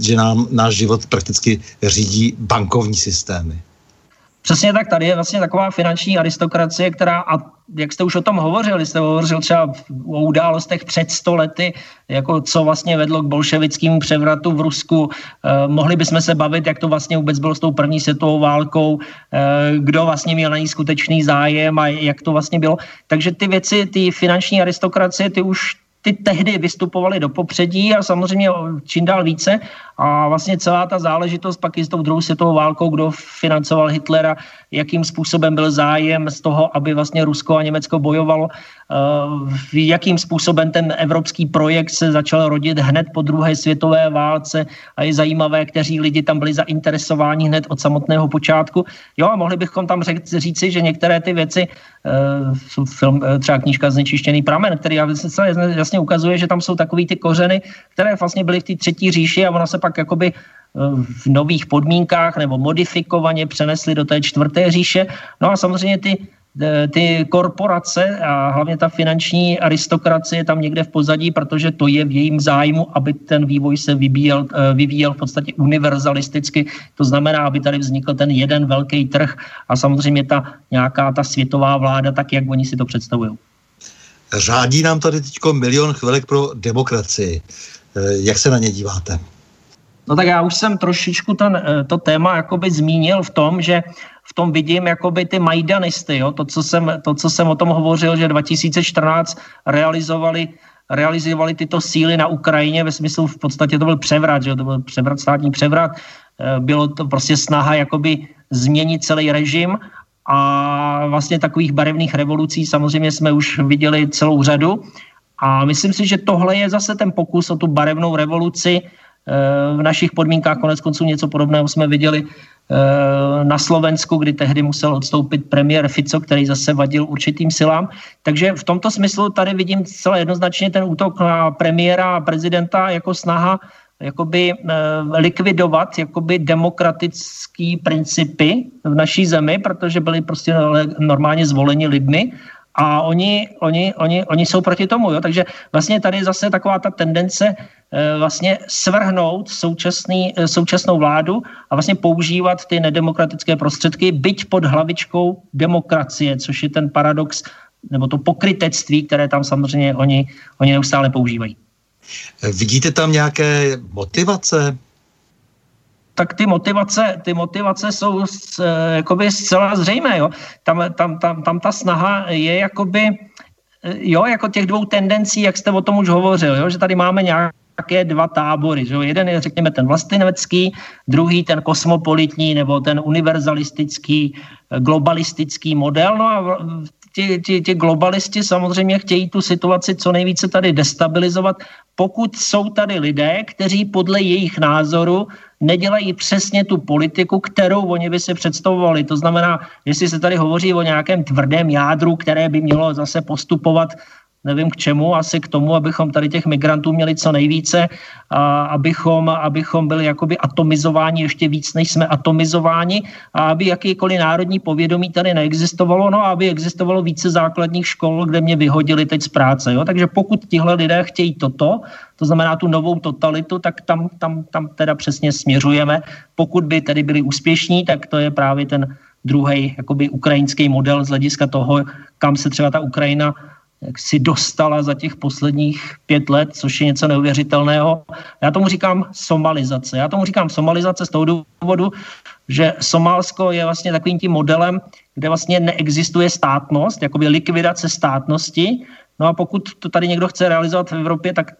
S2: že nám náš život prakticky řídí bankovní systémy.
S3: Přesně tak, tady je vlastně taková finanční aristokracie, která, a jak jste už o tom hovořili, jste hovořil třeba o událostech před sto lety, jako co vlastně vedlo k bolševickému převratu v Rusku. Eh, mohli bychom se bavit, jak to vlastně vůbec bylo s tou první světovou válkou, eh, kdo vlastně měl na ní skutečný zájem a jak to vlastně bylo. Takže ty věci, ty finanční aristokracie, ty už ty tehdy vystupovaly do popředí a samozřejmě čím dál více. A vlastně celá ta záležitost pak i s tou druhou světovou válkou, kdo financoval Hitlera, jakým způsobem byl zájem z toho, aby vlastně Rusko a Německo bojovalo, uh, jakým způsobem ten evropský projekt se začal rodit hned po druhé světové válce a je zajímavé, kteří lidi tam byli zainteresováni hned od samotného počátku. Jo, a mohli bychom tam říci, že některé ty věci, uh, film, uh, třeba knížka Znečištěný pramen, který jasně ukazuje, že tam jsou takový ty kořeny, které vlastně byly v té třetí říši a ona se pak jakoby v nových podmínkách nebo modifikovaně přenesli do té čtvrté říše. No a samozřejmě ty, e, ty korporace a hlavně ta finanční aristokracie tam někde v pozadí, protože to je v jejím zájmu, aby ten vývoj se vyvíjel, e, vyvíjel v podstatě univerzalisticky. To znamená, aby tady vznikl ten jeden velký trh a samozřejmě ta nějaká ta světová vláda, tak jak oni si to představují.
S2: Řádí nám tady teď milion chvilek pro demokracii. Jak se na ně díváte?
S3: No tak já už jsem trošičku ten, eh, to téma jakoby zmínil v tom, že v tom vidím jakoby ty majdanisty, jo? To, co jsem, to, co jsem o tom hovořil, že 2014 realizovali realizovali tyto síly na Ukrajině ve smyslu, v podstatě to byl převrat, že to byl převrat, státní převrat, eh, bylo to prostě snaha jakoby změnit celý režim a vlastně takových barevných revolucí samozřejmě jsme už viděli celou řadu. A myslím si, že tohle je zase ten pokus o tu barevnou revoluci v našich podmínkách. Konec konců něco podobného jsme viděli eh, na Slovensku, kdy tehdy musel odstoupit premiér Fico, který zase vadil určitým silám. Takže v tomto smyslu tady vidím celé jednoznačně ten útok na premiéra a prezidenta jako snaha jakoby likvidovat jakoby demokratický principy v naší zemi, protože byli prostě normálně zvoleni lidmi a oni, oni, oni, oni jsou proti tomu. Jo? Takže vlastně tady zase taková ta tendence eh, vlastně svrhnout současný, eh, současnou vládu a vlastně používat ty nedemokratické prostředky, byť pod hlavičkou demokracie, což je ten paradox nebo to pokrytectví, které tam samozřejmě oni, oni neustále používají.
S2: Vidíte tam nějaké motivace?
S3: Tak ty motivace, ty motivace jsou z, eh, jakoby zcela zřejmé. Jo? Tam, tam, tam, tam ta snaha je jakoby, eh, jo, jako těch dvou tendencí, jak jste o tom už hovořil, jo? že tady máme nějaké dva tábory. Že jo? Jeden je, řekněme, ten vlastenecký, druhý ten kosmopolitní nebo ten univerzalistický, eh, globalistický model. No a ti, ti, ti globalisti samozřejmě chtějí tu situaci co nejvíce tady destabilizovat, pokud jsou tady lidé, kteří podle jejich názoru nedělají přesně tu politiku, kterou oni by si představovali. To znamená, jestli se tady hovoří o nějakém tvrdém jádru, které by mělo zase postupovat nevím k čemu, asi k tomu, abychom tady těch migrantů měli co nejvíce, a abychom, abychom byli jakoby atomizováni ještě víc, než jsme atomizováni a aby jakýkoliv národní povědomí tady neexistovalo, no a aby existovalo více základních škol, kde mě vyhodili teď z práce. Jo? Takže pokud tihle lidé chtějí toto, to znamená tu novou totalitu, tak tam, tam, tam teda přesně směřujeme. Pokud by tedy byli úspěšní, tak to je právě ten druhý jakoby ukrajinský model z hlediska toho, kam se třeba ta Ukrajina jak si dostala za těch posledních pět let, což je něco neuvěřitelného. Já tomu říkám somalizace. Já tomu říkám somalizace z toho důvodu, že Somálsko je vlastně takovým tím modelem, kde vlastně neexistuje státnost, jakoby likvidace státnosti. No a pokud to tady někdo chce realizovat v Evropě, tak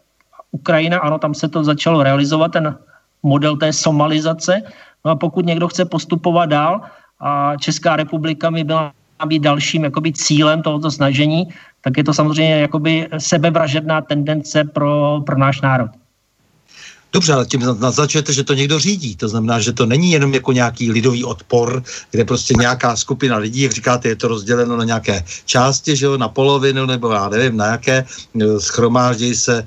S3: Ukrajina, ano, tam se to začalo realizovat, ten model té somalizace. No a pokud někdo chce postupovat dál, a Česká republika by byla být dalším jakoby, cílem tohoto snažení, tak je to samozřejmě jakoby sebevražedná tendence pro, pro náš národ.
S2: Dobře, ale tím naznačujete, že to někdo řídí. To znamená, že to není jenom jako nějaký lidový odpor, kde prostě nějaká skupina lidí, jak říkáte, je to rozděleno na nějaké části, že jo, na polovinu, nebo já nevím, na jaké, e, schromáždějí se e,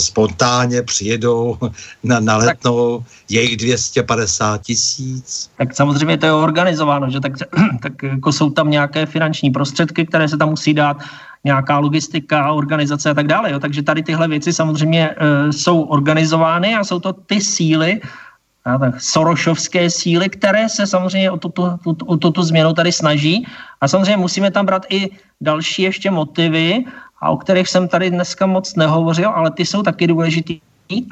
S2: spontánně, přijedou na, na letnou, je jich 250 tisíc.
S3: Tak samozřejmě to je organizováno, že tak, tak jako jsou tam nějaké finanční prostředky, které se tam musí dát nějaká logistika, organizace a tak dále. Jo. Takže tady tyhle věci samozřejmě e, jsou organizovány a jsou to ty síly, a tak, sorošovské síly, které se samozřejmě o tuto, o, tuto změnu tady snaží. A samozřejmě musíme tam brát i další ještě motivy, a o kterých jsem tady dneska moc nehovořil, ale ty jsou taky důležitý.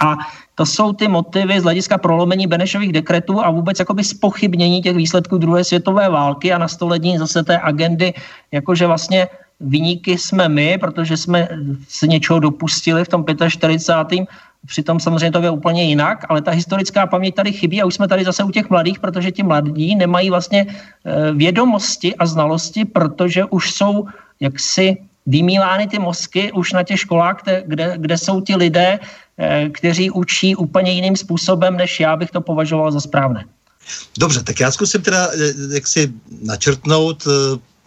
S3: A to jsou ty motivy z hlediska prolomení Benešových dekretů a vůbec jakoby spochybnění těch výsledků druhé světové války a nastolení zase té agendy, jakože vlastně Vyníky jsme my, protože jsme se něčeho dopustili v tom 45. Přitom samozřejmě to je úplně jinak, ale ta historická paměť tady chybí a už jsme tady zase u těch mladých, protože ti mladí nemají vlastně eh, vědomosti a znalosti, protože už jsou jaksi vymílány ty mozky už na těch školách, kde, kde, jsou ti lidé, eh, kteří učí úplně jiným způsobem, než já bych to považoval za správné.
S2: Dobře, tak já zkusím teda eh, jak si načrtnout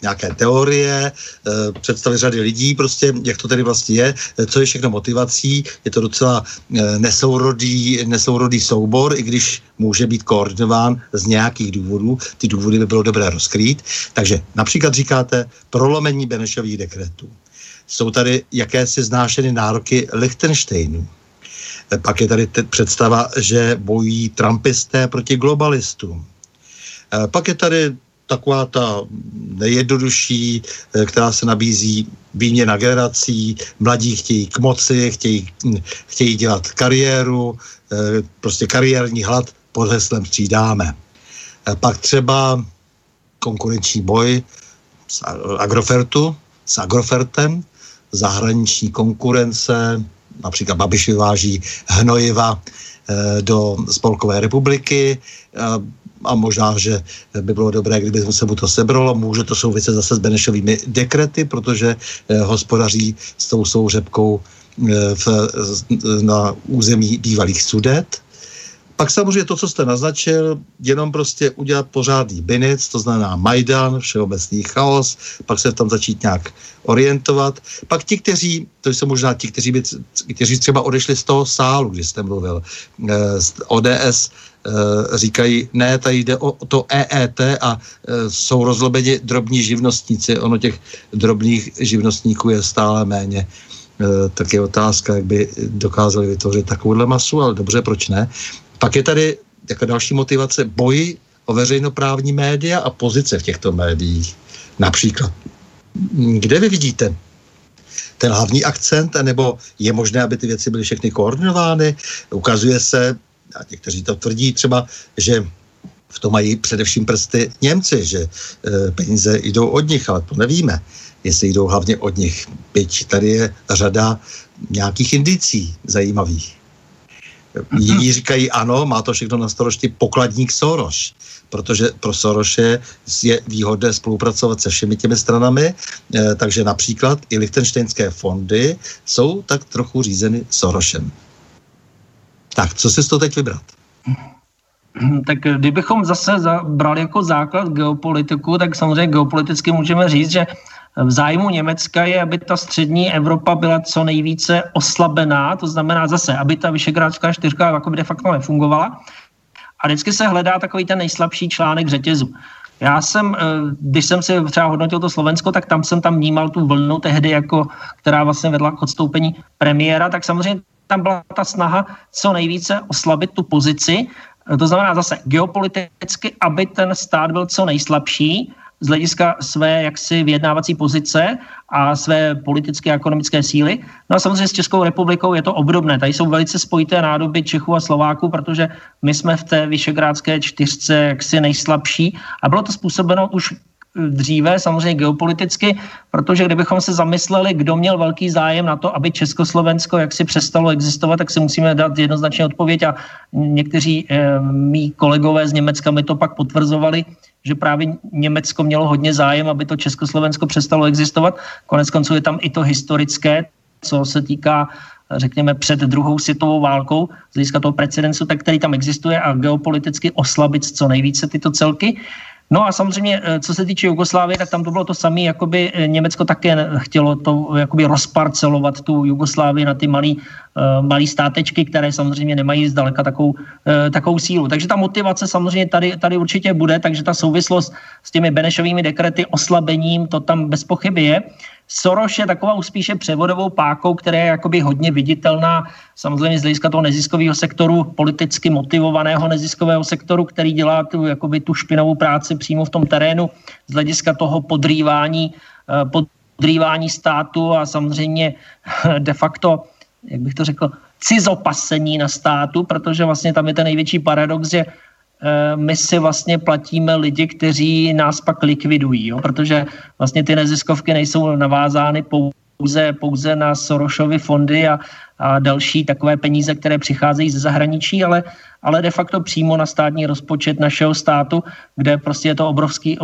S2: nějaké teorie, eh, představy řady lidí, prostě jak to tedy vlastně je, eh, co je všechno motivací, je to docela eh, nesourodý, nesourodý soubor, i když může být koordinován z nějakých důvodů, ty důvody by bylo dobré rozkrýt. Takže například říkáte prolomení Benešových dekretů. Jsou tady jakési znášeny nároky Liechtensteinu. Pak je tady představa, že bojují trumpisté proti globalistům. Pak je tady taková ta nejjednodušší, eh, která se nabízí výměna generací, mladí chtějí k moci, chtějí, hm, chtějí dělat kariéru, eh, prostě kariérní hlad pod heslem střídáme. Eh, pak třeba konkurenční boj s Agrofertu, s Agrofertem, zahraniční konkurence, například Babiš vyváží hnojiva do Spolkové republiky, a možná, že by bylo dobré, kdyby se mu to sebralo. Může to souviset zase s Benešovými dekrety, protože hospodaří s tou souřepkou v, na území bývalých sudet. Pak samozřejmě to, co jste naznačil, jenom prostě udělat pořádný binec, to znamená Majdan, všeobecný chaos, pak se tam začít nějak orientovat. Pak ti, kteří, to jsou možná ti, kteří, by, kteří třeba odešli z toho sálu, když jste mluvil, eh, z ODS, eh, říkají, ne, tady jde o to EET a eh, jsou rozlobeni drobní živnostníci. Ono těch drobných živnostníků je stále méně tak je otázka, jak by dokázali vytvořit takovouhle masu, ale dobře, proč ne. Pak je tady jako další motivace boj o veřejnoprávní média a pozice v těchto médiích. Například, kde vy vidíte ten hlavní akcent, nebo je možné, aby ty věci byly všechny koordinovány? Ukazuje se, a někteří to tvrdí třeba, že v tom mají především prsty Němci, že e, peníze jdou od nich, ale to nevíme, jestli jdou hlavně od nich. Byť tady je řada nějakých indicí zajímavých. Jiní říkají ano, má to všechno na starosti pokladník Soros, protože pro Soroše je výhodné spolupracovat se všemi těmi stranami, eh, takže například i lichtenštejnské fondy jsou tak trochu řízeny Sorošem. Tak, co si to teď vybrat?
S3: Tak kdybychom zase brali jako základ geopolitiku, tak samozřejmě geopoliticky můžeme říct, že v zájmu Německa je, aby ta střední Evropa byla co nejvíce oslabená, to znamená zase, aby ta Vyšegrádská čtyřka jako by de facto nefungovala. A vždycky se hledá takový ten nejslabší článek řetězu. Já jsem, eh, když jsem si třeba hodnotil to Slovensko, tak tam jsem tam vnímal tu vlnu tehdy, jako, která vlastně vedla k odstoupení premiéra, tak samozřejmě tam byla ta snaha co nejvíce oslabit tu pozici. To znamená zase geopoliticky, aby ten stát byl co nejslabší z hlediska své jaksi vyjednávací pozice a své politické a ekonomické síly. No a samozřejmě s Českou republikou je to obdobné. Tady jsou velice spojité nádoby Čechů a Slováků, protože my jsme v té Vyšegrádské čtyřce jaksi nejslabší a bylo to způsobeno už dříve, samozřejmě geopoliticky, protože kdybychom se zamysleli, kdo měl velký zájem na to, aby Československo jaksi přestalo existovat, tak si musíme dát jednoznačně odpověď a někteří e, mý kolegové z Německa mi to pak potvrzovali, že právě Německo mělo hodně zájem, aby to Československo přestalo existovat. Konec konců je tam i to historické, co se týká řekněme, před druhou světovou válkou, z hlediska toho precedensu, tak který tam existuje a geopoliticky oslabit co nejvíce tyto celky. No a samozřejmě, eh, co se týče Jugoslávie, tak tam to bylo to samé, jakoby eh, Německo také chtělo to jakoby rozparcelovat tu Jugoslávii na ty malý, uh, malý státečky, které samozřejmě nemají zdaleka takovou, uh, takovou sílu. Takže ta motivace samozřejmě tady, tady určitě bude, takže ta souvislost s těmi Benešovými dekrety, oslabením, to tam bez pochyby je. Soros je taková spíše převodovou pákou, která je jakoby hodně viditelná, samozřejmě z hlediska toho neziskového sektoru, politicky motivovaného neziskového sektoru, který dělá tu, jakoby tu špinavou práci přímo v tom terénu, z hlediska toho podrývání, eh, podrývání státu a samozřejmě de facto, jak bych to řekl, cizopasení na státu, protože vlastně tam je ten největší paradox, že Eh, my si vlastně platíme lidi, kteří nás pak likvidují, jo? protože vlastně ty neziskovky nejsou navázány pouze, pouze na Sorosovy fondy a, a další takové peníze, které přicházejí ze zahraničí, ale, ale de facto přímo na státní rozpočet našeho státu, kde prostě je to obrovský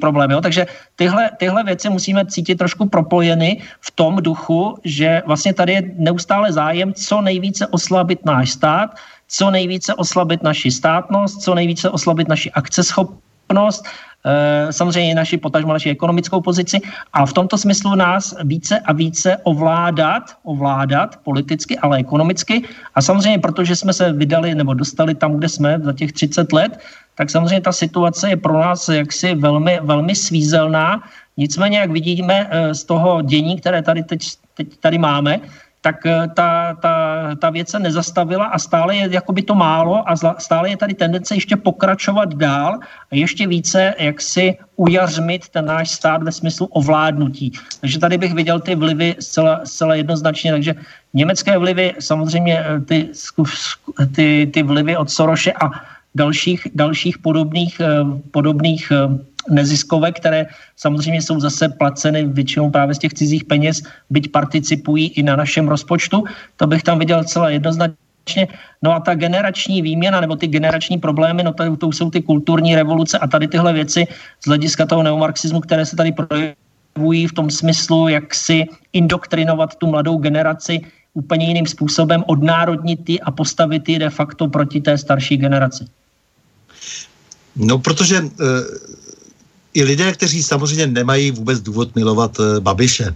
S3: problém. Jo? Takže tyhle, tyhle věci musíme cítit trošku propojeny v tom duchu, že vlastně tady je neustále zájem co nejvíce oslabit náš stát, co nejvíce oslabit naši státnost, co nejvíce oslabit naši akceschopnost, eh, samozřejmě naši potažmo naši ekonomickou pozici a v tomto smyslu nás více a více ovládat, ovládat politicky, ale ekonomicky a samozřejmě protože jsme se vydali nebo dostali tam, kde jsme za těch 30 let, tak samozřejmě ta situace je pro nás jaksi velmi, velmi svízelná. Nicméně, jak vidíme eh, z toho dění, které tady teď, teď tady máme, tak eh, ta, ta, ta věc se nezastavila a stále je jakoby to málo a stále je tady tendence ještě pokračovat dál a ještě více jak si ujařmit ten náš stát ve smyslu ovládnutí. Takže tady bych viděl ty vlivy zcela, zcela jednoznačně, takže německé vlivy, samozřejmě eh, ty, ty, ty vlivy od Soroše a dalších, dalších podobných, eh, podobných neziskovek, které samozřejmě jsou zase placeny většinou právě z těch cizích peněz, byť participují i na našem rozpočtu. To bych tam viděl celá jednoznačně No a ta generační výměna nebo ty generační problémy, no to, to jsou ty kulturní revoluce a tady tyhle věci z hlediska toho neomarxismu, které se tady projevují v tom smyslu, jak si indoktrinovat tu mladou generaci úplně jiným způsobem, odnárodnit ty a postavit ji de facto proti té starší generaci.
S2: No, protože uh, i lidé, kteří samozřejmě nemají vůbec důvod milovat uh, Babiše,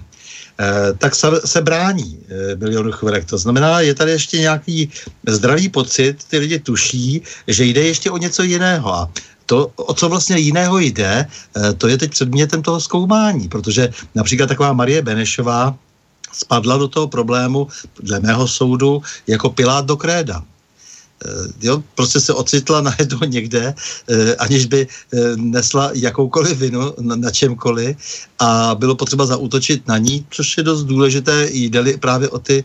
S2: Eh, tak se brání bilionu eh, chvilek. To znamená, je tady ještě nějaký zdravý pocit, ty lidi tuší, že jde ještě o něco jiného. A to, o co vlastně jiného jde, eh, to je teď předmětem toho zkoumání, protože například taková Marie Benešová spadla do toho problému, dle mého soudu, jako pilát do kréda. Eh, jo, prostě se ocitla najednou někde, eh, aniž by eh, nesla jakoukoliv vinu na, čemkoliv a bylo potřeba zaútočit na ní, což je dost důležité, jde právě o ty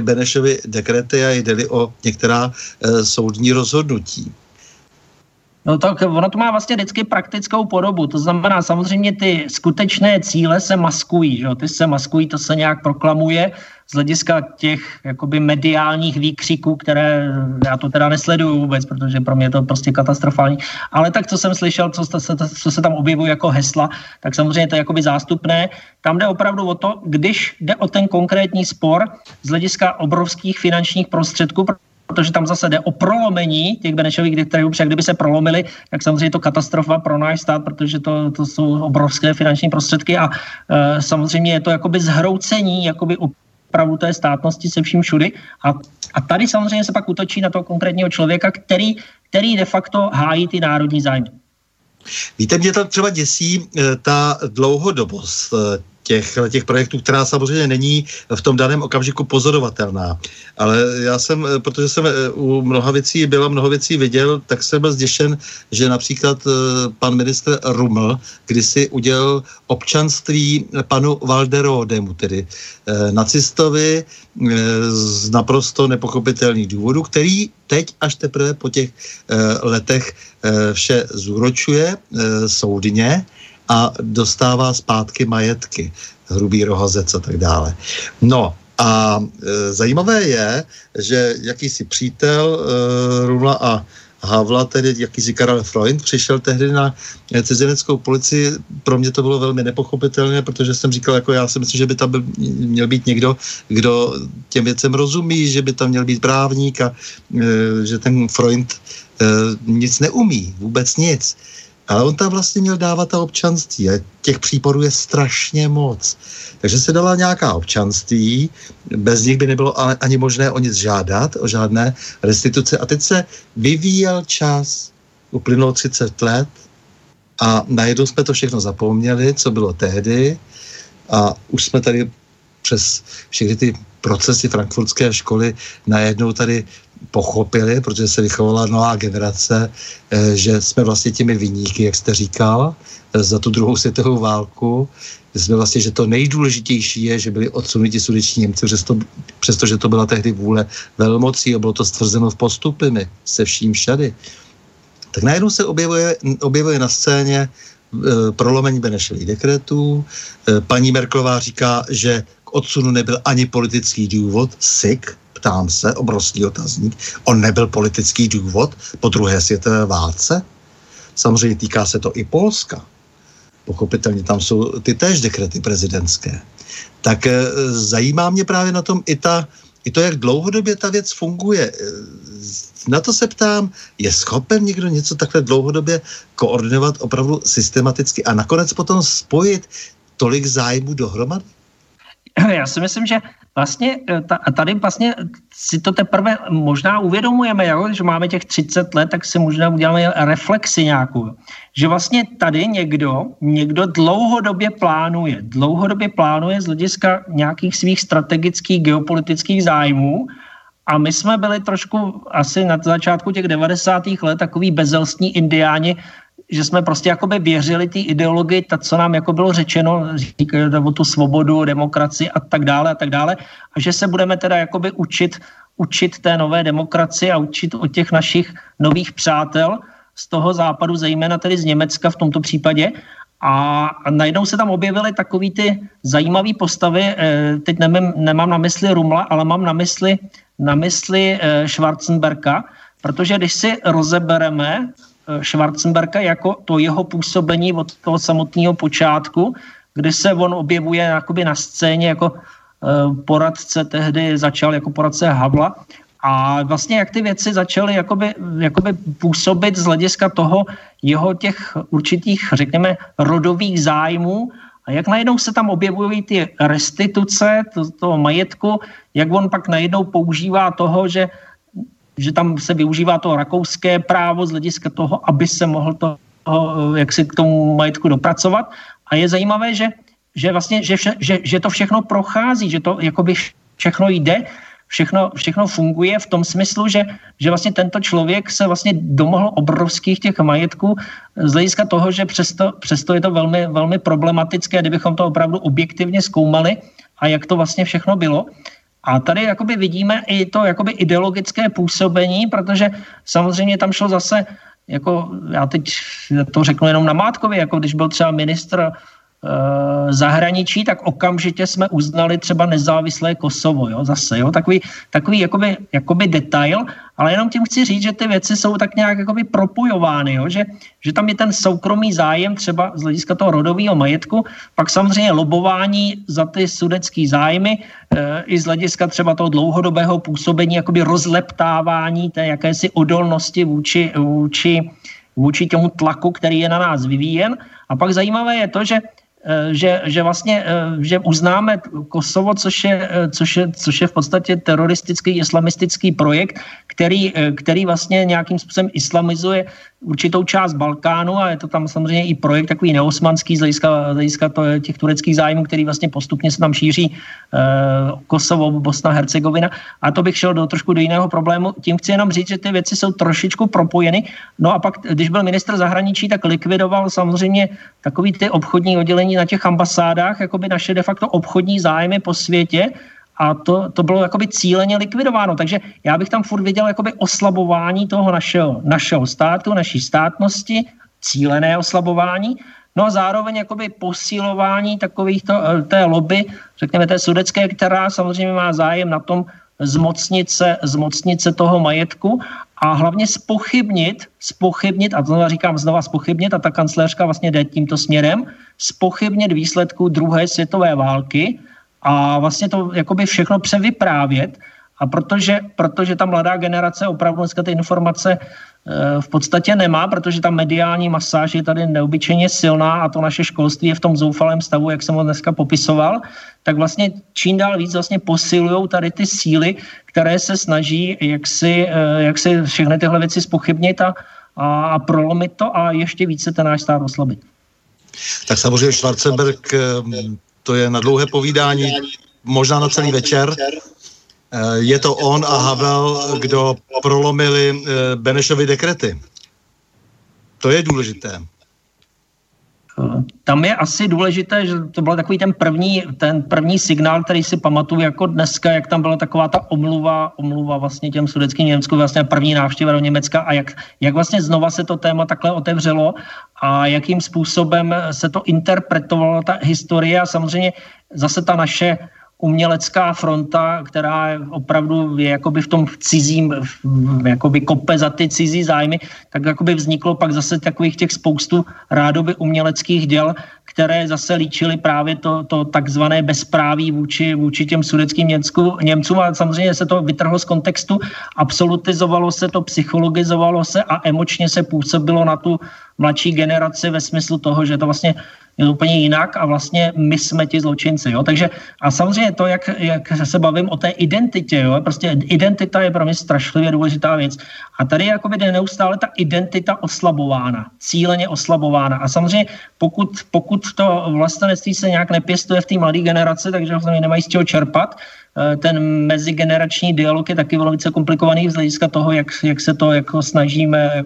S2: Benešovy dekrety a jde o některá soudní rozhodnutí.
S3: No tak ono to má vlastně vždycky praktickou podobu. To znamená, samozřejmě ty skutečné cíle se maskují, že? ty se maskují, to se nějak proklamuje z hlediska těch jakoby mediálních výkřiků, které já to teda nesleduju vůbec, protože pro mě je to prostě katastrofální. Ale tak, co jsem slyšel, co, se, co se tam objevuje jako hesla, tak samozřejmě to je jakoby zástupné. Tam jde opravdu o to, když jde o ten konkrétní spor z hlediska obrovských finančních prostředků, protože tam zase jde o prolomení těch Benešových které však kdyby se prolomili, tak samozřejmě je to katastrofa pro náš stát, protože to, to jsou obrovské finanční prostředky a e, samozřejmě je to jakoby zhroucení jakoby opravdu té státnosti se vším všudy a, a tady samozřejmě se pak útočí na toho konkrétního člověka, který, který de facto hájí ty národní zájmy.
S2: Víte, mě tam třeba děsí e, ta dlouhodobost e, těch, těch projektů, která samozřejmě není v tom daném okamžiku pozorovatelná. Ale já jsem, eh, protože jsem eh, u mnoha věcí byla, mnoho věcí viděl, tak jsem byl zděšen, že například eh, pan ministr Ruml kdysi udělal občanství panu Valderodemu, tedy nacistovi z naprosto nepochopitelných důvodů, který teď až teprve po těch letech vše zúročuje soudně a dostává zpátky majetky, hrubý rohozec a tak dále. No a e, zajímavé je, že jakýsi přítel e, Rula a Havla, tedy jakýsi Karel Freund, přišel tehdy na cizineckou policii. Pro mě to bylo velmi nepochopitelné, protože jsem říkal, jako já si myslím, že by tam byl, měl být někdo, kdo těm věcem rozumí, že by tam měl být právník a e, že ten Freund e, nic neumí, vůbec nic. Ale on tam vlastně měl dávat ta občanství a těch případů je strašně moc. Takže se dala nějaká občanství, bez nich by nebylo ani možné o nic žádat, o žádné restituce. A teď se vyvíjel čas, uplynulo 30 let a najednou jsme to všechno zapomněli, co bylo tehdy a už jsme tady přes všechny ty procesy frankfurtské školy najednou tady pochopili, protože se vychovala nová generace, eh, že jsme vlastně těmi vyníky, jak jste říkal, eh, za tu druhou světovou válku, jsme vlastně, že to nejdůležitější je, že byli odsunuti sudeční Němci, přesto, přestože to byla tehdy vůle velmocí a bylo to stvrzeno v postupy se vším všady. Tak najednou se objevuje, objevuje na scéně e, prolomení Benešových dekretů. Paní Merklová říká, že k odsunu nebyl ani politický důvod, SIK, ptám se, obrovský otazník, on nebyl politický důvod po druhé světové válce? Samozřejmě týká se to i Polska. Pochopitelně tam jsou ty též dekrety prezidentské. Tak e, zajímá mě právě na tom i, ta, i to, jak dlouhodobě ta věc funguje. E, na to se ptám, je schopen někdo něco takhle dlouhodobě koordinovat opravdu systematicky a nakonec potom spojit tolik zájmů dohromady?
S3: Já si myslím, že vlastně eh, tady vlastně si to teprve možná uvědomujeme, jo? že máme těch 30 let, tak si možná uděláme reflexi nějakou. Že vlastně tady někdo, někdo dlouhodobě plánuje, dlouhodobě plánuje z hlediska nějakých svých strategických geopolitických zájmů a my jsme byli trošku asi na začátku těch 90. let takový bezelstní indiáni, že jsme prostě jakoby věřili té ideologii, ta, co nám jako bylo řečeno, říkají o tu svobodu, demokracii a tak dále a tak dále, a že se budeme teda jakoby učit, učit té nové demokracii a učit o těch našich nových přátel z toho západu, zejména tedy z Německa v tomto případě. A najednou se tam objevily takový ty zajímavé postavy, eh, teď nemám, nemám na mysli Rumla, ale mám na mysli na mysli Schwarzenberka, protože když si rozebereme Schwarzenberka jako to jeho působení od toho samotného počátku, kdy se on objevuje jakoby na scéně jako poradce, tehdy začal jako poradce Havla. A vlastně jak ty věci začaly jakoby, jakoby působit z hlediska toho jeho těch určitých, řekněme, rodových zájmů a jak najednou se tam objevují ty restituce to, toho majetku, jak on pak najednou používá toho, že, že tam se využívá to rakouské právo z hlediska toho, aby se mohl to, jak si k tomu majetku dopracovat. A je zajímavé, že, že vlastně, že, vše, že, že to všechno prochází, že to jakoby všechno jde všechno, všechno funguje v tom smyslu, že, že vlastně tento člověk se vlastně domohl obrovských těch majetků z hlediska toho, že přesto, přesto je to velmi, velmi problematické, kdybychom to opravdu objektivně zkoumali a jak to vlastně všechno bylo. A tady jakoby vidíme i to jakoby ideologické působení, protože samozřejmě tam šlo zase, jako já teď to řeknu jenom na Mátkovi, jako když byl třeba ministr zahraničí, tak okamžitě jsme uznali třeba nezávislé Kosovo, jo, zase, jo, takový, takový jakoby, jakoby detail, ale jenom tím chci říct, že ty věci jsou tak nějak jakoby propojovány, jo, že, že tam je ten soukromý zájem třeba z hlediska toho rodového majetku, pak samozřejmě lobování za ty sudecký zájmy, e, i z hlediska třeba toho dlouhodobého působení, jakoby rozleptávání té jakési odolnosti vůči, vůči, vůči tomu tlaku, který je na nás vyvíjen. A pak zajímavé je to, že Eh, že, že vlastně eh, že uznáme Kosovo, což je, eh, což, je, což je v podstatě teroristický islamistický projekt, který, který vlastně nějakým způsobem islamizuje určitou část Balkánu a je to tam samozřejmě i projekt takový neosmanský z hlediska, z hlediska to, těch tureckých zájmů, který vlastně postupně se tam šíří eh, Kosovo, Bosna, Hercegovina. A to bych šel do trošku do jiného problému. Tím chci jenom říct, že ty věci jsou trošičku propojeny. No a pak, když byl ministr zahraničí, tak likvidoval samozřejmě takový ty obchodní oddělení na těch ambasádách, jako by naše de facto obchodní zájmy po světě a to, to bylo jakoby cíleně likvidováno. Takže já bych tam furt viděl jakoby oslabování toho našeho, našeho státu, naší státnosti, cílené oslabování, no a zároveň jakoby posilování takovýchto, eh, té lobby, řekněme té sudecké, která samozřejmě má zájem na tom zmocnit se, zmocnit se toho majetku a hlavně spochybnit, spochybnit, a znova říkám znova spochybnit, a ta kancléřka vlastně jde tímto směrem, spochybnit výsledku druhé světové války, a vlastně to jakoby všechno převyprávět. A protože, protože ta mladá generace opravdu dneska ty informace eh, v podstatě nemá, protože ta mediální masáž je tady neobyčejně silná a to naše školství je v tom zoufalém stavu, jak jsem ho dneska popisoval, tak vlastně čím dál víc vlastně posilují tady ty síly, které se snaží jak si, eh, jak si všechny tyhle věci spochybnit a, a prolomit to a ještě více ten náš stát oslabit.
S2: Tak samozřejmě Schwarzenberg eh, to je na dlouhé povídání, možná na celý večer. Eh, je to on a Havel, kdo prolomili eh, Benešovy dekrety. To je důležité.
S3: Tam je asi důležité, že to byl takový ten první, ten první signál, který si pamatuju jako dneska, jak tam byla taková ta omluva, omluva vlastně těm sudeckým Německu, vlastně první návštěva do Německa a jak, jak vlastně znova se to téma takhle otevřelo a jakým způsobem se to interpretovalo, ta historie a samozřejmě zase ta naše umělecká fronta, která opravdu je jakoby v tom cizím, jakoby kope za ty cizí zájmy, tak jakoby vzniklo pak zase takových těch spoustu rádoby uměleckých děl, které zase líčily právě to, to takzvané bezpráví vůči, vůči těm sudeckým Němcku, Němcům. A samozřejmě se to vytrhlo z kontextu, absolutizovalo se to, psychologizovalo se a emočně se působilo na tu mladší generaci ve smyslu toho, že to vlastně je úplně jinak a vlastně my jsme ti zločinci. Jo? Takže a samozřejmě to, jak, jak se bavím o té identitě, jo? prostě identita je pro mě strašlivě důležitá věc. A tady je jakoby neustále ta identita oslabována, cíleně oslabována. A samozřejmě pokud, pokud to vlastenectví se nějak nepěstuje v té mladé generaci, takže vlastně nemají z čeho čerpat, ten mezigenerační dialog je taky velice komplikovaný z hlediska toho, jak, jak se to jako snažíme, eh,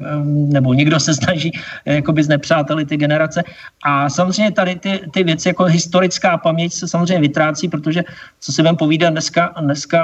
S3: nebo někdo se snaží eh, jakoby znepřáteli ty generace. A samozřejmě tady ty, ty věci jako historická paměť se samozřejmě vytrácí, protože co si vám povídat dneska, dneska,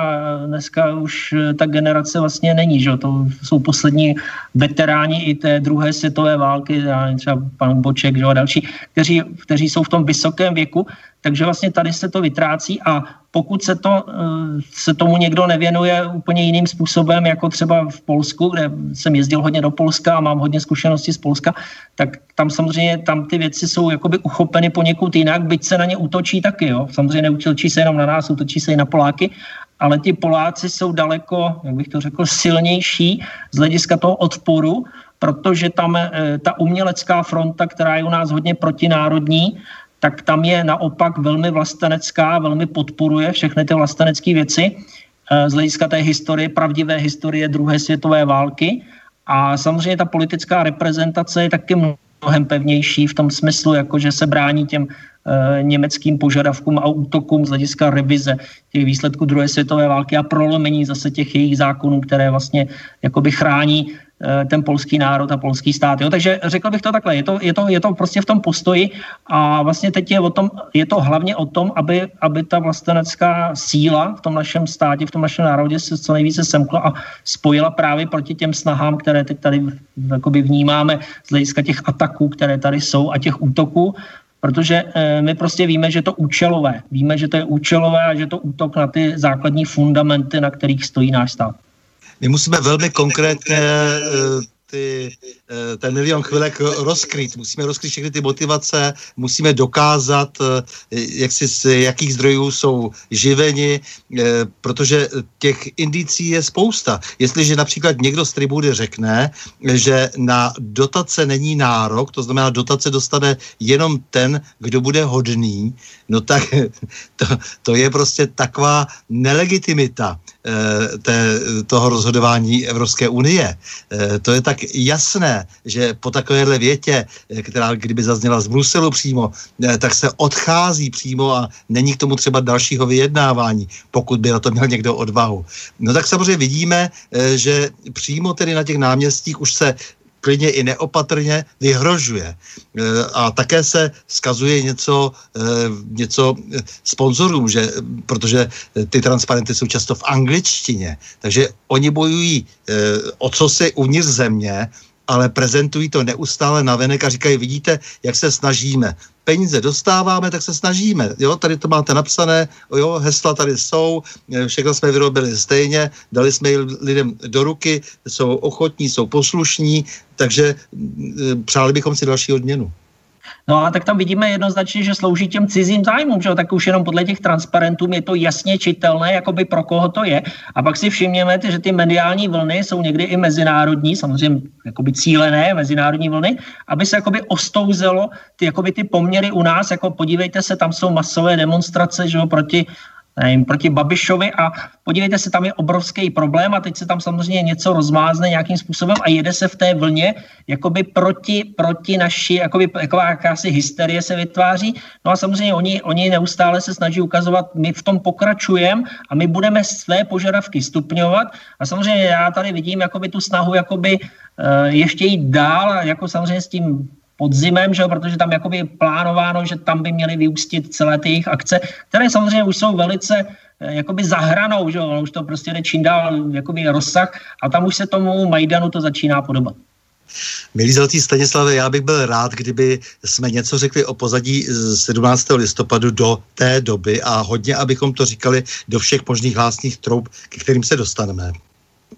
S3: dneska už ta generace vlastně není, že? to jsou poslední veteráni i té druhé světové války, třeba pan Boček že? a další, kteří, kteří jsou v tom vysokém věku, takže vlastně tady se to vytrácí a pokud se, to, eh, se tomu někdo nevěnuje úplně jiným způsobem, jako třeba v Polsku, kde jsem jezdil hodně do Polska a mám hodně zkušeností z Polska, tak tam samozřejmě tam ty věci jsou jakoby uchopeny poněkud jinak, byť se na ně útočí taky. Jo. Samozřejmě neutočí se jenom na nás, útočí se i na Poláky, ale ti Poláci jsou daleko, jak bych to řekl, silnější z hlediska toho odporu, protože tam eh, ta umělecká fronta, která je u nás hodně protinárodní, tak tam je naopak velmi vlastenecká, velmi podporuje všechny ty vlastenecké věci eh, z hlediska té historie, pravdivé historie druhé světové války. A samozřejmě ta politická reprezentace je taky mnohem pevnější v tom smyslu, jako že se brání těm německým požadavkům a útokům z hlediska revize těch výsledků druhé světové války a prolomení zase těch jejich zákonů, které vlastně jakoby chrání Eh, ten polský národ a polský stát. Jo? Takže řekl bych to takhle, je to, je, to, je to prostě v tom postoji a vlastně teď je, o tom, je to hlavně o tom, aby, aby ta vlastenecká síla v tom našem státě, v tom našem národě se co nejvíce semkla a spojila právě proti těm snahám, které teď tady vnímáme z hlediska těch ataků, které tady jsou a těch útoků, protože eh, my prostě víme, že to účelové. Víme, že to je účelové a že to útok na ty základní fundamenty, na kterých stojí náš stát.
S2: My musíme velmi konkrétně eh, ty, eh, ten milion chvilek rozkryt. Musíme rozkryt všechny ty motivace, musíme dokázat, eh, jak si, z jakých zdrojů jsou živeni, protože těch indicí je spousta. Jestliže například někdo z tribudy řekne, že na dotace není nárok, to znamená, dotace dostane jenom ten, kdo bude hodný, no tak to, to je prostě taková nelegitimita Eh, té, toho rozhodování Evropské unie. Eh, to je tak jasné, že po takovéhle větě, eh, která kdyby zazněla z Bruselu přímo, tak se odchází přímo a není k tomu třeba dalšího vyjednávání, pokud by na to měl někdo odvahu. No tak samozřejmě vidíme, že přímo tedy na těch náměstích už se klidně i neopatrně vyhrožuje. E, a také se skazuje něco, e, něco sponzorům, že, protože ty transparenty jsou často v angličtině, takže oni bojují e, o co si uvnitř země, ale prezentují to neustále na venek a říkají, vidíte, jak se snažíme. Peníze dostáváme, tak se snažíme. Jo, tady to máte napsané, jo, hesla tady jsou, všechno jsme vyrobili stejně, dali jsme je lidem do ruky, jsou ochotní, jsou poslušní, takže přáli bychom si další odměnu.
S3: No a tak tam vidíme jednoznačně, že slouží těm cizím zájmům, že tak už jenom podle těch transparentů je to jasně čitelné, jakoby pro koho to je. A pak si všimněme, že ty mediální vlny jsou někdy i mezinárodní, samozřejmě jakoby cílené mezinárodní vlny, aby se jakoby ostouzelo ty, jakoby ty poměry u nás, jako podívejte se, tam jsou masové demonstrace, že proti nevím, proti Babišovi a podívejte se, tam je obrovský problém a teď se tam samozřejmě něco rozmázne nějakým způsobem a jede se v té vlně jakoby proti, proti naší, jakoby, jaková jakási hysterie se vytváří. No a samozřejmě oni, oni neustále se snaží ukazovat, my v tom pokračujeme a my budeme své požadavky stupňovat a samozřejmě já tady vidím jakoby tu snahu jakoby uh, ještě jít dál a jako samozřejmě s tím podzimem, že protože tam jakoby je plánováno, že tam by měly vyústit celé ty jejich akce, které samozřejmě už jsou velice eh, jakoby za hranou, že už to prostě jde čím dál jakoby rozsah a tam už se tomu Majdanu to začíná podobat.
S2: Milí zlatý Stanislave, já bych byl rád, kdyby jsme něco řekli o pozadí 17. listopadu do té doby a hodně, abychom to říkali do všech možných hlásných troub, k kterým se dostaneme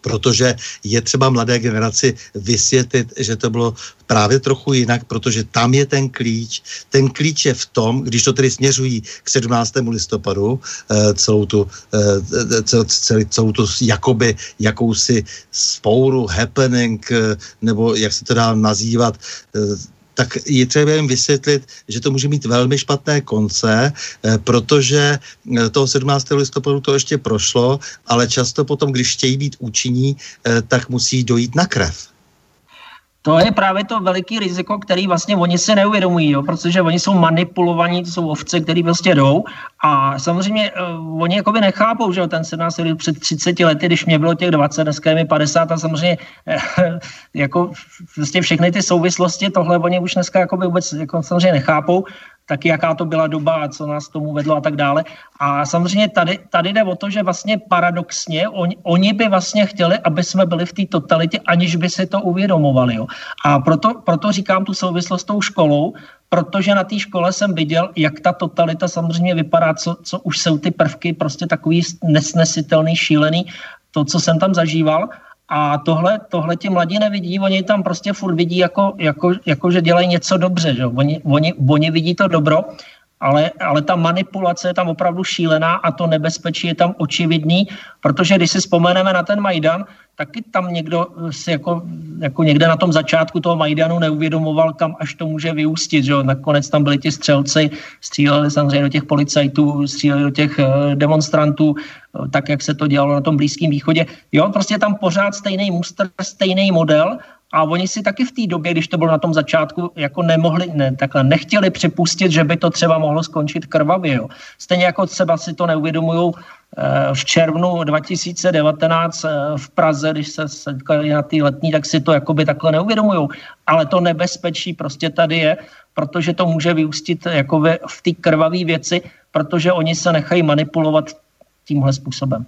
S2: protože je třeba mladé generaci vysvětlit, že to bylo právě trochu jinak, protože tam je ten klíč. Ten klíč je v tom, když to tedy směřují k 17. listopadu, eh, celou tu, eh, celou, celou tu jakoby jakousi spouru, happening, eh, nebo jak se to dá nazývat, tak je třeba jim vysvětlit, že to může mít velmi špatné konce, eh, protože eh, toho 17. listopadu to ještě prošlo, ale často potom, když chtějí být účinní, eh, tak musí dojít na krev.
S3: To je právě to veliký riziko, který vlastně oni si neuvědomují, jo, protože oni jsou manipulovaní, to jsou ovce, který prostě jdou. A samozřejmě uh, oni jakoby nechápou, že jo, ten 17 před 30 lety, když mě bylo těch 20, dneska je mi 50 a samozřejmě uh, jako vlastně všechny ty souvislosti, tohle oni už dneska jakoby vůbec jako samozřejmě nechápou taky jaká to byla doba a co nás tomu vedlo a tak dále. A samozřejmě tady, tady jde o to, že vlastně paradoxně on, oni by vlastně chtěli, aby jsme byli v té totalitě, aniž by si to uvědomovali. Jo. A proto, proto říkám tu souvislost s tou školou, protože na té škole jsem viděl, jak ta totalita samozřejmě vypadá, co, co už jsou ty prvky prostě takový nesnesitelný, šílený, to, co jsem tam zažíval. A tohle, tohle ti mladí nevidí, oni tam prostě furt vidí, jako, jako, jako že dělají něco dobře. Že? Oni, oni, oni vidí to dobro ale, ale ta manipulace je tam opravdu šílená a to nebezpečí je tam očividný, protože když si vzpomeneme na ten Majdan, taky tam někdo si jako, jako někde na tom začátku toho Majdanu neuvědomoval, kam až to může vyústit. Že? Nakonec tam byli ti střelci, stříleli samozřejmě do těch policajtů, stříleli do těch eh, demonstrantů, eh, tak jak se to dělalo na tom Blízkém východě. Jo, prostě tam pořád stejný muster, stejný model a oni si taky v té době, když to bylo na tom začátku, jako nemohli, ne, takhle nechtěli připustit, že by to třeba mohlo skončit krvavě. Jo. Stejně jako třeba si to neuvědomují eh, v červnu 2019 eh, v Praze, když se setkali na té letní, tak si to jakoby takhle neuvědomují. Ale to nebezpečí prostě tady je, protože to může vyústit jako v té krvavé věci, protože oni se nechají manipulovat tímhle způsobem.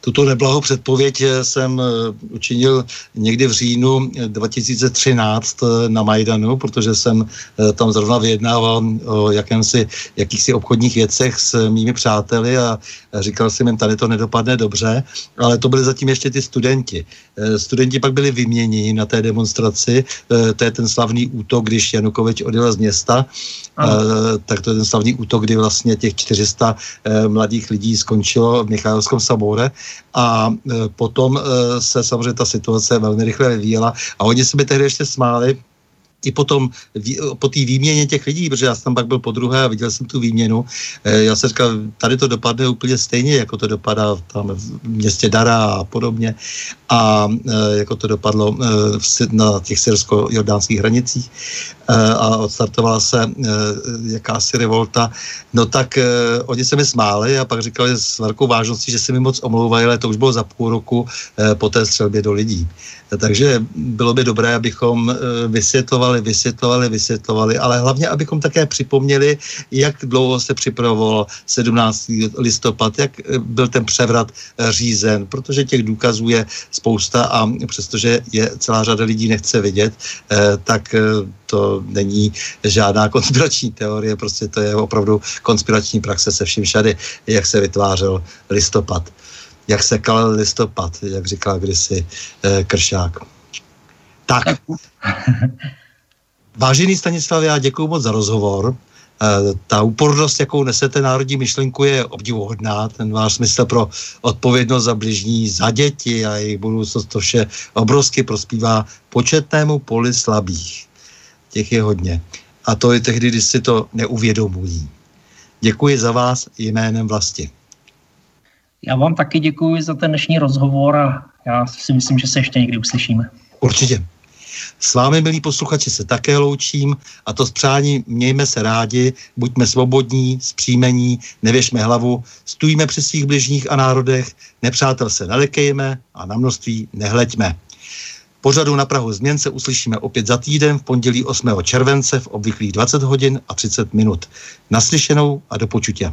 S2: Tuto neblahou předpověď eh, jsem eh, učinil někdy v říjnu 2013 eh, na Majdanu, protože jsem tam zrovna vyjednával o jakémsi, jakýchsi obchodních věcech s mými přáteli a říkal jsem jim, tady to nedopadne dobře, ale to byly zatím ještě ty studenti. Studenti pak byli vyměněni na té demonstraci, to je ten slavný útok, když Janukovič odjel z města, ano. tak to je ten slavný útok, kdy vlastně těch 400 mladých lidí skončilo v Michajovském sabore a e, potom e, se samozřejmě ta situace velmi rychle vyvíjela a oni se mi tehdy ještě smáli, i potom po té výměně těch lidí, protože já jsem tam pak byl po druhé a viděl jsem tu výměnu, e, já jsem říkal, tady to dopadne úplně stejně, jako to dopadá tam v městě Dara a podobně. A jako to dopadlo na těch syrsko-jordánských hranicích a odstartovala se jakási revolta, no tak oni se mi smáli a pak říkali s velkou vážností, že se mi moc omlouvají, ale to už bylo za půl roku po té střelbě do lidí. Takže bylo by dobré, abychom vysvětlovali, vysvětlovali, vysvětlovali, ale hlavně, abychom také připomněli, jak dlouho se připravoval 17. listopad, jak byl ten převrat řízen, protože těch důkazů je spousta a přestože je celá řada lidí nechce vidět, tak to není žádná konspirační teorie, prostě to je opravdu konspirační praxe se vším všady, jak se vytvářel listopad. Jak se kalil listopad, jak říkal kdysi eh, Kršák. Tak. Vážený Stanislav, já děkuji moc za rozhovor. E, ta úpornost, jakou nesete národní myšlenku, je obdivuhodná. Ten váš smysl pro odpovědnost za bližní, za děti a jejich budoucnost, to vše obrovsky prospívá početnému poli slabých těch je hodně. A to je tehdy, když si to neuvědomují. Děkuji za vás jménem vlasti.
S3: Já vám taky děkuji za ten dnešní rozhovor a já si myslím, že se ještě někdy uslyšíme.
S2: Určitě. S vámi, milí posluchači, se také loučím a to s přání mějme se rádi, buďme svobodní, zpříjmení, nevěšme hlavu, stůjme při svých bližních a národech, nepřátel se nelekejme a na množství nehleďme. Pořadu na Prahu změn se uslyšíme opět za týden v pondělí 8. července v obvyklých 20 hodin a 30 minut. Naslyšenou a do počutě.